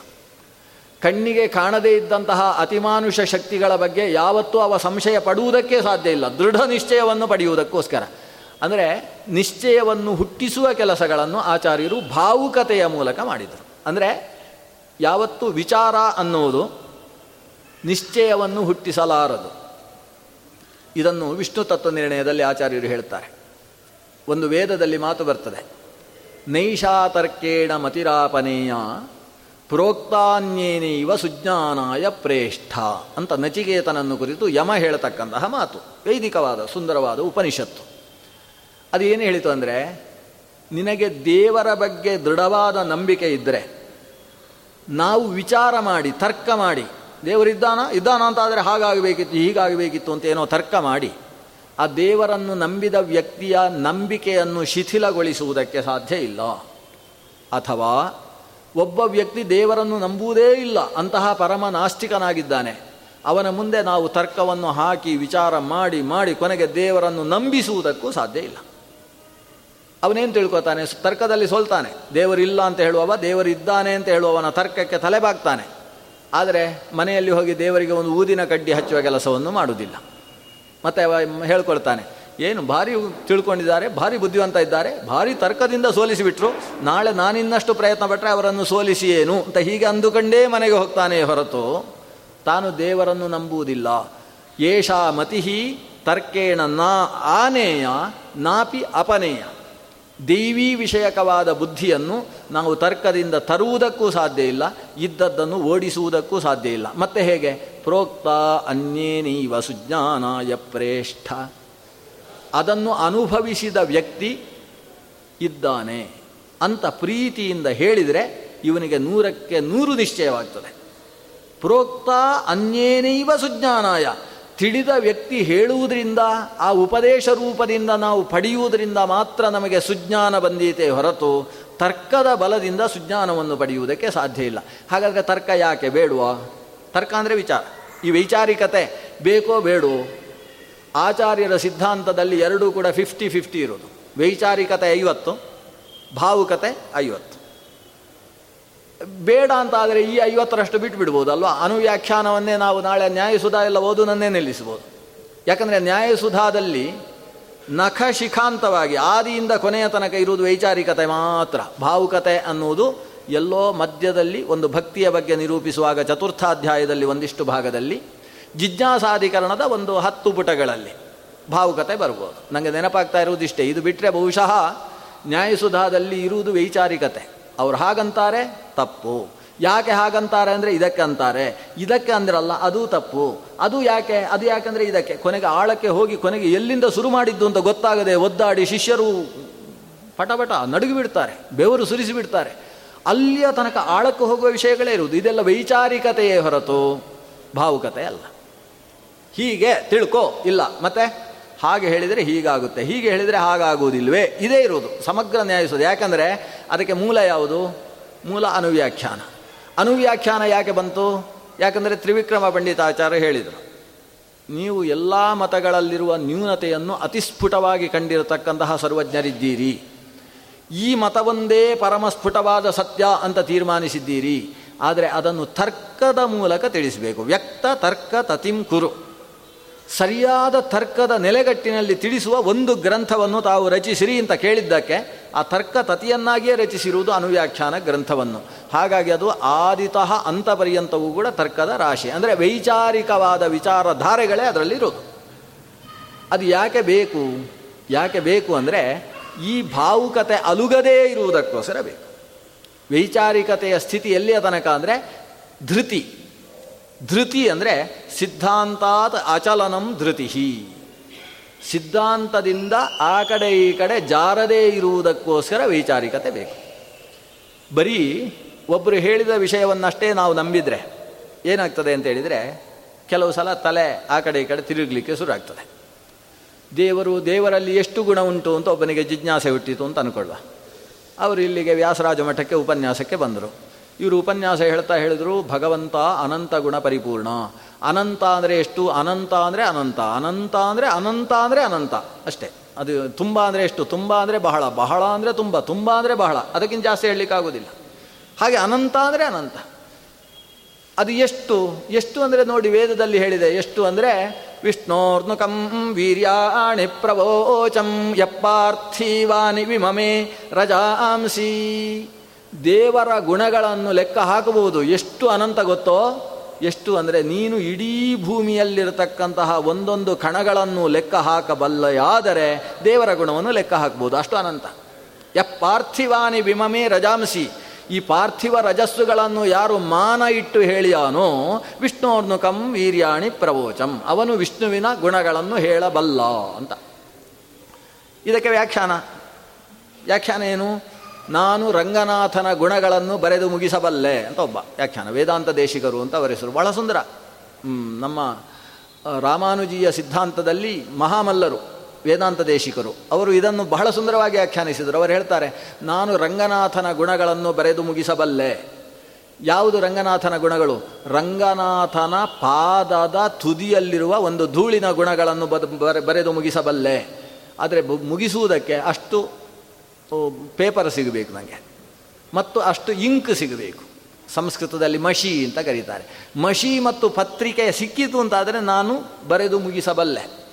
ಕಣ್ಣಿಗೆ ಕಾಣದೇ ಇದ್ದಂತಹ ಅತಿಮಾನುಷ ಶಕ್ತಿಗಳ ಬಗ್ಗೆ ಯಾವತ್ತೂ ಅವ ಸಂಶಯ ಪಡುವುದಕ್ಕೆ ಸಾಧ್ಯ ಇಲ್ಲ. ದೃಢ ನಿಶ್ಚಯವನ್ನು ಪಡೆಯುವುದಕ್ಕೋಸ್ಕರ. ಅಂದರೆ ನಿಶ್ಚಯವನ್ನು ಹುಟ್ಟಿಸುವ ಕೆಲಸಗಳನ್ನು ಆಚಾರ್ಯರು ಭಾವುಕತೆಯ ಮೂಲಕ ಮಾಡಿದರು. ಅಂದರೆ ಯಾವತ್ತು ವಿಚಾರ ಅನ್ನುವುದು ನಿಶ್ಚಯವನ್ನು ಹುಟ್ಟಿಸಲಾರದು. ಇದನ್ನು ವಿಷ್ಣು ತತ್ವ ನಿರ್ಣಯದಲ್ಲಿ ಆಚಾರ್ಯರು ಹೇಳ್ತಾರೆ. ಒಂದು ವೇದದಲ್ಲಿ ಮಾತು ಬರ್ತದೆ. ನೈಷಾತರ್ಕೇಣ ಮತಿರಾಪನೇಯ ಪ್ರೋಕ್ತಾನ್ಯೇನೈವ ಸುಜ್ಞಾನಾಯ ಪ್ರೇಷ್ಠ ಅಂತ ನಚಿಕೇತನನ್ನು ಕುರಿತು ಯಮ ಹೇಳತಕ್ಕಂತಹ ಮಾತು. ವೈದಿಕವಾದ, ಸುಂದರವಾದ ಉಪನಿಷತ್ತು. ಅದು ಏನು ಹೇಳಿತು ಅಂದರೆ, ನಿನಗೆ ದೇವರ ಬಗ್ಗೆ ದೃಢವಾದ ನಂಬಿಕೆ ಇದ್ದರೆ ನಾವು ವಿಚಾರ ಮಾಡಿ, ತರ್ಕ ಮಾಡಿ ದೇವರಿದ್ದಾನ ಇದ್ದಾನ? ಅಂತ ಆದರೆ ಹಾಗಾಗಬೇಕಿತ್ತು, ಹೀಗಾಗಬೇಕಿತ್ತು ಅಂತ ಏನೋ ತರ್ಕ ಮಾಡಿ, ಆ ದೇವರನ್ನು ನಂಬಿದ ವ್ಯಕ್ತಿಯ ನಂಬಿಕೆಯನ್ನು ಶಿಥಿಲಗೊಳಿಸುವುದಕ್ಕೆ ಸಾಧ್ಯ ಇಲ್ಲ. ಅಥವಾ ಒಬ್ಬ ವ್ಯಕ್ತಿ ದೇವರನ್ನು ನಂಬುವುದೇ ಇಲ್ಲ. ಅಂತಹ ಪರಮ ನಾಸ್ತಿಕನಾಗಿದ್ದಾನೆ. ಅವನ ಮುಂದೆ ನಾವು ತರ್ಕವನ್ನು ಹಾಕಿ ವಿಚಾರ ಮಾಡಿ ಮಾಡಿ ಕೊನೆಗೆ ದೇವರನ್ನು ನಂಬಿಸುವುದಕ್ಕೂ ಸಾಧ್ಯ ಇಲ್ಲ. ಅವನೇನು ತಿಳ್ಕೊತಾನೆ? ತರ್ಕದಲ್ಲಿ ಸೋಲ್ತಾನೆ. ದೇವರಿಲ್ಲ ಅಂತ ಹೇಳುವವ ದೇವರಿದ್ದಾನೆ ಅಂತ ಹೇಳುವವನ ತರ್ಕಕ್ಕೆ ತಲೆಬಾಗ್ತಾನೆ. ಆದರೆ ಮನೆಯಲ್ಲಿ ಹೋಗಿ ದೇವರಿಗೆ ಒಂದು ಊದಿನ ಕಡ್ಡಿ ಹಚ್ಚುವ ಕೆಲಸವನ್ನು ಮಾಡುವುದಿಲ್ಲ. ಮತ್ತೆ ಹೇಳ್ಕೊಳ್ತಾನೆ ಏನು ಭಾರಿ ತಿಳ್ಕೊಂಡಿದ್ದಾರೆ, ಭಾರಿ ಬುದ್ಧಿವಂತ ಇದ್ದಾರೆ, ಭಾರಿ ತರ್ಕದಿಂದ ಸೋಲಿಸಿಬಿಟ್ರು. ನಾಳೆ ನಾನಿನ್ನಷ್ಟು ಪ್ರಯತ್ನ ಪಟ್ಟರೆ ಅವರನ್ನು ಸೋಲಿಸಿ ಏನು ಅಂತ ಹೀಗೆ ಅಂದುಕೊಂಡೇ ಮನೆಗೆ ಹೋಗ್ತಾನೆ ಹೊರತು. ತಾನು ದೇವರನ್ನು ನಂಬುವುದಿಲ್ಲ. ಏಷಾ ಮತಿಹಿ ತರ್ಕೇಣ ನಾ ಆನೇಯ ನಾಪಿ ಅಪನೇಯ. ದೈವೀ ವಿಷಯಕವಾದ ಬುದ್ಧಿಯನ್ನು ನಾವು ತರ್ಕದಿಂದ ತರುವುದಕ್ಕೂ ಸಾಧ್ಯ ಇಲ್ಲ, ಇದ್ದದ್ದನ್ನು ಓಡಿಸುವುದಕ್ಕೂ ಸಾಧ್ಯ ಇಲ್ಲ. ಮತ್ತೆ ಹೇಗೆ? ಪ್ರೋಕ್ತ ಅನ್ಯೇನೀವ ಸುಜ್ಞಾನಾಯ ಪ್ರೇಷ್ಠ. ಅದನ್ನು ಅನುಭವಿಸಿದ ವ್ಯಕ್ತಿ ಇದ್ದಾನೆ ಅಂತ ಪ್ರೀತಿಯಿಂದ ಹೇಳಿದರೆ ಇವನಿಗೆ ನೂರಕ್ಕೆ ನೂರು ನಿಶ್ಚಯವಾಗ್ತದೆ. ಪ್ರೋಕ್ತ ಅನ್ಯೇನೈವ ಸುಜ್ಞಾನಾಯ. ತಿಳಿದ ವ್ಯಕ್ತಿ ಹೇಳುವುದರಿಂದ, ಆ ಉಪದೇಶ ರೂಪದಿಂದ ನಾವು ಪಡೆಯುವುದರಿಂದ ಮಾತ್ರ ನಮಗೆ ಸುಜ್ಞಾನ ಬಂದೀತೆ ಹೊರತು ತರ್ಕದ ಬಲದಿಂದ ಸುಜ್ಞಾನವನ್ನು ಪಡೆಯುವುದಕ್ಕೆ ಸಾಧ್ಯ ಇಲ್ಲ. ಹಾಗಾದರೆ ತರ್ಕ ಯಾಕೆ? ಬೇಡುವ? ತರ್ಕ ಅಂದರೆ ವಿಚಾರ. ಈ ವೈಚಾರಿಕತೆ ಬೇಕೋ ಬೇಡೋ? ಆಚಾರ್ಯರ ಸಿದ್ಧಾಂತದಲ್ಲಿ ಎರಡೂ ಕೂಡ ಫಿಫ್ಟಿ ಫಿಫ್ಟಿ ಇರೋದು ವೈಚಾರಿಕತೆ ಐವತ್ತು, ಭಾವುಕತೆ ಐವತ್ತು. ಬೇಡ ಅಂತ ಆದರೆ ಈ ಐವತ್ತರಷ್ಟು ಬಿಟ್ಟು ಬಿಡ್ಬೋದು ಅಲ್ವಾ ಅನುವ್ಯಾಖ್ಯಾನವನ್ನೇ ನಾವು ನಾಳೆ ನ್ಯಾಯಸುಧಾ ಎಲ್ಲ ಓದುನನ್ನೇ ನಿಲ್ಲಿಸ್ಬೋದು ಯಾಕಂದರೆ ನ್ಯಾಯಸುಧಾದಲ್ಲಿ ನಖ ಶಿಖಾಂತವಾಗಿ ಆದಿಯಿಂದ ಕೊನೆಯ ತನಕ ಇರುವುದು ವೈಚಾರಿಕತೆ ಮಾತ್ರ. ಭಾವುಕತೆ ಅನ್ನುವುದು ಎಲ್ಲೋ ಮಧ್ಯದಲ್ಲಿ ಒಂದು ಭಕ್ತಿಯ ಬಗ್ಗೆ ನಿರೂಪಿಸುವಾಗ ಚತುರ್ಥಾಧ್ಯಾಯದಲ್ಲಿ ಒಂದಿಷ್ಟು ಭಾಗದಲ್ಲಿ ಜಿಜ್ಞಾಸಾಧಿಕರಣದ ಒಂದು ಹತ್ತು ಪುಟಗಳಲ್ಲಿ ಭಾವುಕತೆ ಬರ್ಬೋದು. ನನಗೆ ನೆನಪಾಗ್ತಾ ಇರುವುದಿಷ್ಟೇ ಇದು ಬಿಟ್ಟರೆ ಬಹುಶಃ ನ್ಯಾಯಸುಧಾದಲ್ಲಿ ಇರುವುದು ವೈಚಾರಿಕತೆ. ಅವ್ರು ಹಾಗಂತಾರೆ, ತಪ್ಪು. ಯಾಕೆ ಹಾಗಂತಾರೆ ಅಂದರೆ ಇದಕ್ಕೆ ಅಂತಾರೆ. ಇದಕ್ಕೆ ಅಂದ್ರಲ್ಲ, ಅದು ತಪ್ಪು. ಅದು ಯಾಕೆ, ಅದು ಯಾಕಂದರೆ ಇದಕ್ಕೆ. ಕೊನೆಗೆ ಆಳಕ್ಕೆ ಹೋಗಿ, ಕೊನೆಗೆ ಎಲ್ಲಿಂದ ಶುರು ಮಾಡಿದ್ದು ಅಂತ ಗೊತ್ತಾಗದೆ ಒದ್ದಾಡಿ ಶಿಷ್ಯರು ಪಟಪಟ ನಡುಗಿ ಬಿಡ್ತಾರೆ ಬೆವರು ಸುರಿಸಿಬಿಡ್ತಾರೆ. ಅಲ್ಲಿಯ ತನಕ ಆಳಕ್ಕೆ ಹೋಗುವ ವಿಷಯಗಳೇ ಇರುವುದು. ಇದೆಲ್ಲ ವೈಚಾರಿಕತೆಯೇ ಹೊರತು ಭಾವುಕತೆ ಅಲ್ಲ. ಹೀಗೆ ತಿಳ್ಕೋ, ಇಲ್ಲ, ಮತ್ತೆ? ಹಾಗೆ ಹೇಳಿದರೆ ಹೀಗಾಗುತ್ತೆ. ಹೀಗೆ ಹೇಳಿದರೆ ಹಾಗಾಗುವುದಿಲ್ವೇ ಇದೇ ಇರುವುದು, ಸಮಗ್ರ ನ್ಯಾಯಿಸೋದು ಯಾಕಂದರೆ ಅದಕ್ಕೆ ಮೂಲ ಯಾವುದು? ಮೂಲ ಅನುವ್ಯಾಖ್ಯಾನ. ಅನುವ್ಯಾಖ್ಯಾನ ಯಾಕೆ ಬಂತು? ಯಾಕಂದರೆ ತ್ರಿವಿಕ್ರಮ ಪಂಡಿತಾಚಾರ್ಯ ಹೇಳಿದರು, ನೀವು ಎಲ್ಲ ಮತಗಳಲ್ಲಿರುವ ನ್ಯೂನತೆಯನ್ನು ಅತಿಸ್ಫುಟವಾಗಿ ಕಂಡಿರತಕ್ಕಂತಹ ಸರ್ವಜ್ಞರಿದ್ದೀರಿ. ಈ ಮತವೊಂದೇ ಪರಮಸ್ಫುಟವಾದ ಸತ್ಯ ಅಂತ ತೀರ್ಮಾನಿಸಿದ್ದೀರಿ. ಆದರೆ ಅದನ್ನು ತರ್ಕದ ಮೂಲಕ ತಿಳಿಸಬೇಕು. ವ್ಯಕ್ತ ತರ್ಕ ತತಿಂ ಕುರು. ಸರಿಯಾದ ತರ್ಕದ ನೆಲೆಗಟ್ಟಿನಲ್ಲಿ ತಿಳಿಸುವ ಒಂದು ಗ್ರಂಥವನ್ನು ತಾವು ರಚಿಸಿರಿ ಅಂತ ಕೇಳಿದ್ದಕ್ಕೆ ಆ ತರ್ಕ ತತಿಯನ್ನಾಗಿಯೇ ರಚಿಸಿರುವುದು ಅನುವ್ಯಾಖ್ಯಾನ ಗ್ರಂಥವನ್ನು. ಹಾಗಾಗಿ ಅದು ಆದಿತಃ ಅಂತ ಪರ್ಯಂತವೂ ಕೂಡ ತರ್ಕದ ರಾಶಿ. ಅಂದರೆ ವೈಚಾರಿಕವಾದ ವಿಚಾರಧಾರೆಗಳೇ ಅದರಲ್ಲಿರೋದು ಅದು ಯಾಕೆ ಬೇಕು? ಯಾಕೆ ಬೇಕು ಅಂದರೆ ಈ ಭಾವುಕತೆ ಅಲುಗದೇ ಇರುವುದಕ್ಕೋಸ್ಕರ ಬೇಕು. ವೈಚಾರಿಕತೆಯ ಸ್ಥಿತಿ ಎಲ್ಲಿಯ ತನಕ ಅಂದರೆ ಧೃತಿ. ಧೃತಿ ಅಂದರೆ ಸಿದ್ಧಾಂತಾತ್ ಅಚಲನಂ ಧೃತಿ ಸಿದ್ಧಾಂತದಿಂದ ಆ ಕಡೆ ಈ ಕಡೆ ಜಾರದೇ ಇರುವುದಕ್ಕೋಸ್ಕರ ವೈಚಾರಿಕತೆ ಬೇಕು. ಬರೀ ಒಬ್ಬರು ಹೇಳಿದ ವಿಷಯವನ್ನಷ್ಟೇ ನಾವು ನಂಬಿದರೆ ಏನಾಗ್ತದೆ ಅಂತ ಹೇಳಿದರೆ ಕೆಲವು ಸಲ ತಲೆ ಆ ಕಡೆ ಈ ಕಡೆ ತಿರುಗಲಿಕ್ಕೆ ಶುರು ಆಗ್ತದೆ ದೇವರು ದೇವರಲ್ಲಿ ಎಷ್ಟು ಗುಣ ಉಂಟು ಅಂತ ಒಬ್ಬನಿಗೆ ಜಿಜ್ಞಾಸೆ ಹುಟ್ಟಿತು ಅಂತ ಅಂದ್ಕೊಳ್ಳುವ ಅವರು ಇಲ್ಲಿಗೆ ವ್ಯಾಸರಾಜ ಮಠಕ್ಕೆ ಉಪನ್ಯಾಸಕ್ಕೆ ಬಂದರು. ಇವರು ಉಪನ್ಯಾಸ ಹೇಳ್ತಾ ಹೇಳಿದ್ರು, ಭಗವಂತ ಅನಂತ ಗುಣ ಪರಿಪೂರ್ಣ. ಅನಂತ ಅಂದರೆ ಎಷ್ಟು? ಅನಂತ ಅಂದರೆ ಅನಂತ. ಅನಂತ ಅಂದರೆ ಅನಂತ ಅಂದರೆ ಅನಂತ. ಅಷ್ಟೇ. ಅದು ತುಂಬ ಅಂದರೆ ಎಷ್ಟು? ತುಂಬ ಅಂದರೆ ಬಹಳ. ಬಹಳ ಅಂದರೆ ತುಂಬ. ತುಂಬ ಅಂದರೆ ಬಹಳ. ಅದಕ್ಕಿಂತ ಜಾಸ್ತಿ ಹೇಳಲಿಕ್ಕಾಗೋದಿಲ್ಲ ಹಾಗೆ ಅನಂತ ಅಂದರೆ ಅನಂತ. ಅದು ಎಷ್ಟು? ಎಷ್ಟು ಅಂದರೆ ನೋಡಿ ವೇದದಲ್ಲಿ ಹೇಳಿದೆ. ಎಷ್ಟು ಅಂದರೆ, ವಿಷ್ಣೋರ್ನುಕಂ ವೀರ್ಯಾಣಿ ಪ್ರವೋಚಂ ಯಪ್ಪಾರ್ಥೀವಾನಿ ವಿಮಮೇ ರಜಾಂಸಿ. ದೇವರ ಗುಣಗಳನ್ನು ಲೆಕ್ಕ ಹಾಕಬಹುದು. ಎಷ್ಟು ಅನಂತ ಗೊತ್ತೋ? ಎಷ್ಟು ಅಂದರೆ ನೀನು ಇಡೀ ಭೂಮಿಯಲ್ಲಿರತಕ್ಕಂತಹ ಒಂದೊಂದು ಕಣಗಳನ್ನು ಲೆಕ್ಕ ಹಾಕಬಲ್ಲೆಯಾದರೆ ದೇವರ ಗುಣವನ್ನು ಲೆಕ್ಕ ಹಾಕ್ಬೋದು ಅಷ್ಟು ಅನಂತ. ಯ ಪಾರ್ಥಿವಾನಿ ವಿಮಮೇ ರಜಾಂಸಿ. ಈ ಪಾರ್ಥಿವ ರಜಸ್ಸುಗಳನ್ನು ಯಾರು ಮಾನ ಇಟ್ಟು ಹೇಳಿಯಾನೋ? ವಿಷ್ಣುರ್ನುಕಂ ವೀರ್ಯಾಣಿ ಪ್ರವೋಚಂ. ಅವನು ವಿಷ್ಣುವಿನ ಗುಣಗಳನ್ನು ಹೇಳಬಲ್ಲ ಅಂತ. ಇದಕ್ಕೆ ವ್ಯಾಖ್ಯಾನ. ವ್ಯಾಖ್ಯಾನ ಏನು? ನಾನು ರಂಗನಾಥನ ಗುಣಗಳನ್ನು ಬರೆದು ಮುಗಿಸಬಲ್ಲೆ ಅಂತ ಒಬ್ಬ ವ್ಯಾಖ್ಯಾನ. ವೇದಾಂತ ದೇಶಿಕರು ಅಂತ ಅವರ ಹೆಸರು. ಬಹಳ ಸುಂದರ. ನಮ್ಮ ರಾಮಾನುಜೀಯ ಸಿದ್ಧಾಂತದಲ್ಲಿ ಮಹಾಮಲ್ಲರು, ವೇದಾಂತ ದೇಶಿಕರು. ಅವರು ಇದನ್ನು ಬಹಳ ಸುಂದರವಾಗಿ ವ್ಯಾಖ್ಯಾನಿಸಿದರು. ಅವರು ಹೇಳ್ತಾರೆ, ನಾನು ರಂಗನಾಥನ ಗುಣಗಳನ್ನು ಬರೆದು ಮುಗಿಸಬಲ್ಲೆ. ಯಾವುದು ರಂಗನಾಥನ ಗುಣಗಳು? ರಂಗನಾಥನ ಪಾದದ ತುದಿಯಲ್ಲಿರುವ ಒಂದು ಧೂಳಿನ ಗುಣಗಳನ್ನು ಬರೆದು ಮುಗಿಸಬಲ್ಲೆ. ಆದರೆ ಮುಗಿಸುವುದಕ್ಕೆ ಅಷ್ಟು ಪೇಪರ್ ಸಿಗಬೇಕು ನನಗೆ ಮತ್ತು ಅಷ್ಟು ಇಂಕ್ ಸಿಗಬೇಕು. ಸಂಸ್ಕೃತದಲ್ಲಿ ಮಷಿ ಅಂತ ಕರೀತಾರೆ. ಮಷಿ ಮತ್ತು ಪತ್ರಿಕೆ ಸಿಕ್ಕಿತು ಅಂತಾದರೆ ನಾನು ಬರೆದು ಮುಗಿಸಬಲ್ಲೆ.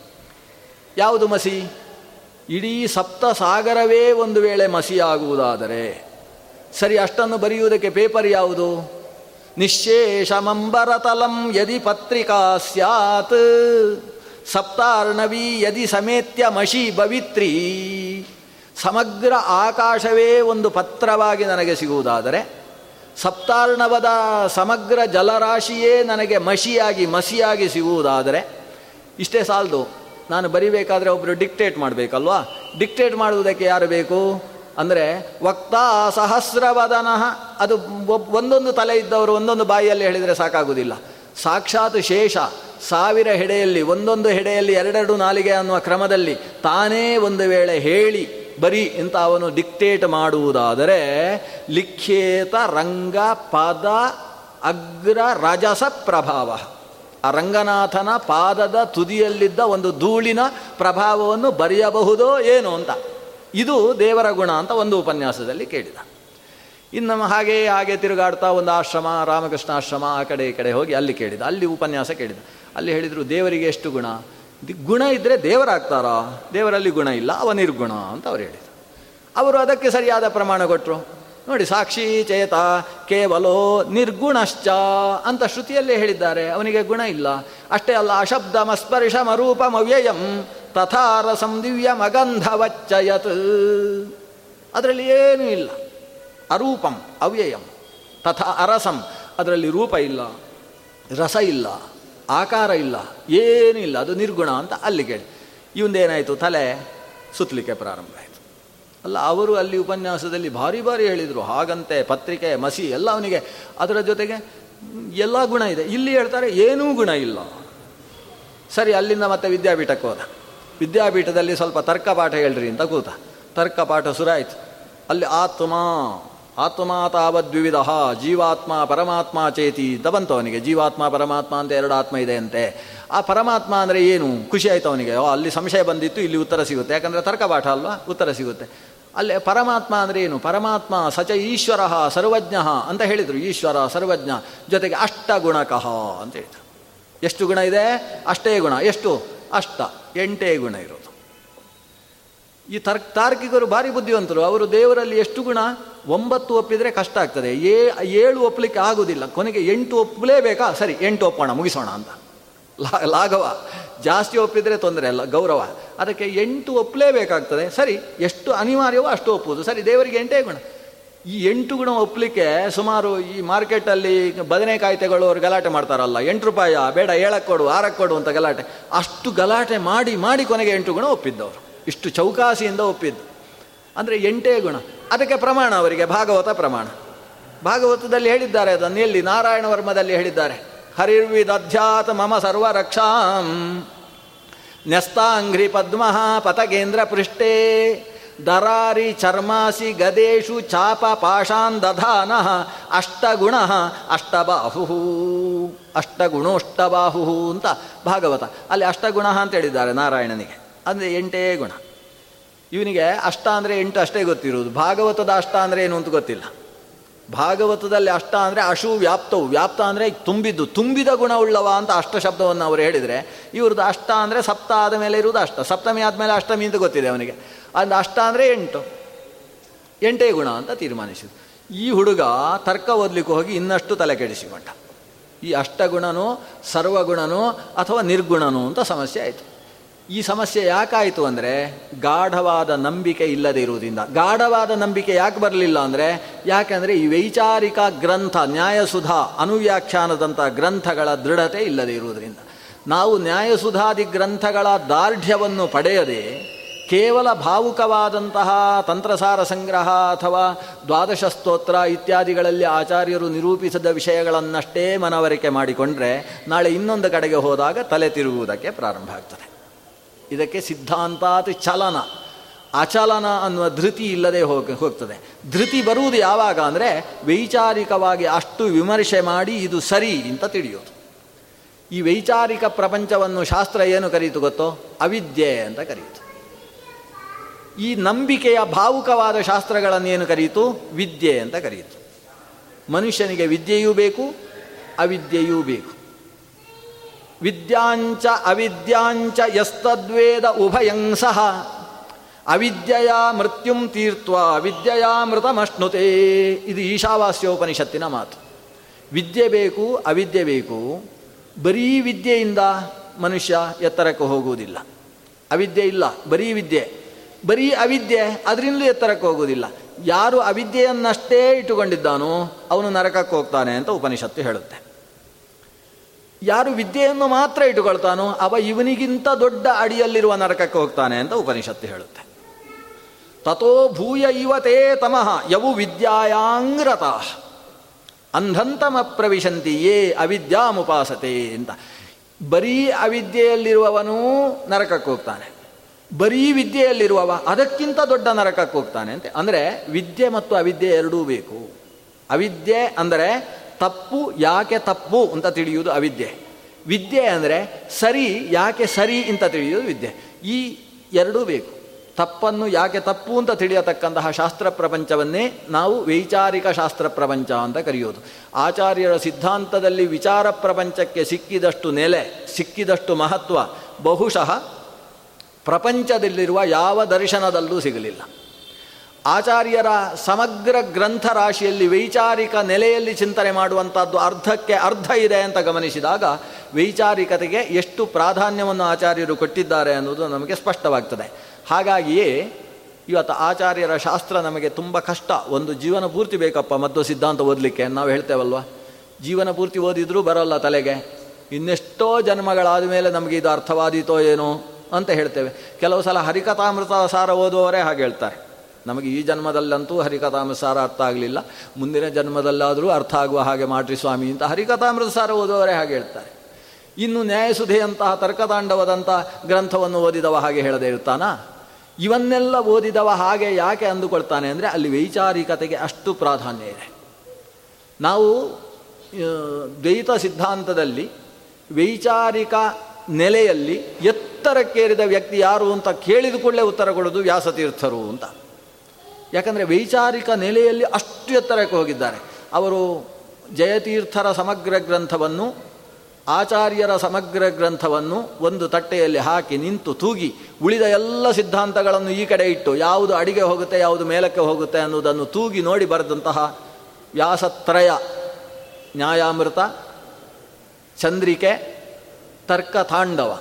ಯಾವುದು ಮಸಿ? ಇಡೀ ಸಪ್ತ ಸಾಗರವೇ ಒಂದು ವೇಳೆ ಮಸಿಯಾಗುವುದಾದರೆ ಸರಿ ಅಷ್ಟನ್ನು ಬರೆಯುವುದಕ್ಕೆ ಪೇಪರ್ ಯಾವುದು? ನಿಶೇಷಮಂಬರತಲಂ ಯದಿ ಪತ್ರಿಕಾ ಸ್ಯಾತ್, ಸಪ್ತಾರ್ಣವಿ ಯದಿ ಸಮೇತ್ಯ ಮಷಿ ಭವಿತ್ರಿ. ಸಮಗ್ರ ಆಕಾಶವೇ ಒಂದು ಪತ್ರವಾಗಿ ನನಗೆ ಸಿಗುವುದಾದರೆ, ಸಪ್ತಾರ್ಣವದ ಸಮಗ್ರ ಜಲರಾಶಿಯೇ ನನಗೆ ಮಸಿಯಾಗಿ ಮಸಿಯಾಗಿ ಸಿಗುವುದಾದರೆ, ಇಷ್ಟೇ ಸಾಲದು. ನಾನು ಬರಿಬೇಕಾದ್ರೆ ಒಬ್ಬರು ಡಿಕ್ಟೇಟ್ ಮಾಡಬೇಕಲ್ವಾ? ಡಿಕ್ಟೇಟ್ ಮಾಡುವುದಕ್ಕೆ ಯಾರು ಬೇಕು? ಅಂದರೆ, ವಕ್ತಾ ಸಹಸ್ರವದನ. ಅದು ಒಂದೊಂದು ತಲೆ ಇದ್ದವರು ಒಂದೊಂದು ಬಾಯಿಯಲ್ಲಿ ಹೇಳಿದರೆ ಸಾಕಾಗುವುದಿಲ್ಲ. ಸಾಕ್ಷಾತ್ ಶೇಷ, ಸಾವಿರ ಹೆಡೆಯಲ್ಲಿ, ಒಂದೊಂದು ಹೆಡೆಯಲ್ಲಿ ಎರಡೆರಡು ನಾಲಿಗೆ ಅನ್ನುವ ಕ್ರಮದಲ್ಲಿ ತಾನೇ ಒಂದು ವೇಳೆ ಹೇಳಿ ಬರೀ ಇಂಥ ಅವನು ಡಿಕ್ಟೇಟ್ ಮಾಡುವುದಾದರೆ ಲಿಖೇತ ರಂಗ ಪದ ಅಗ್ರ ರಜಸ ಪ್ರಭಾವ. ಆ ರಂಗನಾಥನ ಪಾದದ ತುದಿಯಲ್ಲಿದ್ದ ಒಂದು ಧೂಳಿನ ಪ್ರಭಾವವನ್ನು ಬರೆಯಬಹುದೋ ಏನು ಅಂತ. ಇದು ದೇವರ ಗುಣ ಅಂತ ಒಂದು ಉಪನ್ಯಾಸದಲ್ಲಿ ಕೇಳಿದ. ಇನ್ನು ಹಾಗೆ ಹಾಗೆ ತಿರುಗಾಡ್ತಾ ಒಂದು ಆಶ್ರಮ, ರಾಮಕೃಷ್ಣ ಆಶ್ರಮ ಆ ಕಡೆ ಈ ಕಡೆ ಹೋಗಿ ಅಲ್ಲಿ ಕೇಳಿದ. ಅಲ್ಲಿ ಉಪನ್ಯಾಸ ಕೇಳಿದ. ಅಲ್ಲಿ ಹೇಳಿದರು ದೇವರಿಗೆ ಎಷ್ಟು ಗುಣ? ಗುಣ ಇದ್ದರೆ ದೇವರಾಗ್ತಾರಾ? ದೇವರಲ್ಲಿ ಗುಣ ಇಲ್ಲ ಅವ ನಿರ್ಗುಣ ಅಂತ ಅವರು ಹೇಳಿದರು. ಅವರು ಅದಕ್ಕೆ ಸರಿಯಾದ ಪ್ರಮಾಣ ಕೊಟ್ಟರು ನೋಡಿ, ಸಾಕ್ಷಿ ಚೇತ ಕೇವಲೋ ನಿರ್ಗುಣಶ್ಚ ಅಂತ ಶ್ರುತಿಯಲ್ಲೇ ಹೇಳಿದ್ದಾರೆ. ಅವನಿಗೆ ಗುಣ ಇಲ್ಲ. ಅಷ್ಟೇ ಅಲ್ಲ, ಅಶಬ್ದ ಮಸ್ಪರ್ಶ ಮವ್ಯಯಂ ತಥಾರಸಂ ದಿವ್ಯ ಮಗಂಧವಚ್ಚಯತ್. ಅದರಲ್ಲಿ ಏನೂ ಇಲ್ಲ. ಅರೂಪಂ, ಅವ್ಯಯಂ, ತಥಾ ಅರಸಂ, ಅದರಲ್ಲಿ ರೂಪ ಇಲ್ಲ, ರಸ ಇಲ್ಲ. ಆಕಾರ ಇಲ್ಲ, ಏನೂ ಇಲ್ಲ, ಅದು ನಿರ್ಗುಣ ಅಂತ ಅಲ್ಲಿ ಕೇಳಿ. ಇವಂದೇನಾಯಿತು? ತಲೆ ಸುತ್ತಲಿಕ್ಕೆ ಪ್ರಾರಂಭ ಆಯಿತು. ಅಲ್ಲ, ಅವರು ಅಲ್ಲಿ ಉಪನ್ಯಾಸದಲ್ಲಿ ಭಾರಿ ಭಾರಿ ಹೇಳಿದರು. ಹಾಗಂತೆ, ಪತ್ರಿಕೆ, ಮಸಿ, ಎಲ್ಲ ಅವನಿಗೆ. ಅದರ ಜೊತೆಗೆ, ಎಲ್ಲ ಗುಣ ಇದೆ. ಇಲ್ಲಿ ಹೇಳ್ತಾರೆ, ಏನೂ ಗುಣ ಇಲ್ಲ. ಸರಿ, ಅಲ್ಲಿಂದ ಮತ್ತೆ ವಿದ್ಯಾಪೀಠಕ್ಕೆ ಹೋದ. ವಿದ್ಯಾಪೀಠದಲ್ಲಿ ಸ್ವಲ್ಪ ತರ್ಕ ಪಾಠ ಹೇಳ್ರಿ ಅಂತ ಕೂತ. ತರ್ಕ ಪಾಠ ಆಯಿತು. ಅಲ್ಲಿ ಆತ್ಮ ಆತ್ಮ ಜೀವಾತ್ಮ ಪರಮಾತ್ಮ ಚೇತಿ ಬಂತು ಅವನಿಗೆ. ಜೀವಾತ್ಮ ಪರಮಾತ್ಮ ಅಂತ ಎರಡು ಆತ್ಮ ಇದೆ ಅಂತೆ. ಆ ಪರಮಾತ್ಮ ಅಂದರೆ ಏನು? ಖುಷಿ ಆಯಿತು ಅವನಿಗೆ. ಅಲ್ಲಿ ಸಂಶಯ ಬಂದಿತ್ತು, ಇಲ್ಲಿ ಉತ್ತರ ಸಿಗುತ್ತೆ. ಯಾಕಂದರೆ ತರ್ಕ ಪಾಠ ಅಲ್ವಾ? ಉತ್ತರ ಸಿಗುತ್ತೆ. ಅಲ್ಲಿ ಪರಮಾತ್ಮ ಅಂದರೆ ಏನು? ಪರಮಾತ್ಮ ಸಚ ಈಶ್ವರ ಸರ್ವಜ್ಞ ಅಂತ ಹೇಳಿದರು. ಈಶ್ವರ, ಸರ್ವಜ್ಞ ಜೊತೆಗೆ ಅಷ್ಟ ಗುಣಕಃ ಅಂತ ಹೇಳಿದರು. ಎಷ್ಟು ಗುಣ ಇದೆ? ಅಷ್ಟೇ ಗುಣ. ಎಷ್ಟು? ಅಷ್ಟ. ಎಂಟೇ ಗುಣ ಇರೋದು. ಈ ತರ್ಕ ತಾರ್ಕಿಕರು ಭಾರಿ ಬುದ್ಧಿವಂತರು. ಅವರು ದೇವರಲ್ಲಿ ಎಷ್ಟು ಗುಣ? ಒಂಬತ್ತು ಒಪ್ಪಿದರೆ ಕಷ್ಟ ಆಗ್ತದೆ. ಏ, ಏಳು ಒಪ್ಪಲಿಕ್ಕೆ ಆಗೋದಿಲ್ಲ. ಕೊನೆಗೆ ಎಂಟು ಒಪ್ಪಲೇಬೇಕಾ? ಸರಿ, ಎಂಟು ಒಪ್ಪೋಣ, ಮುಗಿಸೋಣ ಅಂತ. ಲಾಘವ. ಜಾಸ್ತಿ ಒಪ್ಪಿದರೆ ತೊಂದರೆ ಅಲ್ಲ, ಗೌರವ. ಅದಕ್ಕೆ ಎಂಟು ಒಪ್ಪಲೇಬೇಕಾಗ್ತದೆ. ಸರಿ, ಎಷ್ಟು ಅನಿವಾರ್ಯವೋ ಅಷ್ಟು ಒಪ್ಪುವುದು. ಸರಿ, ದೇವರಿಗೆ ಎಂಟೇ ಗುಣ. ಈ ಎಂಟು ಗುಣ ಒಪ್ಪಲಿಕ್ಕೆ ಸುಮಾರು ಈ ಮಾರ್ಕೆಟಲ್ಲಿ ಬದನೆಕಾಯಿ ತಗೊಳ್ಳೋರು ಗಲಾಟೆ ಮಾಡ್ತಾರಲ್ಲ. ಎಂಟು ರೂಪಾಯಿ, ಬೇಡ, ಏಳಕ್ಕೆ ಕೊಡು, ಆರಕ್ಕೆ ಕೊಡು ಅಂತ ಗಲಾಟೆ. ಅಷ್ಟು ಗಲಾಟೆ ಮಾಡಿ ಮಾಡಿ ಕೊನೆಗೆ ಎಂಟು ಗುಣ ಒಪ್ಪಿದ್ದವರು. ಇಷ್ಟು ಚೌಕಾಸಿಯಿಂದ ಒಪ್ಪಿದ್ದು. ಅಂದರೆ ಎಂಟೇ ಗುಣ. ಅದಕ್ಕೆ ಪ್ರಮಾಣ ಅವರಿಗೆ, ಭಾಗವತ ಪ್ರಮಾಣ. ಭಾಗವತದಲ್ಲಿ ಹೇಳಿದ್ದಾರೆ ಅದನ್ನು. ಎಲ್ಲಿ? ನಾರಾಯಣ ವರ್ಮದಲ್ಲಿ ಹೇಳಿದ್ದಾರೆ. ಹರಿರ್ವಿದಧ್ಯಾತ ಮಮ ಸರ್ವರಕ್ಷಾಂ. ನ್ಯಸ್ತಾಂಘ್ರಿ ಪದ್ಮ ಪತಗೇಂದ್ರ ಪೃಷ್ಠೇ. ದರಾರಿ ಚರ್ಮಾಸಿ ಗದೇಶು ಚಾಪ ಪಾಷಾನ್ ದಧಾನ ಅಷ್ಟಗುಣ ಅಷ್ಟಬಾಹು ಅಷ್ಟಗುಣೋಷ್ಟಬಾಹು ಅಂತ ಭಾಗವತ. ಅಲ್ಲಿ ಅಷ್ಟಗುಣ ಅಂತ ಹೇಳಿದ್ದಾರೆ ನಾರಾಯಣನಿಗೆ. ಅಂದರೆ ಎಂಟೇ ಗುಣ. ಇವನಿಗೆ ಅಷ್ಟ ಅಂದರೆ ಎಂಟು ಅಷ್ಟೇ ಗೊತ್ತಿರುವುದು. ಭಾಗವತದ ಅಷ್ಟ ಅಂದರೆ ಏನು ಅಂತ ಗೊತ್ತಿಲ್ಲ. ಭಾಗವತದಲ್ಲಿ ಅಷ್ಟ ಅಂದರೆ ಅಶು ವ್ಯಾಪ್ತವು. ವ್ಯಾಪ್ತ ಅಂದರೆ ತುಂಬಿದ್ದು. ತುಂಬಿದ ಗುಣವುಳ್ಳವ ಅಂತ ಅಷ್ಟ ಶಬ್ದವನ್ನು ಅವರು ಹೇಳಿದರೆ, ಇವ್ರದ್ದು ಅಷ್ಟ ಅಂದರೆ ಸಪ್ತ ಆದ ಮೇಲೆ ಇರುವುದು ಅಷ್ಟ. ಸಪ್ತಮಿ ಆದಮೇಲೆ ಅಷ್ಟಮಿ ಅಂತ ಗೊತ್ತಿದೆ ಅವನಿಗೆ. ಅಂದ್ರೆ ಅಷ್ಟ ಅಂದರೆ ಎಂಟು. ಎಂಟೇ ಗುಣ ಅಂತ ತೀರ್ಮಾನಿಸಿದ್ರು ಈ ಹುಡುಗ ತರ್ಕ ಓದಲಿಕ್ಕೆ ಹೋಗಿ ಇನ್ನಷ್ಟು ತಲೆ ಕೆಡಿಸಿಕೊಂಡ. ಈ ಅಷ್ಟಗುಣನೋ ಸರ್ವಗುಣನೋ ಅಥವಾ ನಿರ್ಗುಣನೋ ಅಂತ ಸಮಸ್ಯೆ ಆಯಿತು. ಈ ಸಮಸ್ಯೆ ಯಾಕಾಯಿತು ಅಂದರೆ ಗಾಢವಾದ ನಂಬಿಕೆ ಇಲ್ಲದೆ ಇರುವುದರಿಂದ. ಗಾಢವಾದ ನಂಬಿಕೆ ಯಾಕೆ ಬರಲಿಲ್ಲ ಅಂದರೆ ಯಾಕೆಂದರೆ ಈ ವೈಚಾರಿಕ ಗ್ರಂಥ, ನ್ಯಾಯಸುಧಾ, ಅನುವ್ಯಾಖ್ಯಾನದಂಥ ಗ್ರಂಥಗಳ ದೃಢತೆ ಇಲ್ಲದೆ ಇರುವುದರಿಂದ. ನಾವು ನ್ಯಾಯಸುಧಾದಿ ಗ್ರಂಥಗಳ ದಾರ್ಢ್ಯವನ್ನು ಪಡೆಯದೆ ಕೇವಲ ಭಾವುಕವಾದಂತಹ ತಂತ್ರಸಾರ ಸಂಗ್ರಹ ಅಥವಾ ದ್ವಾದಶ ಸ್ತೋತ್ರ ಇತ್ಯಾದಿಗಳಲ್ಲಿ ಆಚಾರ್ಯರು ನಿರೂಪಿಸಿದ ವಿಷಯಗಳನ್ನಷ್ಟೇ ಮನವರಿಕೆ ಮಾಡಿಕೊಂಡ್ರೆ ನಾಳೆ ಇನ್ನೊಂದು ಕಡೆಗೆ ಹೋದಾಗ ತಲೆ ತಿರುಗುವುದಕ್ಕೆ ಪ್ರಾರಂಭ ಆಗ್ತದೆ. ಇದಕ್ಕೆ ಸಿದ್ಧಾಂತಾತ್ ಚಲನ. ಅಚಲನ ಅನ್ನುವ ಧೃತಿ ಇಲ್ಲದೆ ಹೋಗಿ, ಹೋಗ್ತದೆ. ಧೃತಿ ಬರುವುದು ಯಾವಾಗ ಅಂದರೆ ವೈಚಾರಿಕವಾಗಿ ಅಷ್ಟು ವಿಮರ್ಶೆ ಮಾಡಿ ಇದು ಸರಿ ಅಂತ ತಿಳಿಯೋದು. ಈ ವೈಚಾರಿಕ ಪ್ರಪಂಚವನ್ನು ಶಾಸ್ತ್ರ ಏನು ಕರೀತು ಗೊತ್ತೋ? ಅವಿದ್ಯೆ ಅಂತ ಕರೀತು. ಈ ನಂಬಿಕೆಯ ಭಾವುಕವಾದ ಶಾಸ್ತ್ರಗಳನ್ನೇನು ಕರೀತು? ವಿದ್ಯೆ ಅಂತ ಕರೀತು. ಮನುಷ್ಯನಿಗೆ ವಿದ್ಯೆಯೂ ಬೇಕು, ಅವಿದ್ಯೆಯೂ ಬೇಕು. ವಿದ್ಯಾಂಚ ಅವಿದ್ಯಾಂಚ ಯಸ್ತದ್ವೇದ ಉಭಯಂಸಃ ಅವಿದ್ಯೆಯ ಮೃತ್ಯುಂ ತೀರ್ತ್ವ, ವಿದ್ಯೆಯ ಮೃತಮಶ್ನುತೆ. ಇದು ಈಶಾವಾಸ್ಯೋಪನಿಷತ್ತಿನ ಮಾತು. ವಿದ್ಯೆ ಬೇಕು, ಅವಿದ್ಯೆ ಬೇಕು. ಬರೀ ವಿದ್ಯೆಯಿಂದ ಮನುಷ್ಯ ಎತ್ತರಕ್ಕೆ ಹೋಗುವುದಿಲ್ಲ. ಅವಿದ್ಯೆ ಇಲ್ಲ, ಬರೀ ವಿದ್ಯೆ. ಬರೀ ಅವಿದ್ಯೆ, ಅದರಿಂದಲೂ ಎತ್ತರಕ್ಕೆ ಹೋಗುವುದಿಲ್ಲ. ಯಾರು ಅವಿದ್ಯೆಯನ್ನಷ್ಟೇ ಇಟ್ಟುಕೊಂಡಿದ್ದಾನೋ, ಅವನು ನರಕಕ್ಕೆ ಹೋಗ್ತಾನೆ ಅಂತ ಉಪನಿಷತ್ತು ಹೇಳುತ್ತೆ. ಯಾರು ವಿದ್ಯೆಯನ್ನು ಮಾತ್ರ ಇಟ್ಟುಕೊಳ್ತಾನೋ ಅವ ಇವನಿಗಿಂತ ದೊಡ್ಡ ಅಡಿಯಲ್ಲಿರುವ ನರಕಕ್ಕೆ ಹೋಗ್ತಾನೆ ಅಂತ ಉಪನಿಷತ್ತು ಹೇಳುತ್ತೆ. ತಥೋ ಭೂಯ ಇವತೇ ತಮಃ, ಯವು ವಿದ್ಯಾಯಾಂಗ್ರತ. ಅಂಧಂತಮ ಪ್ರವಿಶಂತಿ, ಯೇ ಅವಿದ್ಯಾಮುಪಾಸತೆ ಅಂತ. ಬರೀ ಅವಿದ್ಯೆಯಲ್ಲಿರುವವನು ನರಕಕ್ಕೆ ಹೋಗ್ತಾನೆ. ಬರೀ ವಿದ್ಯೆಯಲ್ಲಿರುವವ, ಅದಕ್ಕಿಂತ ದೊಡ್ಡ ನರಕಕ್ಕೆ ಹೋಗ್ತಾನೆ ಅಂತ. ಅಂದರೆ ವಿದ್ಯೆ ಮತ್ತು ಅವಿದ್ಯೆ ಎರಡೂ ಬೇಕು. ಅವಿದ್ಯೆ ಅಂದರೆ ತಪ್ಪು ಯಾಕೆ ತಪ್ಪು ಅಂತ ತಿಳಿಯುವುದು ಅವಿದ್ಯೆ. ವಿದ್ಯೆ ಅಂದರೆ ಸರಿ ಯಾಕೆ ಸರಿ ಅಂತ ತಿಳಿಯುವುದು ವಿದ್ಯೆ. ಈ ಎರಡೂ ಬೇಕು. ತಪ್ಪನ್ನು ಯಾಕೆ ತಪ್ಪು ಅಂತ ತಿಳಿಯತಕ್ಕಂತಹ ಶಾಸ್ತ್ರ ಪ್ರಪಂಚವನ್ನೇ ನಾವು ವೈಚಾರಿಕ ಶಾಸ್ತ್ರ ಪ್ರಪಂಚ ಅಂತ ಕರೆಯೋದು. ಆಚಾರ್ಯರ ಸಿದ್ಧಾಂತದಲ್ಲಿ ವಿಚಾರ ಪ್ರಪಂಚಕ್ಕೆ ಸಿಕ್ಕಿದಷ್ಟು ನೆಲೆ, ಸಿಕ್ಕಿದಷ್ಟು ಮಹತ್ವ ಬಹುಶಃ ಪ್ರಪಂಚದಲ್ಲಿರುವ ಯಾವ ದರ್ಶನದಲ್ಲೂ ಸಿಗಲಿಲ್ಲ. ಆಚಾರ್ಯರ ಸಮಗ್ರ ಗ್ರಂಥ ರಾಶಿಯಲ್ಲಿ ವೈಚಾರಿಕ ನೆಲೆಯಲ್ಲಿ ಚಿಂತನೆ ಮಾಡುವಂಥದ್ದು ಅರ್ಧಕ್ಕೆ ಅರ್ಧ ಇದೆ ಅಂತ ಗಮನಿಸಿದಾಗ ವೈಚಾರಿಕತೆಗೆ ಎಷ್ಟು ಪ್ರಾಧಾನ್ಯವನ್ನು ಆಚಾರ್ಯರು ಕೊಟ್ಟಿದ್ದಾರೆ ಅನ್ನೋದು ನಮಗೆ ಸ್ಪಷ್ಟವಾಗ್ತದೆ. ಹಾಗಾಗಿಯೇ ಇವತ್ತು ಆಚಾರ್ಯರ ಶಾಸ್ತ್ರ ನಮಗೆ ತುಂಬ ಕಷ್ಟ. ಒಂದು ಜೀವನ ಪೂರ್ತಿ ಬೇಕಪ್ಪ ಮದ್ದು ಸಿದ್ಧಾಂತ ಓದಲಿಕ್ಕೆ ನಾವು ಹೇಳ್ತೇವಲ್ವ? ಜೀವನ ಪೂರ್ತಿ ಓದಿದರೂ ಬರೋಲ್ಲ ತಲೆಗೆ. ಇನ್ನೆಷ್ಟೋ ಜನ್ಮಗಳಾದ ಮೇಲೆ ನಮಗೆ ಇದು ಅರ್ಥವಾದೀತೋ ಏನೋ ಅಂತ ಹೇಳ್ತೇವೆ. ಕೆಲವು ಸಲ ಹರಿಕಥಾಮೃತ ಸಾರ ಓದುವವರೇ ಹಾಗೆ ಹೇಳ್ತಾರೆ. ನಮಗೆ ಈ ಜನ್ಮದಲ್ಲಂತೂ ಹರಿಕಥಾಮೃತ ಸಾರ ಅರ್ಥ ಆಗಲಿಲ್ಲ. ಮುಂದಿನ ಜನ್ಮದಲ್ಲಾದರೂ ಅರ್ಥ ಆಗುವ ಹಾಗೆ ಮಾಡ್ರಿ ಸ್ವಾಮಿ ಅಂತ ಹರಿಕಥಾಮೃತ ಸಾರ ಓದುವವರೇ ಹಾಗೆ ಹೇಳ್ತಾರೆ. ಇನ್ನು ನ್ಯಾಯಸುಧೆಯಂತಹ ತರ್ಕತಾಂಡವದಂಥ ಗ್ರಂಥವನ್ನು ಓದಿದವ ಹಾಗೆ ಹೇಳದೇ ಇರ್ತಾನಾ ಇವನ್ನೆಲ್ಲ ಓದಿದವ ಹಾಗೆ ಯಾಕೆ ಅಂದುಕೊಳ್ತಾನೆ ಅಂದರೆ ಅಲ್ಲಿ ವೈಚಾರಿಕತೆಗೆ ಅಷ್ಟು ಪ್ರಾಧಾನ್ಯ ಇದೆ. ನಾವು ದ್ವೈತ ಸಿದ್ಧಾಂತದಲ್ಲಿ ವೈಚಾರಿಕ ನೆಲೆಯಲ್ಲಿ ಎತ್ತರಕ್ಕೇರಿದ ವ್ಯಕ್ತಿ ಯಾರು ಅಂತ ಕೇಳಿದ ಕೂಡಲೇ ಉತ್ತರ ಕೊಡೋದು ವ್ಯಾಸತೀರ್ಥರು ಅಂತ. ಯಾಕಂದರೆ ವೈಚಾರಿಕ ನೆಲೆಯಲ್ಲಿ ಅಷ್ಟು ಎತ್ತರಕ್ಕೆ ಹೋಗಿದ್ದಾರೆ. ಅವರು ಜಯತೀರ್ಥರ ಸಮಗ್ರ ಗ್ರಂಥವನ್ನು, ಆಚಾರ್ಯರ ಸಮಗ್ರ ಗ್ರಂಥವನ್ನು ಒಂದು ತಟ್ಟೆಯಲ್ಲಿ ಹಾಕಿ ನಿಂತು ತೂಗಿ ಉಳಿದ ಎಲ್ಲ ಸಿದ್ಧಾಂತಗಳನ್ನು ಈ ಕಡೆ ಇಟ್ಟು ಯಾವುದು ಅಡಿಗೆ ಹೋಗುತ್ತೆ, ಯಾವುದು ಮೇಲಕ್ಕೆ ಹೋಗುತ್ತೆ ಅನ್ನೋದನ್ನು ತೂಗಿ ನೋಡಿ ಬರೆದಂತಹ ವ್ಯಾಸತ್ರಯ, ನ್ಯಾಯಾಮೃತ, ಚಂದ್ರಿಕೆ ತರ್ಕ ತಾಂಡವ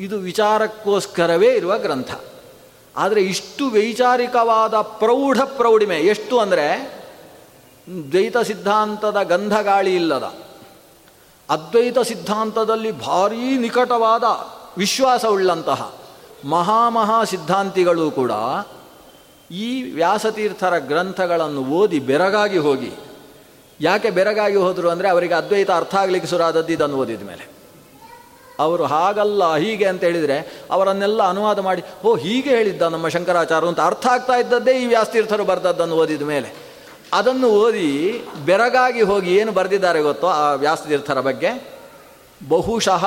ಇದು ವಿಚಾರಕ್ಕೋಸ್ಕರವೇ ಇರುವ ಗ್ರಂಥ. ಆದರೆ ಇಷ್ಟು ವೈಚಾರಿಕವಾದ ಪ್ರೌಢ ಪ್ರೌಢಿಮೆ, ಎಷ್ಟು ಅಂದರೆ ದ್ವೈತ ಸಿದ್ಧಾಂತದ ಗಂಧಗಾಳಿ ಇಲ್ಲದ, ಅದ್ವೈತ ಸಿದ್ಧಾಂತದಲ್ಲಿ ಭಾರೀ ನಿಕಟವಾದ ವಿಶ್ವಾಸವುಳ್ಳಂತಹ ಮಹಾಮಹಾ ಸಿದ್ಧಾಂತಿಗಳು ಕೂಡ ಈ ವ್ಯಾಸತೀರ್ಥರ ಗ್ರಂಥಗಳನ್ನು ಓದಿ ಬೆರಗಾಗಿ ಹೋಗಿ, ಯಾಕೆ ಬೆರಗಾಗಿ ಹೋದರು ಅಂದರೆ ಅವರಿಗೆ ಅದ್ವೈತ ಅರ್ಥ ಆಗಲಿಕ್ಕೆ ಸುರಾದದ್ದು ಇದನ್ನು ಓದಿದ ಮೇಲೆ ಅವರು ಹಾಗಲ್ಲ, ಹೀಗೆ ಅಂತ ಹೇಳಿದರೆ ಅವರನ್ನೆಲ್ಲ ಅನುವಾದ ಮಾಡಿ, ಓ, ಹೀಗೆ ಹೇಳಿದ್ದ ನಮ್ಮ ಶಂಕರಾಚಾರ್ಯ ಅಂತ ಅರ್ಥ ಆಗ್ತಾ ಇದ್ದದ್ದೇ ಈ ವ್ಯಾಸತೀರ್ಥರು ಬರೆದದ್ದನ್ನು ಓದಿದ ಮೇಲೆ. ಅದನ್ನು ಓದಿ ಬೆರಗಾಗಿ ಹೋಗಿ ಏನು ಬರೆದಿದ್ದಾರೆ ಗೊತ್ತೋ ಆ ವ್ಯಾಸತೀರ್ಥರ ಬಗ್ಗೆ? ಬಹುಶಃ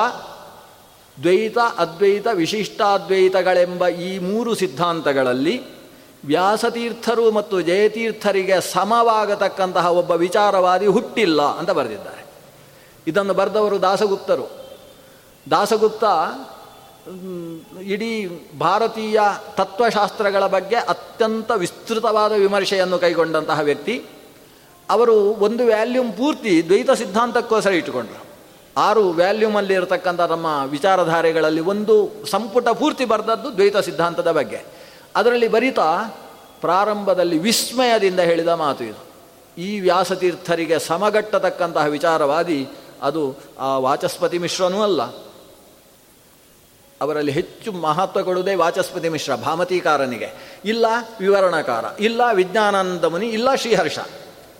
ದ್ವೈತ ಅದ್ವೈತ ವಿಶಿಷ್ಟಾದ್ವೈತಗಳೆಂಬ ಈ ಮೂರು ಸಿದ್ಧಾಂತಗಳಲ್ಲಿ ವ್ಯಾಸತೀರ್ಥರು ಮತ್ತು ಜಯತೀರ್ಥರಿಗೆ ಸಮವಾಗತಕ್ಕಂತಹ ಒಬ್ಬ ವಿಚಾರವಾದಿ ಹುಟ್ಟಿಲ್ಲ ಅಂತ ಬರೆದಿದ್ದಾರೆ. ಇದನ್ನು ಬರೆದವರು ದಾಸಗುಪ್ತರು. ದಾಸಗುಪ್ತ ಇಡೀ ಭಾರತೀಯ ತತ್ವಶಾಸ್ತ್ರಗಳ ಬಗ್ಗೆ ಅತ್ಯಂತ ವಿಸ್ತೃತವಾದ ವಿಮರ್ಶೆಯನ್ನು ಕೈಗೊಂಡಂತಹ ವ್ಯಕ್ತಿ. ಅವರು ಒಂದು ವ್ಯಾಲ್ಯೂಮ್ ಪೂರ್ತಿ ದ್ವೈತ ಸಿದ್ಧಾಂತಕ್ಕೋಸ್ಕರ ಇಟ್ಟುಕೊಂಡರು. ಆರು ವ್ಯಾಲ್ಯೂಮಲ್ಲಿ ಇರತಕ್ಕಂಥ ನಮ್ಮ ವಿಚಾರಧಾರೆಗಳಲ್ಲಿ ಒಂದು ಸಂಪುಟ ಪೂರ್ತಿ ಬರೆದದ್ದು ದ್ವೈತ ಸಿದ್ಧಾಂತದ ಬಗ್ಗೆ. ಅದರಲ್ಲಿ ಬರಿತಾ ಪ್ರಾರಂಭದಲ್ಲಿ ವಿಸ್ಮಯದಿಂದ ಹೇಳಿದ ಮಾತು ಇದು. ಈ ವ್ಯಾಸತೀರ್ಥರಿಗೆ ಸಮಗಟ್ಟತಕ್ಕಂತಹ ವಿಚಾರವಾದಿ ಅದು ಆ ವಾಚಸ್ಪತಿ ಮಿಶ್ರನೂ ಅಲ್ಲ ಅವರಲ್ಲಿ ಹೆಚ್ಚು ಮಹತ್ವ ಕೊಡುವುದೇ ವಾಚಸ್ಪತಿ ಮಿಶ್ರ, ಭಾಮತೀಕಾರನಿಗೆ. ಇಲ್ಲ ವಿವರಣಕಾರ, ಇಲ್ಲ ವಿಜ್ಞಾನಾನಂದ ಮುನಿ, ಇಲ್ಲ ಶ್ರೀಹರ್ಷ.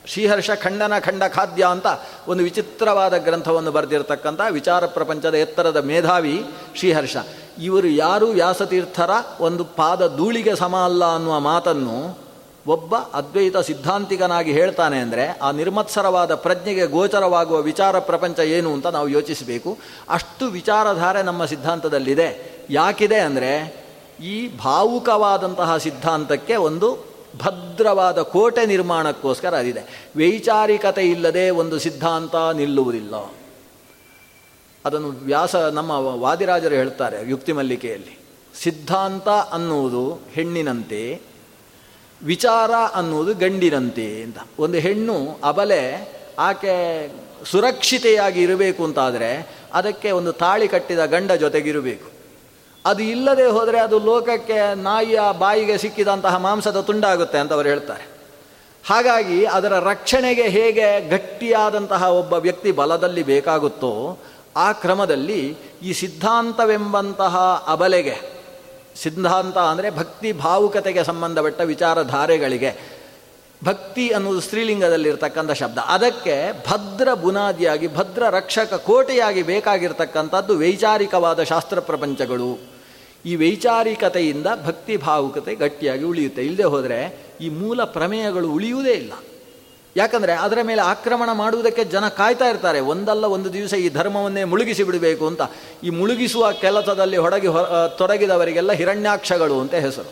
ಶ್ರೀಹರ್ಷ ಖಂಡನ ಖಂಡ ಖಾದ್ಯ ಅಂತ ಒಂದು ವಿಚಿತ್ರವಾದ ಗ್ರಂಥವನ್ನು ಬರೆದಿರತಕ್ಕಂಥ ವಿಚಾರ ಪ್ರಪಂಚದ ಎತ್ತರದ ಮೇಧಾವಿ ಶ್ರೀಹರ್ಷ. ಇವರು ಯಾರು ವ್ಯಾಸತೀರ್ಥರ ಒಂದು ಪಾದ ಧೂಳಿಗೆ ಸಮ ಅಲ್ಲ ಅನ್ನುವ ಮಾತನ್ನು ಒಬ್ಬ ಅದ್ವೈತ ಸಿದ್ಧಾಂತಿಕನಾಗಿ ಹೇಳ್ತಾನೆ ಅಂದರೆ ಆ ನಿರ್ಮತ್ಸರವಾದ ಪ್ರಜ್ಞೆಗೆ ಗೋಚರವಾಗುವ ವಿಚಾರ ಪ್ರಪಂಚ ಏನು ಅಂತ ನಾವು ಯೋಚಿಸಬೇಕು. ಅಷ್ಟು ವಿಚಾರಧಾರೆ ನಮ್ಮ ಸಿದ್ಧಾಂತದಲ್ಲಿದೆ. ಯಾಕಿದೆ ಅಂದರೆ ಈ ಭಾವುಕವಾದಂತಹ ಸಿದ್ಧಾಂತಕ್ಕೆ ಒಂದು ಭದ್ರವಾದ ಕೋಟೆ ನಿರ್ಮಾಣಕ್ಕೋಸ್ಕರ ಅದಿದೆ. ವೈಚಾರಿಕತೆ ಇಲ್ಲದೆ ಒಂದು ಸಿದ್ಧಾಂತ ನಿಲ್ಲುವುದಿಲ್ಲ. ಅದನ್ನು ವ್ಯಾಸ, ನಮ್ಮ ವಾದಿರಾಜರು ಹೇಳ್ತಾರೆ ಯುಕ್ತಿ ಮಲ್ಲಿಕೆಯಲ್ಲಿ. ಸಿದ್ಧಾಂತ ಅನ್ನುವುದು ಹೆಣ್ಣಿನಂತೆ ವಿಚಾರ ಅನ್ನೋದು ಗಂಡಿನಂತೆ ಅಂತ. ಒಂದು ಹೆಣ್ಣು ಅಬಲೆ ಆಕೆ ಸುರಕ್ಷಿತೆಯಾಗಿ ಇರಬೇಕು ಅಂತಾದರೆ ಅದಕ್ಕೆ ಒಂದು ತಾಳಿ ಕಟ್ಟಿದ ಗಂಡ ಜೊತೆಗಿರಬೇಕು. ಅದು ಇಲ್ಲದೆ ಹೋದರೆ ಅದು ಲೋಕಕ್ಕೆ ನಾಯಿಯ ಬಾಯಿಗೆ ಸಿಕ್ಕಿದಂತಹ ಮಾಂಸದ ತುಂಡಾಗುತ್ತೆ ಅಂತ ಅವರು ಹೇಳ್ತಾರೆ. ಹಾಗಾಗಿ ಅದರ ರಕ್ಷಣೆಗೆ ಹೇಗೆ ಗಟ್ಟಿಯಾದಂತಹ ಒಬ್ಬ ವ್ಯಕ್ತಿ ಬಲದಲ್ಲಿ ಬೇಕಾಗುತ್ತೋ ಆ ಕ್ರಮದಲ್ಲಿ ಈ ಸಿದ್ಧಾಂತವೆಂಬಂತಹ ಅಬಲೆಗೆ ಸಿದ್ಧಾಂತ ಅಂದರೆ ಭಕ್ತಿ ಭಾವುಕತೆಗೆ ಸಂಬಂಧಪಟ್ಟ ವಿಚಾರಧಾರೆಗಳಿಗೆ. ಭಕ್ತಿ ಅನ್ನೋದು ಸ್ತ್ರೀಲಿಂಗದಲ್ಲಿರ್ತಕ್ಕಂಥ ಶಬ್ದ. ಅದಕ್ಕೆ ಭದ್ರ ಬುನಾದಿಯಾಗಿ, ಭದ್ರ ರಕ್ಷಕ ಕೋಟೆಯಾಗಿ ಬೇಕಾಗಿರ್ತಕ್ಕಂಥದ್ದು ವೈಚಾರಿಕವಾದ ಶಾಸ್ತ್ರ ಪ್ರಪಂಚಗಳು. ಈ ವೈಚಾರಿಕತೆಯಿಂದ ಭಕ್ತಿ ಭಾವುಕತೆ ಗಟ್ಟಿಯಾಗಿ ಉಳಿಯುತ್ತೆ. ಇಲ್ಲದೆ ಹೋದರೆ ಈ ಮೂಲ ಪ್ರಮೇಯಗಳು ಉಳಿಯುವುದೇ ಇಲ್ಲ. ಯಾಕಂದರೆ ಅದರ ಮೇಲೆ ಆಕ್ರಮಣ ಮಾಡುವುದಕ್ಕೆ ಜನ ಕಾಯ್ತಾ ಇರ್ತಾರೆ. ಒಂದಲ್ಲ ಒಂದು ದಿವಸ ಈ ಧರ್ಮವನ್ನೇ ಮುಳುಗಿಸಿ ಬಿಡಬೇಕು ಅಂತ. ಈ ಮುಳುಗಿಸುವ ಕೆಲಸದಲ್ಲಿ ಹೊಡಗಿ ತೊಡಗಿದವರಿಗೆಲ್ಲ ಹಿರಣ್ಯಾಕ್ಷಗಳು ಅಂತ ಹೆಸರು.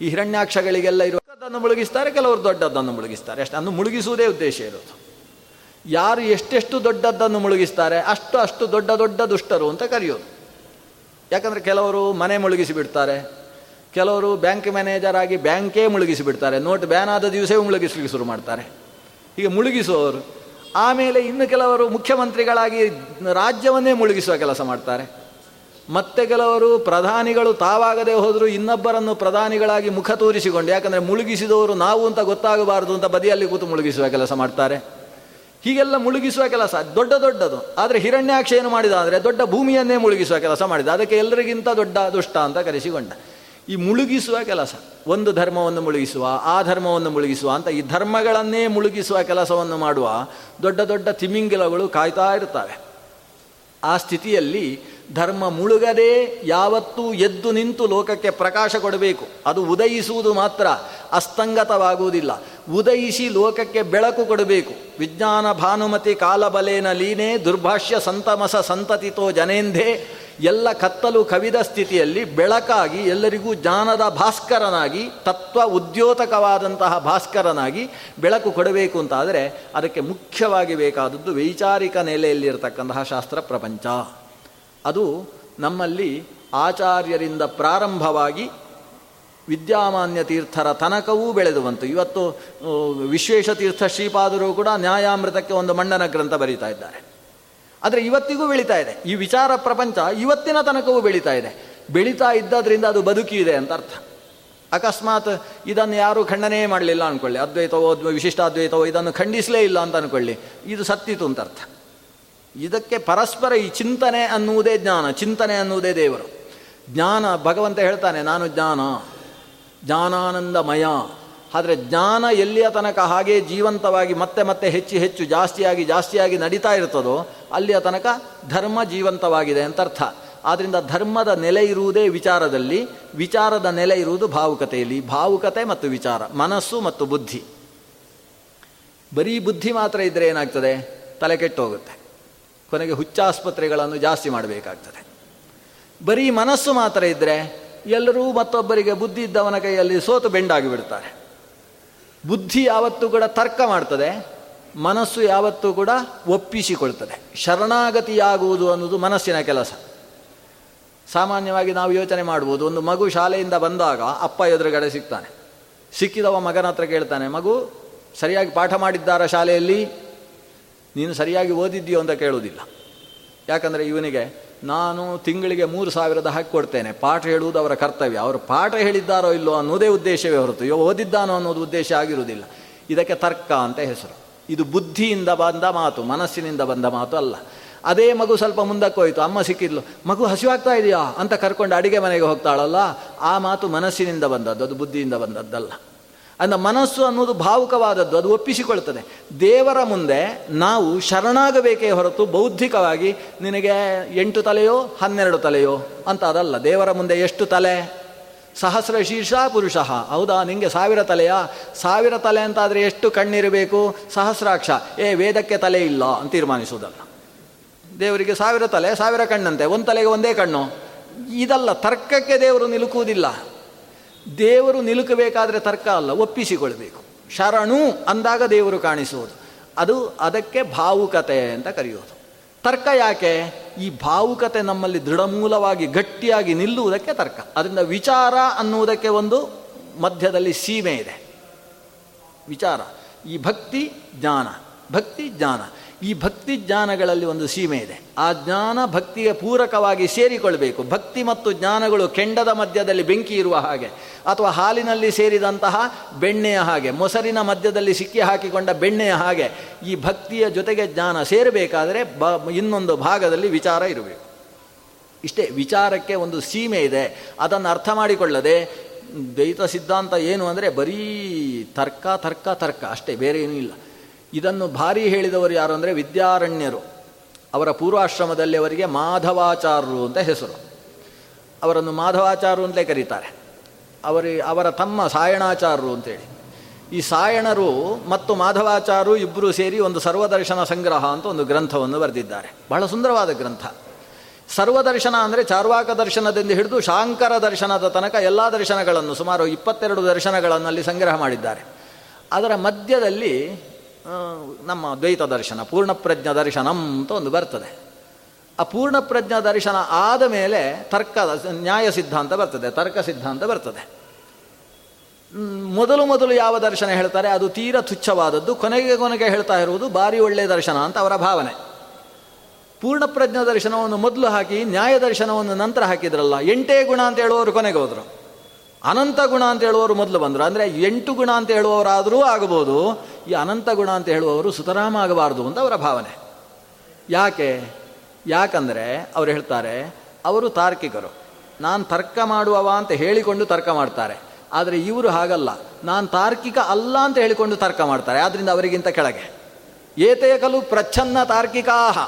ಈ ಹಿರಣ್ಯಾಕ್ಷಗಳಿಗೆಲ್ಲ ಇರುವುದನ್ನು ಮುಳುಗಿಸ್ತಾರೆ, ಕೆಲವರು ದೊಡ್ಡದ್ದನ್ನು ಮುಳುಗಿಸ್ತಾರೆ. ಅಷ್ಟೇ ಅದನ್ನು ಮುಳುಗಿಸುವುದೇ ಉದ್ದೇಶ ಇರೋದು. ಯಾರು ಎಷ್ಟೆಷ್ಟು ದೊಡ್ಡದ್ದನ್ನು ಮುಳುಗಿಸ್ತಾರೆ, ಅಷ್ಟು ಅಷ್ಟು ದೊಡ್ಡ ದೊಡ್ಡ ದುಷ್ಟರು ಅಂತ ಕರೆಯೋದು. ಯಾಕಂದರೆ ಕೆಲವರು ಮನೆ ಮುಳುಗಿಸಿ ಬಿಡ್ತಾರೆ, ಕೆಲವರು ಬ್ಯಾಂಕ್ ಮ್ಯಾನೇಜರ್ ಆಗಿ ಬ್ಯಾಂಕೇ ಮುಳುಗಿಸಿ ಬಿಡ್ತಾರೆ. ನೋಟ್ ಬ್ಯಾನ್ ಆದ ದಿವಸವೇ ಮುಳುಗಿಸ್ಲಿಕ್ಕೆ ಶುರು ಮಾಡ್ತಾರೆ. ಹೀಗೆ ಮುಳುಗಿಸುವವರು ಆಮೇಲೆ ಇನ್ನು ಕೆಲವರು ಮುಖ್ಯಮಂತ್ರಿಗಳಾಗಿ ರಾಜ್ಯವನ್ನೇ ಮುಳುಗಿಸುವ ಕೆಲಸ ಮಾಡ್ತಾರೆ. ಮತ್ತೆ ಕೆಲವರು ಪ್ರಧಾನಿಗಳು ತಾವಾಗದೆ ಹೋದರೂ ಇನ್ನೊಬ್ಬರನ್ನು ಪ್ರಧಾನಿಗಳಾಗಿ ಮುಖ ತೋರಿಸಿಕೊಂಡು, ಯಾಕಂದರೆ ಮುಳುಗಿಸಿದವರು ನಾವು ಅಂತ ಗೊತ್ತಾಗಬಾರದು ಅಂತ ಬದಿಯಲ್ಲಿ ಕೂತು ಮುಳುಗಿಸುವ ಕೆಲಸ ಮಾಡ್ತಾರೆ. ಹೀಗೆಲ್ಲ ಮುಳುಗಿಸುವ ಕೆಲಸ ದೊಡ್ಡ ದೊಡ್ಡದು. ಆದರೆ ಹಿರಣ್ಯಾಕ್ಷ ಏನು ಮಾಡಿದ ಅಂದರೆ ದೊಡ್ಡ ಭೂಮಿಯನ್ನೇ ಮುಳುಗಿಸುವ ಕೆಲಸ ಮಾಡಿದ. ಅದಕ್ಕೆ ಎಲ್ಲರಿಗಿಂತ ದೊಡ್ಡ ದುಷ್ಟ ಅಂತ ಕರೆಸಿಕೊಂಡ. ಈ ಮುಳುಗಿಸುವ ಕೆಲಸ. ಒಂದು ಧರ್ಮವನ್ನು ಮುಳುಗಿಸುವ, ಆ ಧರ್ಮವನ್ನು ಮುಳುಗಿಸುವ ಅಂತ ಈ ಧರ್ಮಗಳನ್ನೇ ಮುಳುಗಿಸುವ ಕೆಲಸವನ್ನು ಮಾಡುವ ದೊಡ್ಡ ದೊಡ್ಡ ತಿಮಿಂಗಿಲಗಳು ಕಾಯ್ತಾ ಇರ್ತವೆ ಆ ಸ್ಥಿತಿಯಲ್ಲಿ ಧರ್ಮ ಮುಳುಗದೆ ಯಾವತ್ತೂ ಎದ್ದು ನಿಂತು ಲೋಕಕ್ಕೆ ಪ್ರಕಾಶ ಕೊಡಬೇಕು. ಅದು ಉದಯಿಸುವುದು ಮಾತ್ರ, ಅಸ್ತಂಗತವಾಗುವುದಿಲ್ಲ. ಉದಯಿಸಿ ಲೋಕಕ್ಕೆ ಬೆಳಕು ಕೊಡಬೇಕು. ವಿಜ್ಞಾನ ಭಾನುಮತಿ ಕಾಲಬಲೇನ ಲೀನೆ ದುರ್ಭಾಷ್ಯ ಸಂತಮಸ ಸಂತತಿತೋ ಜನೇಂದೇ ಎಲ್ಲ ಕತ್ತಲು ಕವಿದ ಸ್ಥಿತಿಯಲ್ಲಿ ಬೆಳಕಾಗಿ ಎಲ್ಲರಿಗೂ ಜ್ಞಾನದ ಭಾಸ್ಕರನಾಗಿ, ತತ್ವ ಉದ್ಯೋತಕವಾದಂತಹ ಭಾಸ್ಕರನಾಗಿ ಬೆಳಕು ಕೊಡಬೇಕು ಅಂತಾದರೆ ಅದಕ್ಕೆ ಮುಖ್ಯವಾಗಿ ಬೇಕಾದದ್ದು ವೈಚಾರಿಕ ನೆಲೆಯಲ್ಲಿರತಕ್ಕಂತಹ ಶಾಸ್ತ್ರ ಪ್ರಪಂಚ. ಅದು ನಮ್ಮಲ್ಲಿ ಆಚಾರ್ಯರಿಂದ ಪ್ರಾರಂಭವಾಗಿ ವಿದ್ಯಾಮಾನ್ಯ ತೀರ್ಥರ ತನಕವೂ ಬೆಳೆದು ಬಂತು ಇವತ್ತು ವಿಶ್ವೇಶ ತೀರ್ಥ ಶ್ರೀಪಾದರು ಕೂಡ ನ್ಯಾಯಾಮೃತಕ್ಕೆ ಒಂದು ಮಂಡನ ಗ್ರಂಥ ಬರೀತಾ ಇದ್ದಾರೆ. ಆದರೆ ಇವತ್ತಿಗೂ ಬೆಳೀತಾ ಇದೆ. ಈ ವಿಚಾರ ಪ್ರಪಂಚ ಇವತ್ತಿನ ತನಕವೂ ಬೆಳೀತಾ ಇದೆ. ಬೆಳೀತಾ ಇದ್ದದ್ರಿಂದ ಅದು ಬದುಕಿದೆ ಅಂತ ಅರ್ಥ. ಅಕಸ್ಮಾತ್ ಇದನ್ನು ಯಾರೂ ಖಂಡನೆ ಮಾಡಲಿಲ್ಲ ಅಂದ್ಕೊಳ್ಳಿ ಅದ್ವೈತವೋ ವಿಶಿಷ್ಟ ಅದ್ವೈತವೋ ಇದನ್ನು ಖಂಡಿಸಲೇ ಇಲ್ಲ ಅಂತ ಅಂದ್ಕೊಳ್ಳಿ ಇದು ಸತ್ತಿತು ಅಂತ ಅರ್ಥ. ಇದಕ್ಕೆ ಪರಸ್ಪರ ಈ ಚಿಂತನೆ ಅನ್ನುವುದೇ ಜ್ಞಾನ, ಚಿಂತನೆ ಅನ್ನುವುದೇ ದೇವರು. ಜ್ಞಾನ ಭಗವಂತ ಹೇಳ್ತಾನೆ, ನಾನು ಜ್ಞಾನ, ಜ್ಞಾನಾನಂದಮಯ. ಆದರೆ ಜ್ಞಾನ ಎಲ್ಲಿಯ ತನಕ ಹಾಗೆ ಜೀವಂತವಾಗಿ ಮತ್ತೆ ಮತ್ತೆ ಹೆಚ್ಚು ಹೆಚ್ಚು ಜಾಸ್ತಿಯಾಗಿ ಜಾಸ್ತಿಯಾಗಿ ನಡೀತಾ ಇರ್ತದೋ ಅಲ್ಲಿಯ ತನಕ ಧರ್ಮ ಜೀವಂತವಾಗಿದೆ ಅಂತ ಅರ್ಥ ಆದ್ದರಿಂದ ಧರ್ಮದ ನೆಲೆ ಇರುವುದೇ ವಿಚಾರದಲ್ಲಿ, ವಿಚಾರದ ನೆಲೆ ಇರುವುದು ಭಾವುಕತೆಯಲ್ಲಿ, ಭಾವುಕತೆ ಮತ್ತು ವಿಚಾರ, ಮನಸ್ಸು ಮತ್ತು ಬುದ್ಧಿ. ಬರೀ ಬುದ್ಧಿ ಮಾತ್ರ ಇದ್ದರೆ ಏನಾಗ್ತದೆ? ತಲೆ ಕೆಟ್ಟೋಗುತ್ತೆ. ಕೊನೆಗೆ ಹುಚ್ಚಾಸ್ಪತ್ರೆಗಳನ್ನು ಜಾಸ್ತಿ ಮಾಡಬೇಕಾಗ್ತದೆ. ಬರೀ ಮನಸ್ಸು ಮಾತ್ರ ಇದ್ದರೆ ಎಲ್ಲರೂ ಮತ್ತೊಬ್ಬರಿಗೆ ಬುದ್ಧಿ ಇದ್ದವನ ಕೈಯಲ್ಲಿ ಸೋತು ಬೆಂಡಾಗಿ ಬಿಡ್ತಾರೆ ಬುದ್ಧಿ ಯಾವತ್ತೂ ಕೂಡ ತರ್ಕ ಮಾಡ್ತದೆ, ಮನಸ್ಸು ಯಾವತ್ತೂ ಕೂಡ ಒಪ್ಪಿಸಿಕೊಳ್ತದೆ. ಶರಣಾಗತಿಯಾಗುವುದು ಅನ್ನೋದು ಮನಸ್ಸಿನ ಕೆಲಸ. ಸಾಮಾನ್ಯವಾಗಿ ನಾವು ಯೋಚನೆ ಮಾಡ್ಬೋದು, ಒಂದು ಮಗು ಶಾಲೆಯಿಂದ ಬಂದಾಗ ಅಪ್ಪ ಎದುರುಗಡೆ ಸಿಗ್ತಾನೆ. ಸಿಕ್ಕಿದವ ಮಗನ ಹತ್ರ ಕೇಳ್ತಾನೆ, ಮಗು, ಸರಿಯಾಗಿ ಪಾಠ ಮಾಡಿದ್ದಾರ ಶಾಲೆಯಲ್ಲಿ? ನೀನು ಸರಿಯಾಗಿ ಓದಿದ್ದೀಯೋ ಅಂತ ಕೇಳುವುದಿಲ್ಲ. ಯಾಕಂದರೆ ಇವನಿಗೆ ನಾನು ತಿಂಗಳಿಗೆ ಮೂರು ಸಾವಿರದ ಹಾಕಿ ಕೊಡ್ತೇನೆ. ಪಾಠ ಹೇಳುವುದು ಅವರ ಕರ್ತವ್ಯ. ಅವರು ಪಾಠ ಹೇಳಿದ್ದಾರೋ ಇಲ್ಲೋ ಅನ್ನೋದೇ ಉದ್ದೇಶವೇ ಹೊರತು. ಇವ ಓದಿದ್ದಾನೋ ಅನ್ನೋದು ಉದ್ದೇಶ ಆಗಿರುವುದಿಲ್ಲ. ಇದಕ್ಕೆ ತರ್ಕ ಅಂತ ಹೆಸರು. ಇದು ಬುದ್ಧಿಯಿಂದ ಬಂದ ಮಾತು, ಮನಸ್ಸಿನಿಂದ ಬಂದ ಮಾತು ಅಲ್ಲ. ಅದೇ ಮಗು ಸ್ವಲ್ಪ ಮುಂದಕ್ಕೆ ಹೋಯಿತು ಅಮ್ಮ ಸಿಕ್ಕಿದ್ಲು, ಮಗು ಹಸಿವಾಗ್ತಾ ಇದೆಯಾ? ಅಂತ ಕರ್ಕೊಂಡು ಅಡಿಗೆ ಮನೆಗೆ ಹೋಗ್ತಾಳಲ್ಲ, ಆ ಮಾತು ಮನಸ್ಸಿನಿಂದ ಬಂದದ್ದು, ಅದು ಬುದ್ಧಿಯಿಂದ ಬಂದದ್ದಲ್ಲ. ಅಂದ ಮನಸ್ಸು ಅನ್ನೋದು ಭಾವುಕವಾದದ್ದು, ಅದು ಒಪ್ಪಿಸಿಕೊಳ್ತದೆ. ದೇವರ ಮುಂದೆ ನಾವು ಶರಣಾಗಬೇಕೇ ಹೊರತು ಬೌದ್ಧಿಕವಾಗಿ ನಿನಗೆ ಎಂಟು ತಲೆಯೋ, ಹನ್ನೆರಡು ತಲೆಯೋ ಅಂತ ಅದಲ್ಲ. ದೇವರ ಮುಂದೆ ಎಷ್ಟು ತಲೆ? ಸಹಸ್ರ ಶೀರ್ಷ ಪುರುಷ. ಹೌದಾ? ನಿಮಗೆ ಸಾವಿರ ತಲೆಯಾ? ಸಾವಿರ ತಲೆ ಅಂತಾದರೆ ಎಷ್ಟು ಕಣ್ಣಿರಬೇಕು? ಸಹಸ್ರಾಕ್ಷ. ಏ, ವೇದಕ್ಕೆ ತಲೆ ಇಲ್ಲ ಅಂತ ತೀರ್ಮಾನಿಸುವುದಲ್ಲ. ದೇವರಿಗೆ ಸಾವಿರ ತಲೆ, ಸಾವಿರ ಕಣ್ಣಂತೆ. ಒಂದು ತಲೆಗೆ ಒಂದೇ ಕಣ್ಣು. ಇದಲ್ಲ, ತರ್ಕಕ್ಕೆ ದೇವರು ನಿಲುಕುವುದಿಲ್ಲ. ದೇವರು ನಿಲುಕಬೇಕಾದ್ರೆ ತರ್ಕ ಅಲ್ಲ, ಒಪ್ಪಿಸಿಕೊಳ್ಬೇಕು. ಶರಣು ಅಂದಾಗ ದೇವರು ಕಾಣಿಸುವುದು. ಅದು ಅದಕ್ಕೆ ಭಾವುಕತೆ ಅಂತ ಕರೆಯೋದು. ತರ್ಕ ಯಾಕೆ? ಈ ಭಾವುಕತೆ ನಮ್ಮಲ್ಲಿ ದೃಢಮೂಲವಾಗಿ ಗಟ್ಟಿಯಾಗಿ ನಿಲ್ಲುವುದಕ್ಕೆ ತರ್ಕ. ಅದರಿಂದ ವಿಚಾರ ಅನ್ನುವುದಕ್ಕೆ ಒಂದು ಮಧ್ಯದಲ್ಲಿ ಸೀಮೆ ಇದೆ. ವಿಚಾರ. ಈ ಭಕ್ತಿ ಜ್ಞಾನ. ಭಕ್ತಿ ಜ್ಞಾನ. ಈ ಭಕ್ತಿ ಜ್ಞಾನಗಳಲ್ಲಿ ಒಂದು ಸೀಮೆ ಇದೆ. ಆ ಜ್ಞಾನ ಭಕ್ತಿಗೆ ಪೂರಕವಾಗಿ ಸೇರಿಕೊಳ್ಬೇಕು. ಭಕ್ತಿ ಮತ್ತು ಜ್ಞಾನಗಳು ಕೆಂಡದ ಮಧ್ಯದಲ್ಲಿ ಬೆಂಕಿ ಇರುವ ಹಾಗೆ, ಅಥವಾ ಹಾಲಿನಲ್ಲಿ ಸೇರಿದಂತಹ ಬೆಣ್ಣೆಯ ಹಾಗೆ, ಮೊಸರಿನ ಮಧ್ಯದಲ್ಲಿ ಸಿಕ್ಕಿ ಹಾಕಿಕೊಂಡ ಬೆಣ್ಣೆಯ ಹಾಗೆ ಈ ಭಕ್ತಿಯ ಜೊತೆಗೆ ಜ್ಞಾನ ಸೇರಬೇಕಾದರೆ ಬ, ಇನ್ನೊಂದು ಭಾಗದಲ್ಲಿ ವಿಚಾರ ಇರಬೇಕು. ಇಷ್ಟೇ ವಿಚಾರಕ್ಕೆ ಒಂದು ಸೀಮೆ ಇದೆ. ಅದನ್ನು ಅರ್ಥ ಮಾಡಿಕೊಳ್ಳದೆ, ದ್ವೈತ ಸಿದ್ಧಾಂತ ಏನು ಅಂದರೆ ಬರೀ ತರ್ಕ ತರ್ಕ ತರ್ಕ, ಅಷ್ಟೇ, ಬೇರೆ ಏನೂ ಇಲ್ಲ. ಇದನ್ನು ಭಾರಿ ಹೇಳಿದವರು ಯಾರು ಅಂದರೆ ವಿದ್ಯಾರಣ್ಯರು. ಅವರ ಪೂರ್ವಾಶ್ರಮದಲ್ಲಿ ಅವರಿಗೆ ಮಾಧವಾಚಾರ್ಯರು ಅಂತ ಹೆಸರು. ಅವರನ್ನು ಮಾಧವಾಚಾರ್ಯರು ಅಂತಲೇ ಕರೀತಾರೆ. ಅವರಿ, ಅವರ ತಮ್ಮ ಸಾಯಣಾಚಾರ್ಯರು ಅಂತೇಳಿ. ಈ ಸಾಯಣರು ಮತ್ತು ಮಾಧವಾಚಾರ್ಯರು ಇಬ್ಬರು ಸೇರಿ ಒಂದು ಸರ್ವದರ್ಶನ ಸಂಗ್ರಹ ಅಂತ ಒಂದು ಗ್ರಂಥವನ್ನು ಬರೆದಿದ್ದಾರೆ. ಬಹಳ ಸುಂದರವಾದ ಗ್ರಂಥ. ಸರ್ವದರ್ಶನ ಅಂದರೆ ಚಾರ್ವಾಕ ದರ್ಶನದಿಂದ ಹಿಡಿದು ಶಾಂಕರ ದರ್ಶನದ ತನಕ ಎಲ್ಲ ದರ್ಶನಗಳನ್ನು ಸುಮಾರು ಇಪ್ಪತ್ತೆರಡು ದರ್ಶನಗಳನ್ನು ಅಲ್ಲಿ ಸಂಗ್ರಹ ಮಾಡಿದ್ದಾರೆ. ಅದರ ಮಧ್ಯದಲ್ಲಿ ನಮ್ಮ ದ್ವೈತ ದರ್ಶನ, ಪೂರ್ಣಪ್ರಜ್ಞ ದರ್ಶನಂ ಅಂತ ಒಂದು ಬರ್ತದೆ. ಆ ಪೂರ್ಣಪ್ರಜ್ಞ ದರ್ಶನ ಆದ ಮೇಲೆ ತರ್ಕ, ನ್ಯಾಯ ಸಿದ್ಧಾಂತ ಬರ್ತದೆ, ತರ್ಕ ಸಿದ್ಧಾಂತ ಬರ್ತದೆ. ಮೊದಲು ಮೊದಲು ಯಾವ ದರ್ಶನ ಹೇಳ್ತಾರೆ? ಅದು ತೀರ ತುಚ್ಛವಾದದ್ದು, ಕೊನೆಗೆ ಕೊನೆಗೆ ಹೇಳ್ತಾ ಇರುವುದು ಭಾರಿ ಒಳ್ಳೆಯ ದರ್ಶನ ಅಂತ ಅವರ ಭಾವನೆ. ಪೂರ್ಣಪ್ರಜ್ಞ ದರ್ಶನವನ್ನು ಮೊದಲು ಹಾಕಿ, ನ್ಯಾಯ ದರ್ಶನವನ್ನು ನಂತರ ಹಾಕಿದ್ರಲ್ಲ, ಎಂಟೇ ಗುಣ ಅಂತ ಹೇಳುವವರು ಕೊನೆಗೆ ಹೋದರು. ಅನಂತ ಗುಣ ಅಂತ ಹೇಳುವವರು ಮೊದಲು ಬಂದರು. ಅಂದರೆ ಎಂಟು ಗುಣ ಅಂತ ಹೇಳುವವರಾದರೂ ಆಗಬಹುದು, ಈ ಅನಂತ ಗುಣ ಅಂತ ಹೇಳುವವರು ಸುತರಾಮ ಆಗಬಾರ್ದು ಅಂತ ಅವರ ಭಾವನೆ. ಯಾಕೆ? ಯಾಕಂದರೆ ಅವರು ಹೇಳ್ತಾರೆ, ಅವರು ತಾರ್ಕಿಕರು. ನಾನು ತರ್ಕ ಮಾಡುವವ ಅಂತ ಹೇಳಿಕೊಂಡು ತರ್ಕ ಮಾಡ್ತಾರೆ. ಆದರೆ ಇವರು ಹಾಗಲ್ಲ. ನಾನು ತಾರ್ಕಿಕ ಅಲ್ಲ ಅಂತ ಹೇಳಿಕೊಂಡು ತರ್ಕ ಮಾಡ್ತಾರೆ. ಆದ್ದರಿಂದ ಅವರಿಗಿಂತ ಕೆಳಗೆ. ಏತೇ ಕಲು ಪ್ರಚ್ಛನ್ನ ತಾರ್ಕಿಕಾಹ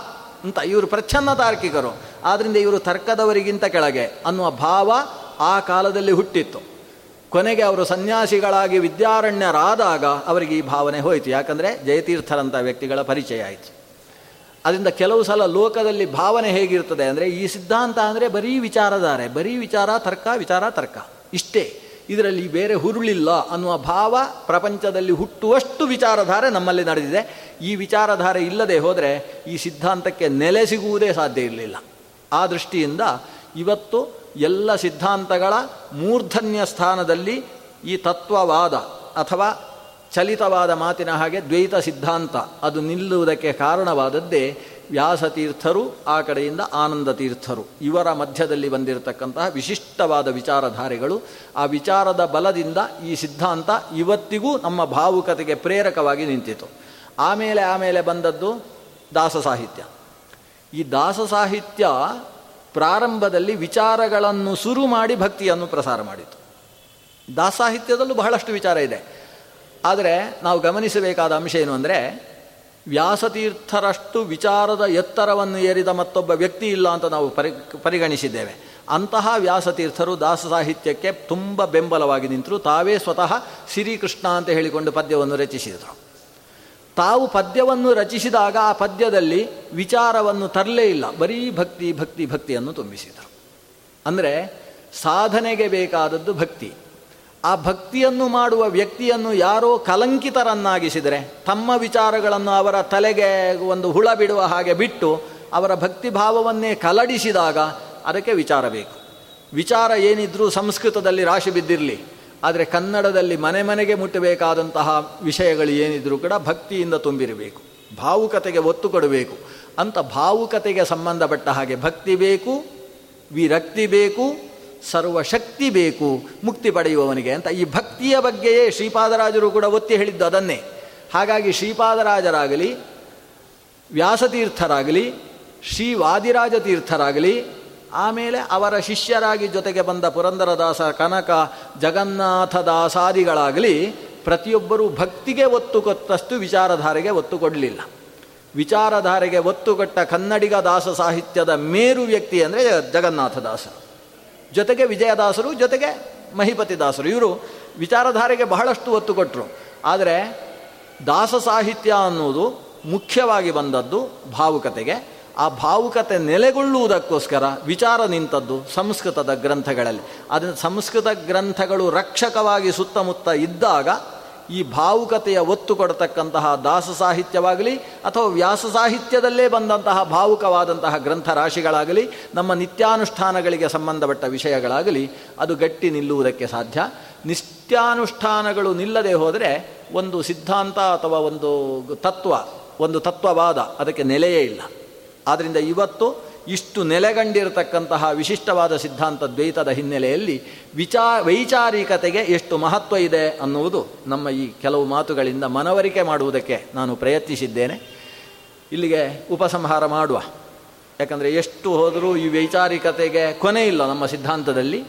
ಅಂತ ಇವರು ಪ್ರಚ್ಛನ್ನ ತಾರ್ಕಿಕರು. ಆದ್ದರಿಂದ ಇವರು ತರ್ಕದವರಿಗಿಂತ ಕೆಳಗೆ ಅನ್ನುವ ಭಾವ ಆ ಕಾಲದಲ್ಲಿ ಹುಟ್ಟಿತ್ತು. ಕೊನೆಗೆ ಅವರು ಸನ್ಯಾಸಿಗಳಾಗಿ ವಿದ್ಯಾರಣ್ಯರಾದಾಗ ಅವರಿಗೆ ಈ ಭಾವನೆ ಹೋಯಿತು. ಯಾಕಂದರೆ ಜಯತೀರ್ಥರಂಥ ವ್ಯಕ್ತಿಗಳ ಪರಿಚಯ ಆಯಿತು. ಅದರಿಂದ ಕೆಲವು ಸಲ ಲೋಕದಲ್ಲಿ ಭಾವನೆ ಹೇಗಿರ್ತದೆ ಅಂದರೆ ಈ ಸಿದ್ಧಾಂತ ಅಂದರೆ ಬರೀ ವಿಚಾರಧಾರೆ, ಬರೀ ವಿಚಾರ, ತರ್ಕ ವಿಚಾರ, ತರ್ಕ. ಇಷ್ಟೇ. ಇದರಲ್ಲಿ ಬೇರೆ ಹುರುಳಿಲ್ಲ ಅನ್ನುವ ಭಾವ ಪ್ರಪಂಚದಲ್ಲಿ ಹುಟ್ಟುವಷ್ಟು ವಿಚಾರಧಾರೆ ನಮ್ಮಲ್ಲಿ ನಡೆದಿದೆ. ಈ ವಿಚಾರಧಾರೆ ಇಲ್ಲದೆ ಹೋದರೆ ಈ ಸಿದ್ಧಾಂತಕ್ಕೆ ನೆಲೆ ಸಿಗುವುದೇ ಸಾಧ್ಯ ಇರಲಿಲ್ಲ. ಆ ದೃಷ್ಟಿಯಿಂದ ಇವತ್ತು ಎಲ್ಲ ಸಿದ್ಧಾಂತಗಳ ಮೂರ್ಧನ್ಯ ಸ್ಥಾನದಲ್ಲಿ ಈ ತತ್ವವಾದ ಅಥವಾ ಚಲಿತವಾದ ಮಾತಿನ ಹಾಗೆ ದ್ವೈತ ಸಿದ್ಧಾಂತ, ಅದು ನಿಲ್ಲುವುದಕ್ಕೆ ಕಾರಣವಾದದ್ದೇ ವ್ಯಾಸತೀರ್ಥರು, ಆ ಕಡೆಯಿಂದ ಆನಂದ ತೀರ್ಥರು ಇವರ ಮಧ್ಯದಲ್ಲಿ ಬಂದಿರತಕ್ಕಂತಹ ವಿಶಿಷ್ಟವಾದ ವಿಚಾರಧಾರೆಗಳು, ಆ ವಿಚಾರದ ಬಲದಿಂದ ಈ ಸಿದ್ಧಾಂತ ಇವತ್ತಿಗೂ ನಮ್ಮ ಭಾವುಕತೆಗೆ ಪ್ರೇರಕವಾಗಿ ನಿಂತಿತು. ಆಮೇಲೆ ಆಮೇಲೆ ಬಂದದ್ದು ದಾಸ ಸಾಹಿತ್ಯ ಈ ದಾಸ ಸಾಹಿತ್ಯ ಪ್ರಾರಂಭದಲ್ಲಿ ವಿಚಾರಗಳನ್ನು ಶುರು ಮಾಡಿ ಭಕ್ತಿಯನ್ನು ಪ್ರಸಾರ ಮಾಡಿತು. ದಾಸಾಹಿತ್ಯದಲ್ಲೂ ಬಹಳಷ್ಟು ವಿಚಾರ ಇದೆ. ಆದರೆ ನಾವು ಗಮನಿಸಬೇಕಾದ ಅಂಶ ಏನು ಅಂದರೆ, ವ್ಯಾಸತೀರ್ಥರಷ್ಟು ವಿಚಾರದ ಎತ್ತರವನ್ನು ಏರಿದ ಮತ್ತೊಬ್ಬ ವ್ಯಕ್ತಿ ಇಲ್ಲ ಅಂತ ನಾವು ಪರಿ, ಪರಿಗಣಿಸಿದ್ದೇವೆ. ಅಂತಹ ವ್ಯಾಸತೀರ್ಥರು ದಾಸ ಸಾಹಿತ್ಯಕ್ಕೆ ತುಂಬ ಬೆಂಬಲವಾಗಿ ನಿಂತರು. ತಾವೇ ಸ್ವತಃ ಶ್ರೀಕೃಷ್ಣ ಅಂತ ಹೇಳಿಕೊಂಡು ಪದ್ಯವನ್ನು ರಚಿಸಿದರು. ತಾವು ಪದ್ಯವನ್ನು ರಚಿಸಿದಾಗ ಆ ಪದ್ಯದಲ್ಲಿ ವಿಚಾರವನ್ನು ತರಲೇ ಇಲ್ಲ. ಬರೀ ಭಕ್ತಿ ಭಕ್ತಿ, ಭಕ್ತಿಯನ್ನು ತುಂಬಿಸಿದರು ಅಂದರೆ ಸಾಧನೆಗೆ ಬೇಕಾದದ್ದು ಭಕ್ತಿ. ಆ ಭಕ್ತಿಯನ್ನು ಮಾಡುವ ವ್ಯಕ್ತಿಯನ್ನು ಯಾರೋ ಕಲಂಕಿತರನ್ನಾಗಿಸಿದರೆ, ತಮ್ಮ ವಿಚಾರಗಳನ್ನು ಅವರ ತಲೆಗೆ ಒಂದು ಹುಳ ಬಿಡುವ ಹಾಗೆ ಬಿಟ್ಟು ಅವರ ಭಕ್ತಿ ಭಾವವನ್ನೇ ಕಲಡಿಸಿದಾಗ ಅದಕ್ಕೆ ವಿಚಾರ ಬೇಕು. ವಿಚಾರ ಏನಿದ್ರೂ ಸಂಸ್ಕೃತದಲ್ಲಿ ರಾಶಿ ಬಿದ್ದಿರಲಿ. ಆದರೆ ಕನ್ನಡದಲ್ಲಿ ಮನೆ ಮನೆಗೆ ಮುಟ್ಟಬೇಕಾದಂತಹ ವಿಷಯಗಳು ಏನಿದ್ರೂ ಕೂಡ ಭಕ್ತಿಯಿಂದ ತುಂಬಿರಬೇಕು. ಭಾವುಕತೆಗೆ ಒತ್ತು ಕೊಡಬೇಕು. ಅಂತ ಭಾವುಕತೆಗೆ ಸಂಬಂಧಪಟ್ಟ ಹಾಗೆ ಭಕ್ತಿ ಬೇಕು, ವಿರಕ್ತಿ ಬೇಕು, ಸರ್ವಶಕ್ತಿ ಬೇಕು, ಮುಕ್ತಿ ಪಡೆಯುವವನಿಗೆ ಅಂತ ಈ ಭಕ್ತಿಯ ಬಗ್ಗೆಯೇ ಶ್ರೀಪಾದರಾಜರು ಕೂಡ ಒತ್ತಿ ಹೇಳಿದ್ದು ಅದನ್ನೇ. ಹಾಗಾಗಿ ಶ್ರೀಪಾದರಾಜರಾಗಲಿ, ವ್ಯಾಸತೀರ್ಥರಾಗಲಿ ಶ್ರೀ ವಾದಿರಾಜ ತೀರ್ಥರಾಗಲಿ ಆಮೇಲೆ ಅವರ ಶಿಷ್ಯರಾಗಿ ಜೊತೆಗೆ ಬಂದ ಪುರಂದರದಾಸ ಕನಕ, ಜಗನ್ನಾಥದಾಸಾದಿಗಳಾಗಲಿ ಪ್ರತಿಯೊಬ್ಬರೂ ಭಕ್ತಿಗೆ ಒತ್ತು ಕೊಟ್ಟಷ್ಟು ವಿಚಾರಧಾರೆಗೆ ಒತ್ತು ಕೊಡಲಿಲ್ಲ. ವಿಚಾರಧಾರೆಗೆ ಒತ್ತು ಕೊಟ್ಟ ಕನ್ನಡಿಗ ದಾಸ ಸಾಹಿತ್ಯದ ಮೇರು ವ್ಯಕ್ತಿ ಅಂದರೆ ಜಗನ್ನಾಥದಾಸರು ಜೊತೆಗೆ ವಿಜಯದಾಸರು, ಜೊತೆಗೆ ಮಹಿಪತಿ ದಾಸರು. ಇವರು ವಿಚಾರಧಾರೆಗೆ ಬಹಳಷ್ಟು ಒತ್ತು ಕೊಟ್ಟರು ಆದರೆ ದಾಸ ಸಾಹಿತ್ಯ ಅನ್ನೋದು ಮುಖ್ಯವಾಗಿ ಬಂದದ್ದು ಭಾವುಕತೆಗೆ ಆ ಭಾವುಕತೆ ನೆಲೆಗೊಳ್ಳುವುದಕ್ಕೋಸ್ಕರ ವಿಚಾರ ನಿಂತದ್ದು ಸಂಸ್ಕೃತದ ಗ್ರಂಥಗಳಲ್ಲಿ. ಅದನ್ನು ಸಂಸ್ಕೃತ ಗ್ರಂಥಗಳು ರಕ್ಷಕವಾಗಿ ಸುತ್ತಮುತ್ತ ಇದ್ದಾಗ ಈ ಭಾವುಕತೆಯ ಒತ್ತು ಕೊಡತಕ್ಕಂತಹ ದಾಸ ಸಾಹಿತ್ಯವಾಗಲಿ ಅಥವಾ ವ್ಯಾಸ ಸಾಹಿತ್ಯದಲ್ಲೇ ಬಂದಂತಹ ಭಾವುಕವಾದಂತಹ ಗ್ರಂಥ ರಾಶಿಗಳಾಗಲಿ, ನಮ್ಮ ನಿತ್ಯಾನುಷ್ಠಾನಗಳಿಗೆ ಸಂಬಂಧಪಟ್ಟ ವಿಷಯಗಳಾಗಲಿ, ಅದು ಗಟ್ಟಿ ನಿಲ್ಲುವುದಕ್ಕೆ ಸಾಧ್ಯ. ನಿತ್ಯಾನುಷ್ಠಾನಗಳು ನಿಲ್ಲದೆ ಹೋದರೆ ಒಂದು ಸಿದ್ಧಾಂತ ಅಥವಾ ಒಂದು ತತ್ವ, ಒಂದು ತತ್ವವಾದ ಅದಕ್ಕೆ ನೆಲೆಯೇ ಇಲ್ಲ. ಆದ್ದರಿಂದ ಇವತ್ತು ಇಷ್ಟು ನೆಲೆಗಂಡಿರತಕ್ಕಂತಹ ವಿಶಿಷ್ಟವಾದ ಸಿದ್ಧಾಂತ ದ್ವೈತದ ಹಿನ್ನೆಲೆಯಲ್ಲಿ ವಿಚಾ ವೈಚಾರಿಕತೆಗೆ ಎಷ್ಟು ಮಹತ್ವ ಇದೆ ಅನ್ನುವುದು ನಮ್ಮ ಈ ಕೆಲವು ಮಾತುಗಳಿಂದ ಮನವರಿಕೆ ಮಾಡುವುದಕ್ಕೆ ನಾನು ಪ್ರಯತ್ನಿಸಿದ್ದೇನೆ. ಇಲ್ಲಿಗೆ ಉಪಸಂಹಾರ ಮಾಡುವ. ಯಾಕಂದರೆ ಎಷ್ಟು ಹೋದರೂ ಈ ವೈಚಾರಿಕತೆಗೆ ಕೊನೆ ಇಲ್ಲ ನಮ್ಮ ಸಿದ್ಧಾಂತದಲ್ಲಿ.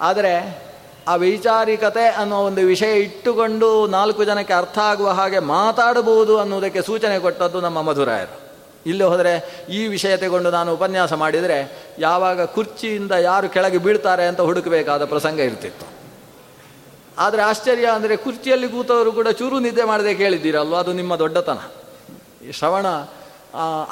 ಆದರೆ ಆ ವೈಚಾರಿಕತೆ ಅನ್ನೋ ಒಂದು ವಿಷಯ ಇಟ್ಟುಕೊಂಡು ನಾಲ್ಕು ಜನಕ್ಕೆ ಅರ್ಥ ಆಗುವ ಹಾಗೆ ಮಾತಾಡಬಹುದು ಅನ್ನುವುದಕ್ಕೆ ಸೂಚನೆ ಕೊಟ್ಟದ್ದು ನಮ್ಮ ಮಧುರಾಯರು. ಇಲ್ಲಿ ಹೋದರೆ ಈ ವಿಷಯ ತಗೊಂಡು ನಾನು ಉಪನ್ಯಾಸ ಮಾಡಿದರೆ ಯಾವಾಗ ಕುರ್ಚಿಯಿಂದ ಯಾರು ಕೆಳಗೆ ಬೀಳ್ತಾರೆ ಅಂತ ಹುಡುಕಬೇಕಾದ ಪ್ರಸಂಗ ಇರ್ತಿತ್ತು. ಆದರೆ ಆಶ್ಚರ್ಯ ಅಂದರೆ ಕುರ್ಚಿಯಲ್ಲಿ ಕೂತವರು ಕೂಡ ಚೂರು ನಿದ್ದೆ ಮಾಡದೆ ಕೇಳಿದ್ದೀರಲ್ವ? ಅದು ನಿಮ್ಮ ದೊಡ್ಡತನ. ಶ್ರವಣ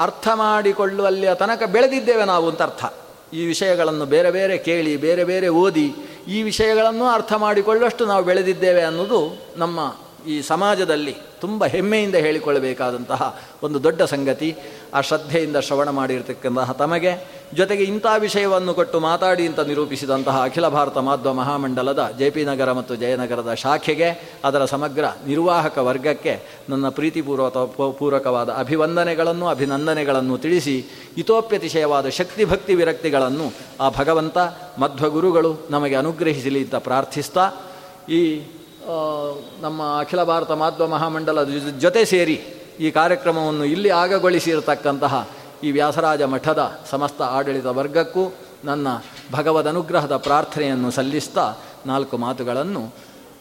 ಅರ್ಥ ಮಾಡಿಕೊಳ್ಳುವಲ್ಲಿಯ ತನಕ ಬೆಳೆದಿದ್ದೇವೆ ನಾವು ಅಂತ ಅರ್ಥ. ಈ ವಿಷಯಗಳನ್ನು ಬೇರೆ ಬೇರೆ ಕೇಳಿ, ಬೇರೆ ಬೇರೆ ಓದಿ, ಈ ವಿಷಯಗಳನ್ನು ಅರ್ಥ ಮಾಡಿಕೊಳ್ಳುವಷ್ಟು ನಾವು ಬೆಳೆದಿದ್ದೇವೆ ಅನ್ನೋದು ನಮ್ಮ ಈ ಸಮಾಜದಲ್ಲಿ ತುಂಬ ಹೆಮ್ಮೆಯಿಂದ ಹೇಳಿಕೊಳ್ಳಬೇಕಾದಂತಹ ಒಂದು ದೊಡ್ಡ ಸಂಗತಿ. ಆ ಶ್ರದ್ಧೆಯಿಂದ ಶ್ರವಣ ಮಾಡಿರ್ತಕ್ಕಂತಹ ತಮಗೆ, ಜೊತೆಗೆ ಇಂಥ ವಿಷಯವನ್ನು ಕೊಟ್ಟು ಮಾತಾಡಿ ಅಂತ ನಿರೂಪಿಸಿದಂತಹ ಅಖಿಲ ಭಾರತ ಮಾಧ್ವ ಮಹಾಮಂಡಲದ ಜೆ ಪಿ ನಗರ ಮತ್ತು ಜಯನಗರದ ಶಾಖೆಗೆ, ಅದರ ಸಮಗ್ರ ನಿರ್ವಾಹಕ ವರ್ಗಕ್ಕೆ ನನ್ನ ಪ್ರೀತಿಪೂರ್ವಕ ಪೂರ್ವಕವಾದ ಅಭಿವಂದನೆಗಳನ್ನು, ಅಭಿನಂದನೆಗಳನ್ನು ತಿಳಿಸಿ ಇತೋಪ್ಯತಿಶಯವಾದ ಶಕ್ತಿ ಭಕ್ತಿ ವಿರಕ್ತಿಗಳನ್ನು ಆ ಭಗವಂತ, ಮಧ್ವಗುರುಗಳು ನಮಗೆ ಅನುಗ್ರಹಿಸಲಿ ಅಂತ ಪ್ರಾರ್ಥಿಸ್ತಾ, ಈ ನಮ್ಮ ಅಖಿಲ ಭಾರತ ಮಾಧ್ವ ಮಹಾಮಂಡಲದ ಜೊತೆ ಸೇರಿ ಈ ಕಾರ್ಯಕ್ರಮವನ್ನು ಇಲ್ಲಿ ಆಗಗೊಳಿಸಿರತಕ್ಕಂತಹ ಈ ವ್ಯಾಸರಾಜ ಮಠದ ಸಮಸ್ತ ಆಡಳಿತ ವರ್ಗಕ್ಕೂ ನನ್ನ ಭಗವದ್ ಅನುಗ್ರಹದ ಪ್ರಾರ್ಥನೆಯನ್ನು ಸಲ್ಲಿಸ್ತಾ ನಾಲ್ಕು ಮಾತುಗಳನ್ನು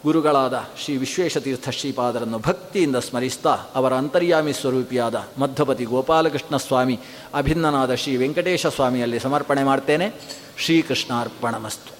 ಗುರುಗಳಾದ ಶ್ರೀ ವಿಶ್ವೇಶತೀರ್ಥ ಶ್ರೀಪಾದರನ್ನು ಭಕ್ತಿಯಿಂದ ಸ್ಮರಿಸ್ತಾ ಅವರ ಅಂತರ್ಯಾಮಿ ಸ್ವರೂಪಿಯಾದ ಮಧ್ವಪತಿ ಗೋಪಾಲಕೃಷ್ಣ ಸ್ವಾಮಿ, ಅಭಿನ್ನನಾದ ಶ್ರೀ ವೆಂಕಟೇಶ ಸ್ವಾಮಿಯಲ್ಲಿ ಸಮರ್ಪಣೆ ಮಾಡ್ತೇನೆ. ಶ್ರೀಕೃಷ್ಣಾರ್ಪಣಮಸ್ತು.